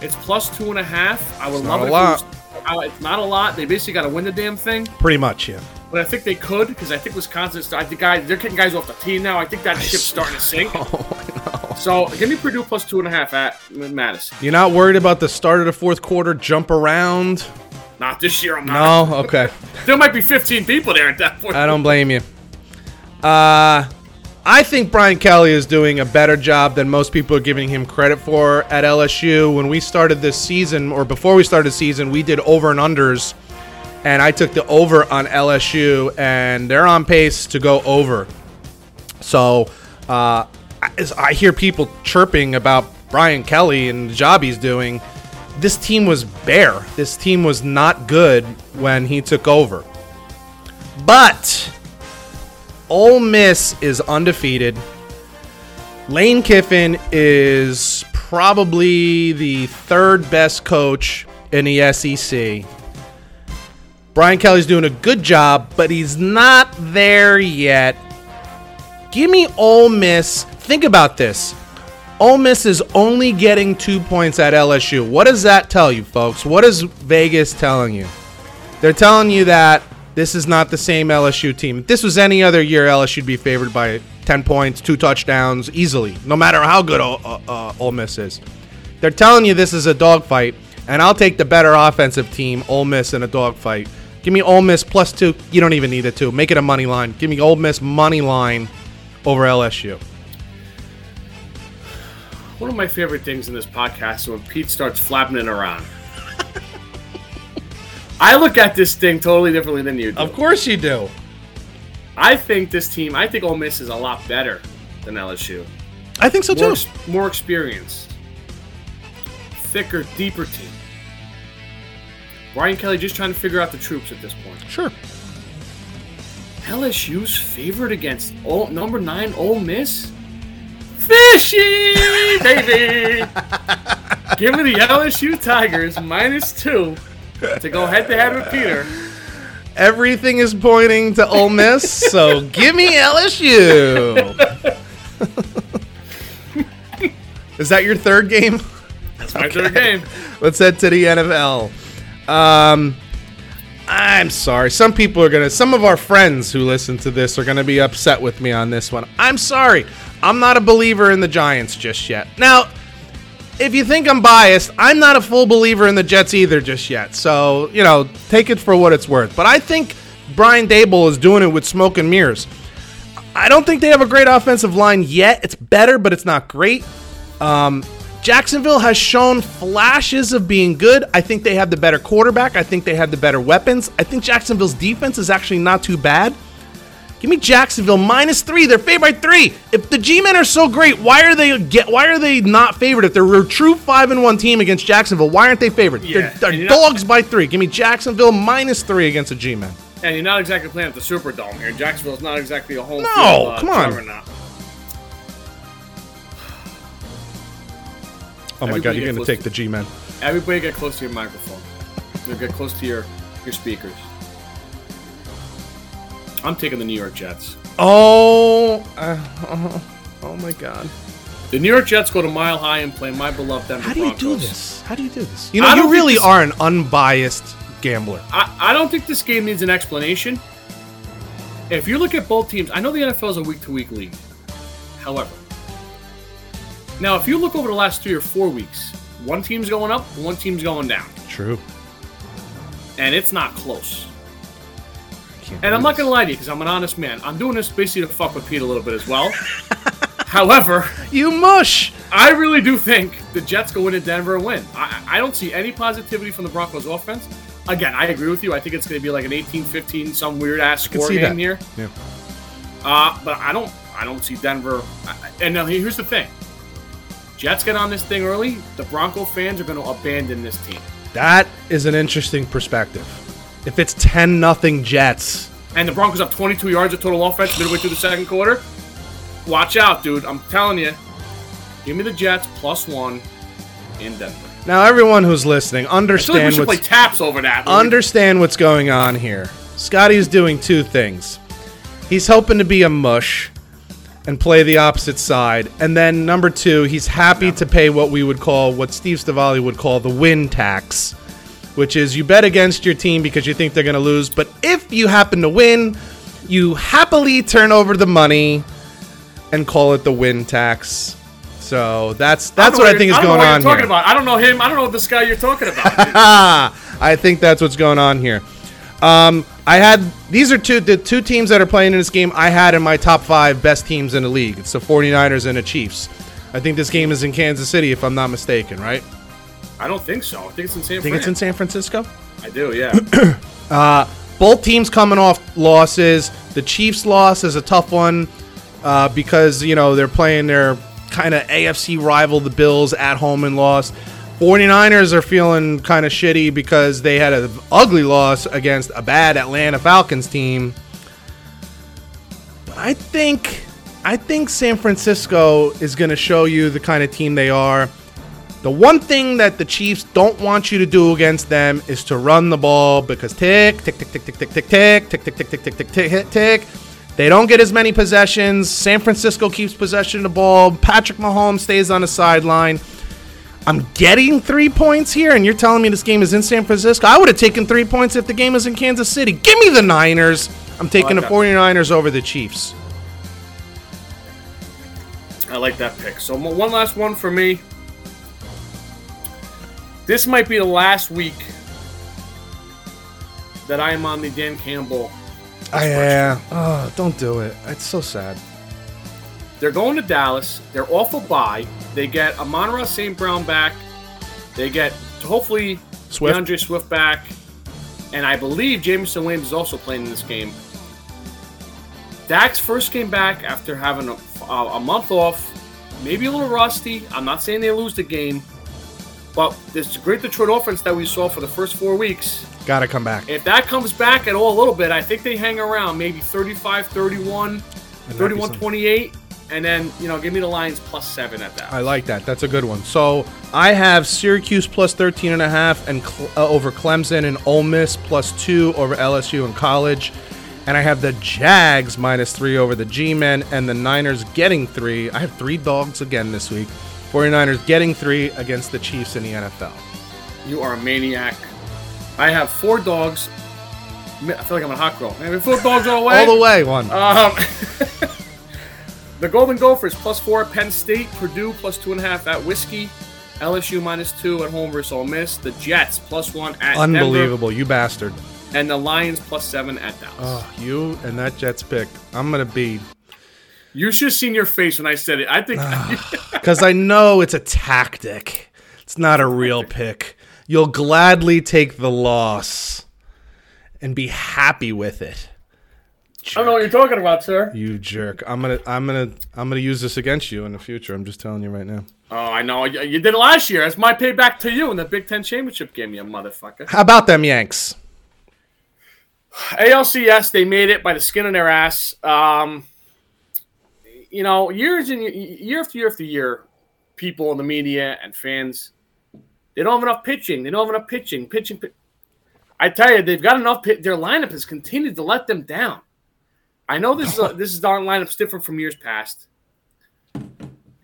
It's plus two and a half. I would love it. A lot. If it was, uh, it's not a lot. They basically got to win the damn thing. Pretty much, yeah. But I think they could because I think Wisconsin. I think guys, they're getting guys off the team now. I think that ship's starting to sink. Oh, So give me Purdue plus two and a half at Madison. You're not worried about the start of the fourth quarter jump around? Not this year. I'm not. No? Okay. There might be 15 people there at that point. I don't blame you. Uh, I think Brian Kelly is doing a better job than most people are giving him credit for at LSU. When we started this season, or before we started the season, we did over and unders, and I took the over on LSU, and they're on pace to go over. So, uh, I hear people chirping about Brian Kelly and the job he's doing, this team was bare. This team was not good when he took over. But Ole Miss is undefeated. Lane Kiffin is probably the third best coach in the SEC. Brian Kelly's doing a good job, but he's not there yet. Give me Ole Miss. Think about this. Ole Miss is only getting two points at LSU. What does that tell you, folks? What is Vegas telling you? They're telling you that this is not the same LSU team. If this was any other year, LSU'd be favored by 10 points, two touchdowns, easily, no matter how good uh, uh, Ole Miss is. They're telling you this is a dogfight, and I'll take the better offensive team, Ole Miss, in a dogfight. Give me Ole Miss plus two. You don't even need a two. Make it a money line. Give me Ole Miss money line over LSU. One of my favorite things in this podcast is when Pete starts flapping it around. I look at this thing totally differently than you do. Of course you do. I think this team, I think Ole Miss is a lot better than LSU. I think so More, too. more experienced, thicker, deeper team. Brian Kelly just trying to figure out the troops at this point. Sure. LSU's favorite against Ole, number nine Ole Miss? Fishy, baby! Give me the LSU Tigers minus two to go head to head with Peter. Everything is pointing to Ole Miss, so give me LSU. is that your third game? That's my third game. Let's head to the NFL. Um, I'm sorry. Some people are gonna. Some of our friends who listen to this are gonna be upset with me on this one. I'm sorry. I'm not a believer in the Giants just yet. Now, if you think I'm biased, I'm not a full believer in the Jets either just yet. So you know, take it for what it's worth. But I think Brian Daboll is doing it with smoke and mirrors. I don't think they have a great offensive line yet. It's better, but it's not great. Um, Jacksonville has shown flashes of being good. I think they have the better quarterback. I think they have the better weapons. I think Jacksonville's defense is actually not too bad. Give me Jacksonville minus three. They're favored by three. If the G-men are so great, why are they get? Why are they not favored? If they're a true five and one team against Jacksonville, why aren't they favored? Yeah, they're they're you're not- dogs by three. Give me Jacksonville minus three against the G-men. And you're not exactly playing at the Superdome here. Jacksonville's not exactly a home No, field. uh, come on. Oh my Everybody God, you're gonna take to- the G-men. Everybody get close to your microphone. You get close to your your speakers. I'm taking the New York Jets. Oh, uh, oh, oh my God. The New York Jets go to Mile High and play my beloved Denver How do you do this? How do you do this? You know, you really this- are an unbiased gambler. I, I don't think this game needs an explanation. If you look at both teams, I know the NFL is a week to week league. However, now if you look over the last three or four weeks, one team's going up, one team's going down, True. and it's not close. Can't And I'm do not gonna lie to you because I'm an honest man. I'm doing this basically to fuck with Pete a little bit as well. However, You mush. I really do think the Jets go into Denver and win. I, I don't see any positivity from the Broncos offense. Again, I agree with you. I think it's going to be like an 18-15, some weird ass score see game that. here. Yeah. Uh, but I don't, I don't see Denver. And now here's the thing: Jets get on this thing early. The Bronco fans are going to abandon this team, That is an interesting perspective. If it's 10 nothing Jets, and the Broncos have 22 yards of total offense midway through the second quarter. Watch out, dude! I'm telling you. Give me the Jets plus one in Denver. now everyone who's listening, I feel like we understand should play what's taps over that. understand what's going on here. Scotty's doing two things. He's hoping to be a mush and play the opposite side, and then number two, he's happy to pay what we would call, what Steve Stavali would call the win tax, which is you bet against your team because you think they're going to lose, but if you happen to win, you happily turn over the money and call it the win tax. So that's that's don't what I think is don't know going what on You're talking here. about. I don't know him. I don't know this guy you're talking about. I think that's what's going on here. Um, I had these are two the two teams that are playing in this game. I had in my top five best teams in the league. It's the 49ers and the Chiefs. I think this game is in Kansas City, if I'm not mistaken, right? I don't think so. I think it's in San I think it's in San Francisco. I do, yeah. Both teams coming off losses. The Chiefs' loss is a tough one uh, because you know they're playing their kind of AFC rival, the Bills, at home and lost. 49ers are feeling kind of shitty because they had an ugly loss against a bad Atlanta Falcons team. But I think I think San Francisco is going to show you the kind of team they are. The one thing that the Chiefs don't want you to do against them is to run the ball because tick, tick, tick, tick, tick, tick, tick, tick, tick, tick, tick, tick, tick, tick, tick, tick, tick. They don't get as many possessions. San Francisco keeps possession of the ball. Patrick Mahomes stays on the sideline. I'm getting three points here, and you're telling me this game is in San Francisco? I would have taken three points if the game was in Kansas City. Give me the Niners. I'm taking the that. 49ers over the Chiefs. I like that pick. So one last one for me. This might be the last week that I am on the Dan Campbell. I, yeah. Uh, oh, don't do it. It's so sad. They're going to Dallas. They're off a bye. They get Amon St. Brown back. They get hopefully Swift. D'Andre Swift back, and I believe Jameson Williams is also playing in this game. Dak's first game back after having a, a, a month off, maybe a little rusty. I'm not saying they lose the game, but this great Detroit offense that we saw for the first four weeks, Gotta come back. if that comes back at all a little bit, I think they hang around maybe 35 31, 31 28, and then, you know, give me the Lions plus seven at that. I like that. That's a good one. So I have Syracuse plus 13 and a half and Cle- uh, over Clemson and Ole Miss plus two over LSU in college. And I have the Jags minus three over the G-Men and the Niners getting three. I have three dogs again this week. 49ers getting three against the Chiefs in the NFL. You are a maniac. I have four dogs. I feel like I'm a hot girl. Have four dogs all the way. All the way, one. Um, the Golden Gophers plus four at Penn State. Purdue plus two and a half at Whiskey. LSU minus two at home versus Ole Miss. The Jets plus one at Denver. Unbelievable, you bastard. And the Lions plus seven at Dallas. Oh, you and that Jets pick. I'm gonna be You should have seen your face when I said it. I think because I know it's a tactic. It's not a real pick. You'll gladly take the loss and be happy with it. I don't know what you're talking about, sir. You jerk. I'm gonna I'm gonna I'm gonna use this against you in the future. I'm just telling you right now. Oh, I know. You you did it last year. That's my payback to you in the Big Ten championship game, you motherfucker. How about them Yanks? ALCS, they made it by the skin of their ass. Um, you know, years and year after year after year, people in the media and fans, they don't have enough pitching. They don't have enough pitching. Pitching. pi- I tell you, they've got enough. Pit- their lineup has continued to let them down. I know this is a, this is our lineup's different from years past.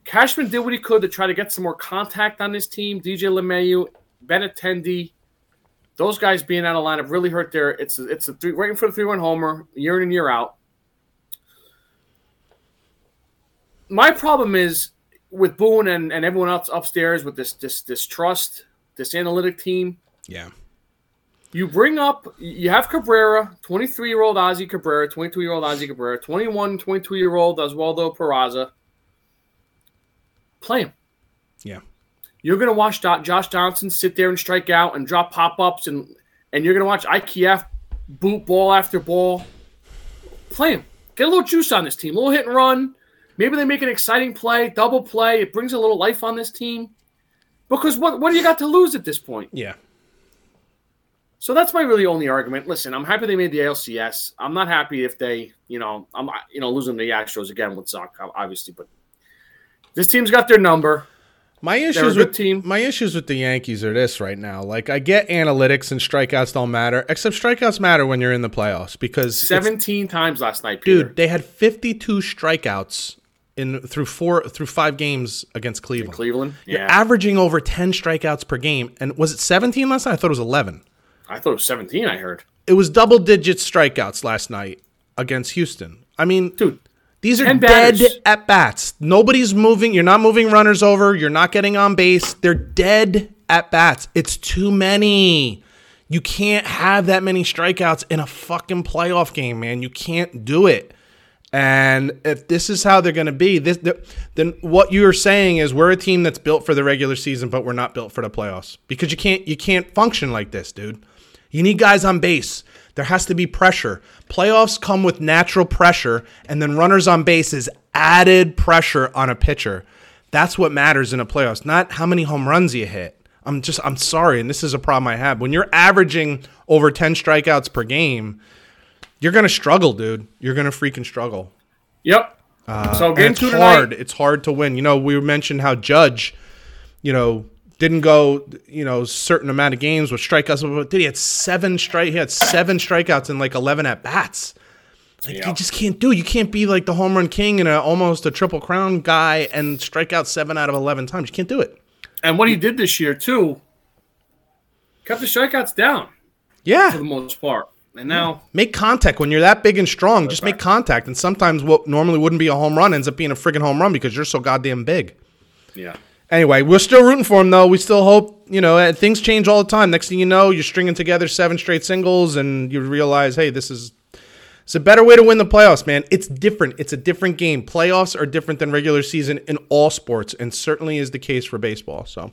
Cashman did what he could to try to get some more contact on this team. DJ LeMahieu, Benintendi, those guys being out of lineup really hurt their. It's a, it's a three waiting for the three one homer year in and year out. My problem is with Boone and, and everyone else upstairs with this this distrust, this analytic team. Yeah. You bring up, you have Cabrera, 23 year old Ozzy Cabrera, 22 year old Ozzy Cabrera, 21, 22 year old Oswaldo Peraza. Play him. Yeah. You're going to watch Josh Johnson sit there and strike out and drop pop ups, and, and you're going to watch IKF boot ball after ball. Play him. Get a little juice on this team, a little hit and run. Maybe they make an exciting play, double play. It brings a little life on this team. Because what, what do you got to lose at this point? Yeah. So that's my really only argument. Listen, I'm happy they made the ALCS. I'm not happy if they, you know, I'm you know losing the Astros again would suck, obviously. But this team's got their number. My issues with team. my issues with the Yankees are this right now. Like I get analytics and strikeouts don't matter, except strikeouts matter when you're in the playoffs because 17 times last night, Peter. dude, they had 52 strikeouts in through four through five games against Cleveland. Cleveland. You're Yeah, averaging over 10 strikeouts per game. And was it 17 last night? I thought it was 11. I thought it was 17. I heard, It was double digit strikeouts last night against Houston. I mean, dude. these are dead at bats. Nobody's moving. You're not moving runners over. You're not getting on base. They're dead at bats. It's too many. You can't have that many strikeouts in a fucking playoff game, man. You can't do it. And if this is how they're going to be, this th- then what you're saying is we're a team that's built for the regular season, but we're not built for the playoffs because you can't you can't function like this, dude. You need guys on base. There has to be pressure. Playoffs come with natural pressure, and then runners on base is added pressure on a pitcher. That's what matters in a playoffs, not how many home runs you hit. I'm just I'm sorry, and this is a problem I have. When you're averaging over 10 strikeouts per game, you're gonna struggle, dude. You're gonna freaking struggle. Yep. so Uh, And game it's two hard. It's hard to win. You know, we mentioned how Judge, you know, didn't go, you know, certain amount of games with strikeouts. But did he had seven strike? He had seven strikeouts in like eleven at bats. Like Yeah. you just can't do. it. You can't be like the home run king and a, almost a triple crown guy and strike out seven out of eleven times. You can't do it. And what he did this year too, kept the strikeouts down Yeah, for the most part. And now, make contact when you're that big and strong. Just make contact. And sometimes what normally wouldn't be a home run ends up being a friggin' home run because you're so goddamn big. yeah. Anyway, we're still rooting for him, though. We still hope, you know, uh, things change all the time. Next thing you know, you're stringing together seven straight singles, and you realize, hey, this is it's a better way to win the playoffs, man. It's different. It's a different game. Playoffs are different than regular season in all sports, and certainly is the case for baseball. So,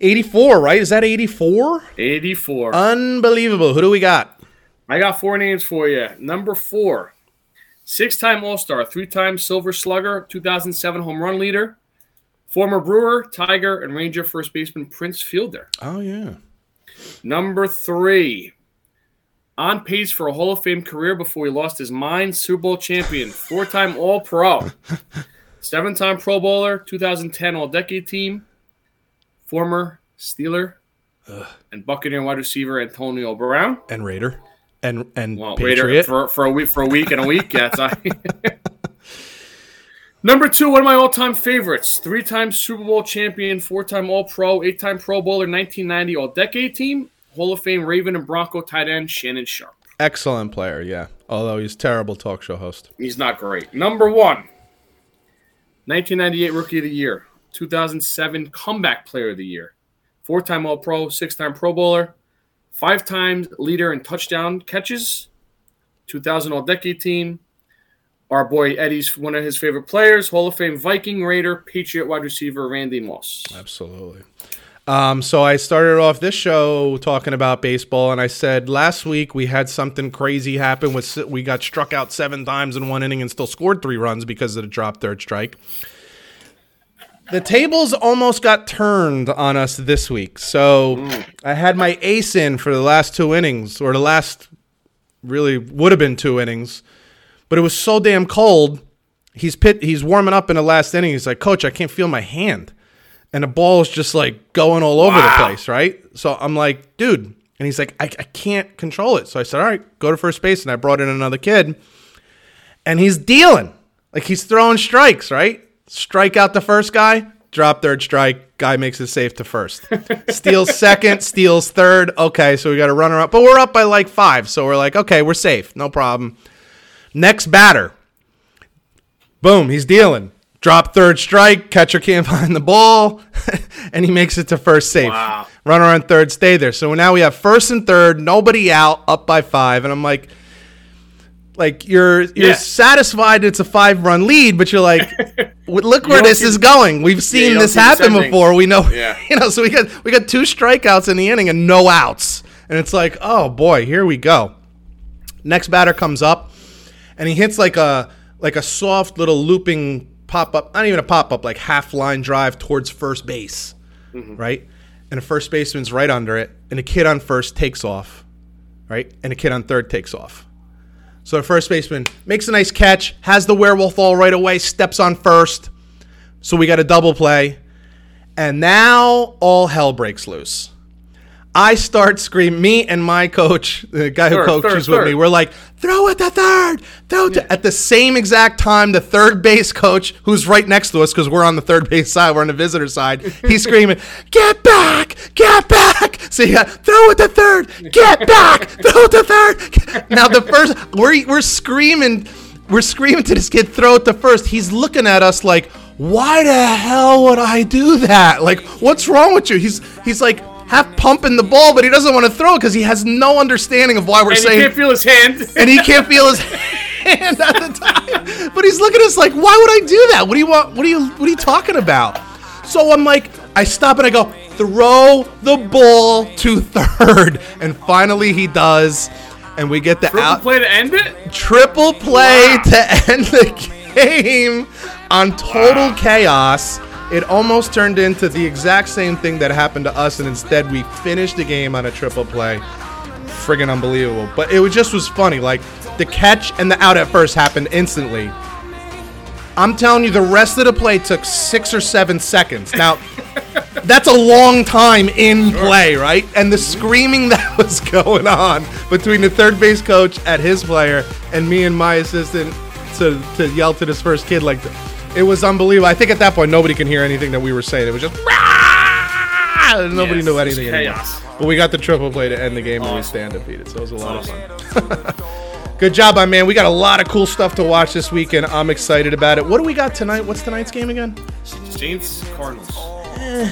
84, right? Is that 84? 84. Unbelievable. Who do we got? I got four names for you. Number four, six time All Star, three time Silver Slugger, 2007 home run leader, former Brewer, Tiger, and Ranger first baseman Prince Fielder. Oh yeah, Number three, on pace for a Hall of Fame career before he lost his mind, Super Bowl champion, four time All Pro, seven time Pro Bowler, 2010 All Decade Team, former Steeler, and Buccaneer wide receiver Antonio Brown. and Raider, and and Well, Raider Patriot. for, for a week for a week and a week. Yeah, I, Number two, one of my all-time favorites, three-time Super Bowl champion, four-time All-Pro, eight-time Pro Bowler, 1990 All-Decade Team, Hall of Fame Raven and Bronco tight end Shannon Sharpe. Excellent player, yeah. Although he's terrible talk show host. He's not great. Number one, 1998 Rookie of the Year, 2007 Comeback Player of the Year, four-time All-Pro, six-time Pro Bowler, five times leader in touchdown catches, 2000 All-Decade Team. Our boy Eddie's one of his favorite players, Hall of Fame Viking Raider, Patriot wide receiver Randy Moss. Absolutely. Um, so I started off this show talking about baseball, and I said last week we had something crazy happen. With we got struck out seven times in one inning and still scored three runs because of the drop third strike. The tables almost got turned on us this week. So I had my ace in for the last two innings, or the last really would have been two innings, but it was so damn cold. He's pit. He's warming up in the last inning. He's like, Coach, I can't feel my hand, and the ball is just like going all over the place, right? So I'm like, dude, and he's like, I, I can't control it. So I said, all right, go to first base, and I brought in another kid, and he's dealing like he's throwing strikes, right? Strike out the first guy, drop third strike. Guy makes it safe to first. steals second, steals third. Okay, so we got a runner up, but we're up by like five. So we're like, okay, we're safe, no problem. Next batter, boom, he's dealing. Drop third strike, catcher can't find the ball, and he makes it to first safe. Wow. Runner on third, stay there. So now we have first and third, nobody out, up by five, and I'm like, like you're you're Yeah. satisfied it's a five run lead, but you're like, look where this see- is going. We've seen don't this see happen before. We know, Yeah. you know. So we got we got two strikeouts in the inning and no outs, and it's like, oh boy, here we go. Next batter comes up, and he hits like a like a soft little looping pop up, not even a pop up, like half line drive towards first base, mm-hmm. right? And the first baseman's right under it, and a kid on first takes off, right? And a kid on third takes off. So first baseman makes a nice catch, has the wherewithal right away, steps on first. So we got a double play. And now all hell breaks loose. I start screaming, me and my coach, the guy who Third, coaches third, with me, we're like, throw it to third, throw it to-" At the same exact time, the third base coach, who's right next to us because we're on the third base side, we're on the visitor side, he's screaming, get back, get back. So yeah, throw it to third, get back, throw it to third. Now the first, we're, we're screaming, we're screaming to this kid, throw it to first. He's looking at us like, why the hell would I do that? Like, what's wrong with you? He's he's like half pumping the ball, but he doesn't want to throw because he has no understanding of why we're saying. And saying can't feel his hand. and he can't feel his hand at the time. But he's looking at us like, why would I do that? What do you want? What are you what are you talking about? So I'm like, I stop and I go, throw the ball to third. And finally he does. And we get the Triple out play to end it. triple play Wow. to end the game on total chaos. It almost turned into the exact same thing that happened to us, and instead we finished the game on a triple play. Friggin' unbelievable. But it was just was funny. Like the catch and the out at first happened instantly. I'm telling you, the rest of the play took six or seven seconds. Now, that's a long time in play, right? And the screaming that was going on between the third base coach at his player and me and my assistant to, to yell to this first kid, like, it was unbelievable. I think at that point, nobody can hear anything that we were saying. It was just, nobody Yes, knew anything anymore. chaos. But we got the triple play to end the game and we Awesome. stand defeated. So it was a lot of fun. Good job, my man. We got a lot of cool stuff to watch this weekend. I'm excited about it. What do we got tonight? What's tonight's game again? Saints Cardinals. Eh.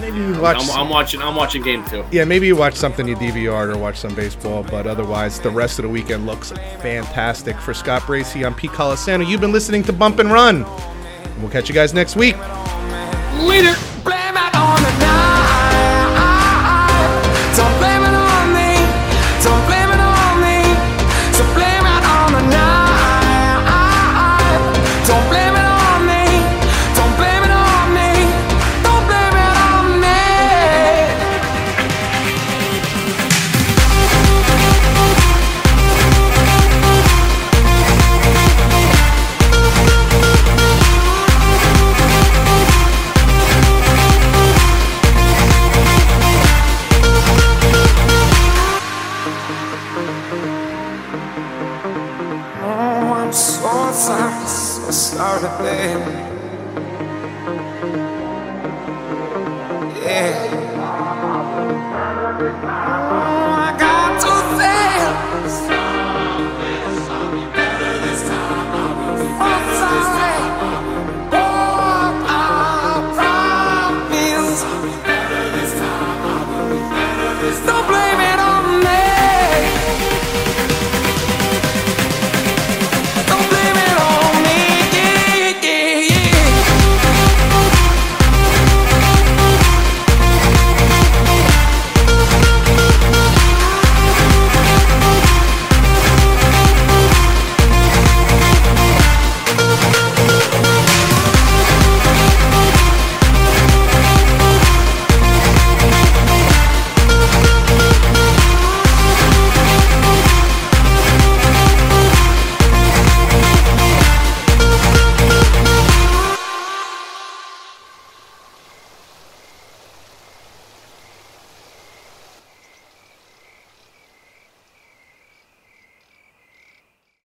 Maybe you watch. I'm, I'm watching. I'm watching game two. yeah, maybe you watch something you DVR'd or watch some baseball, but otherwise, the rest of the weekend looks fantastic. For Scott Bracey, I'm Pete Colasano. You've been listening to Bump and Run. And we'll catch you guys next week. Later.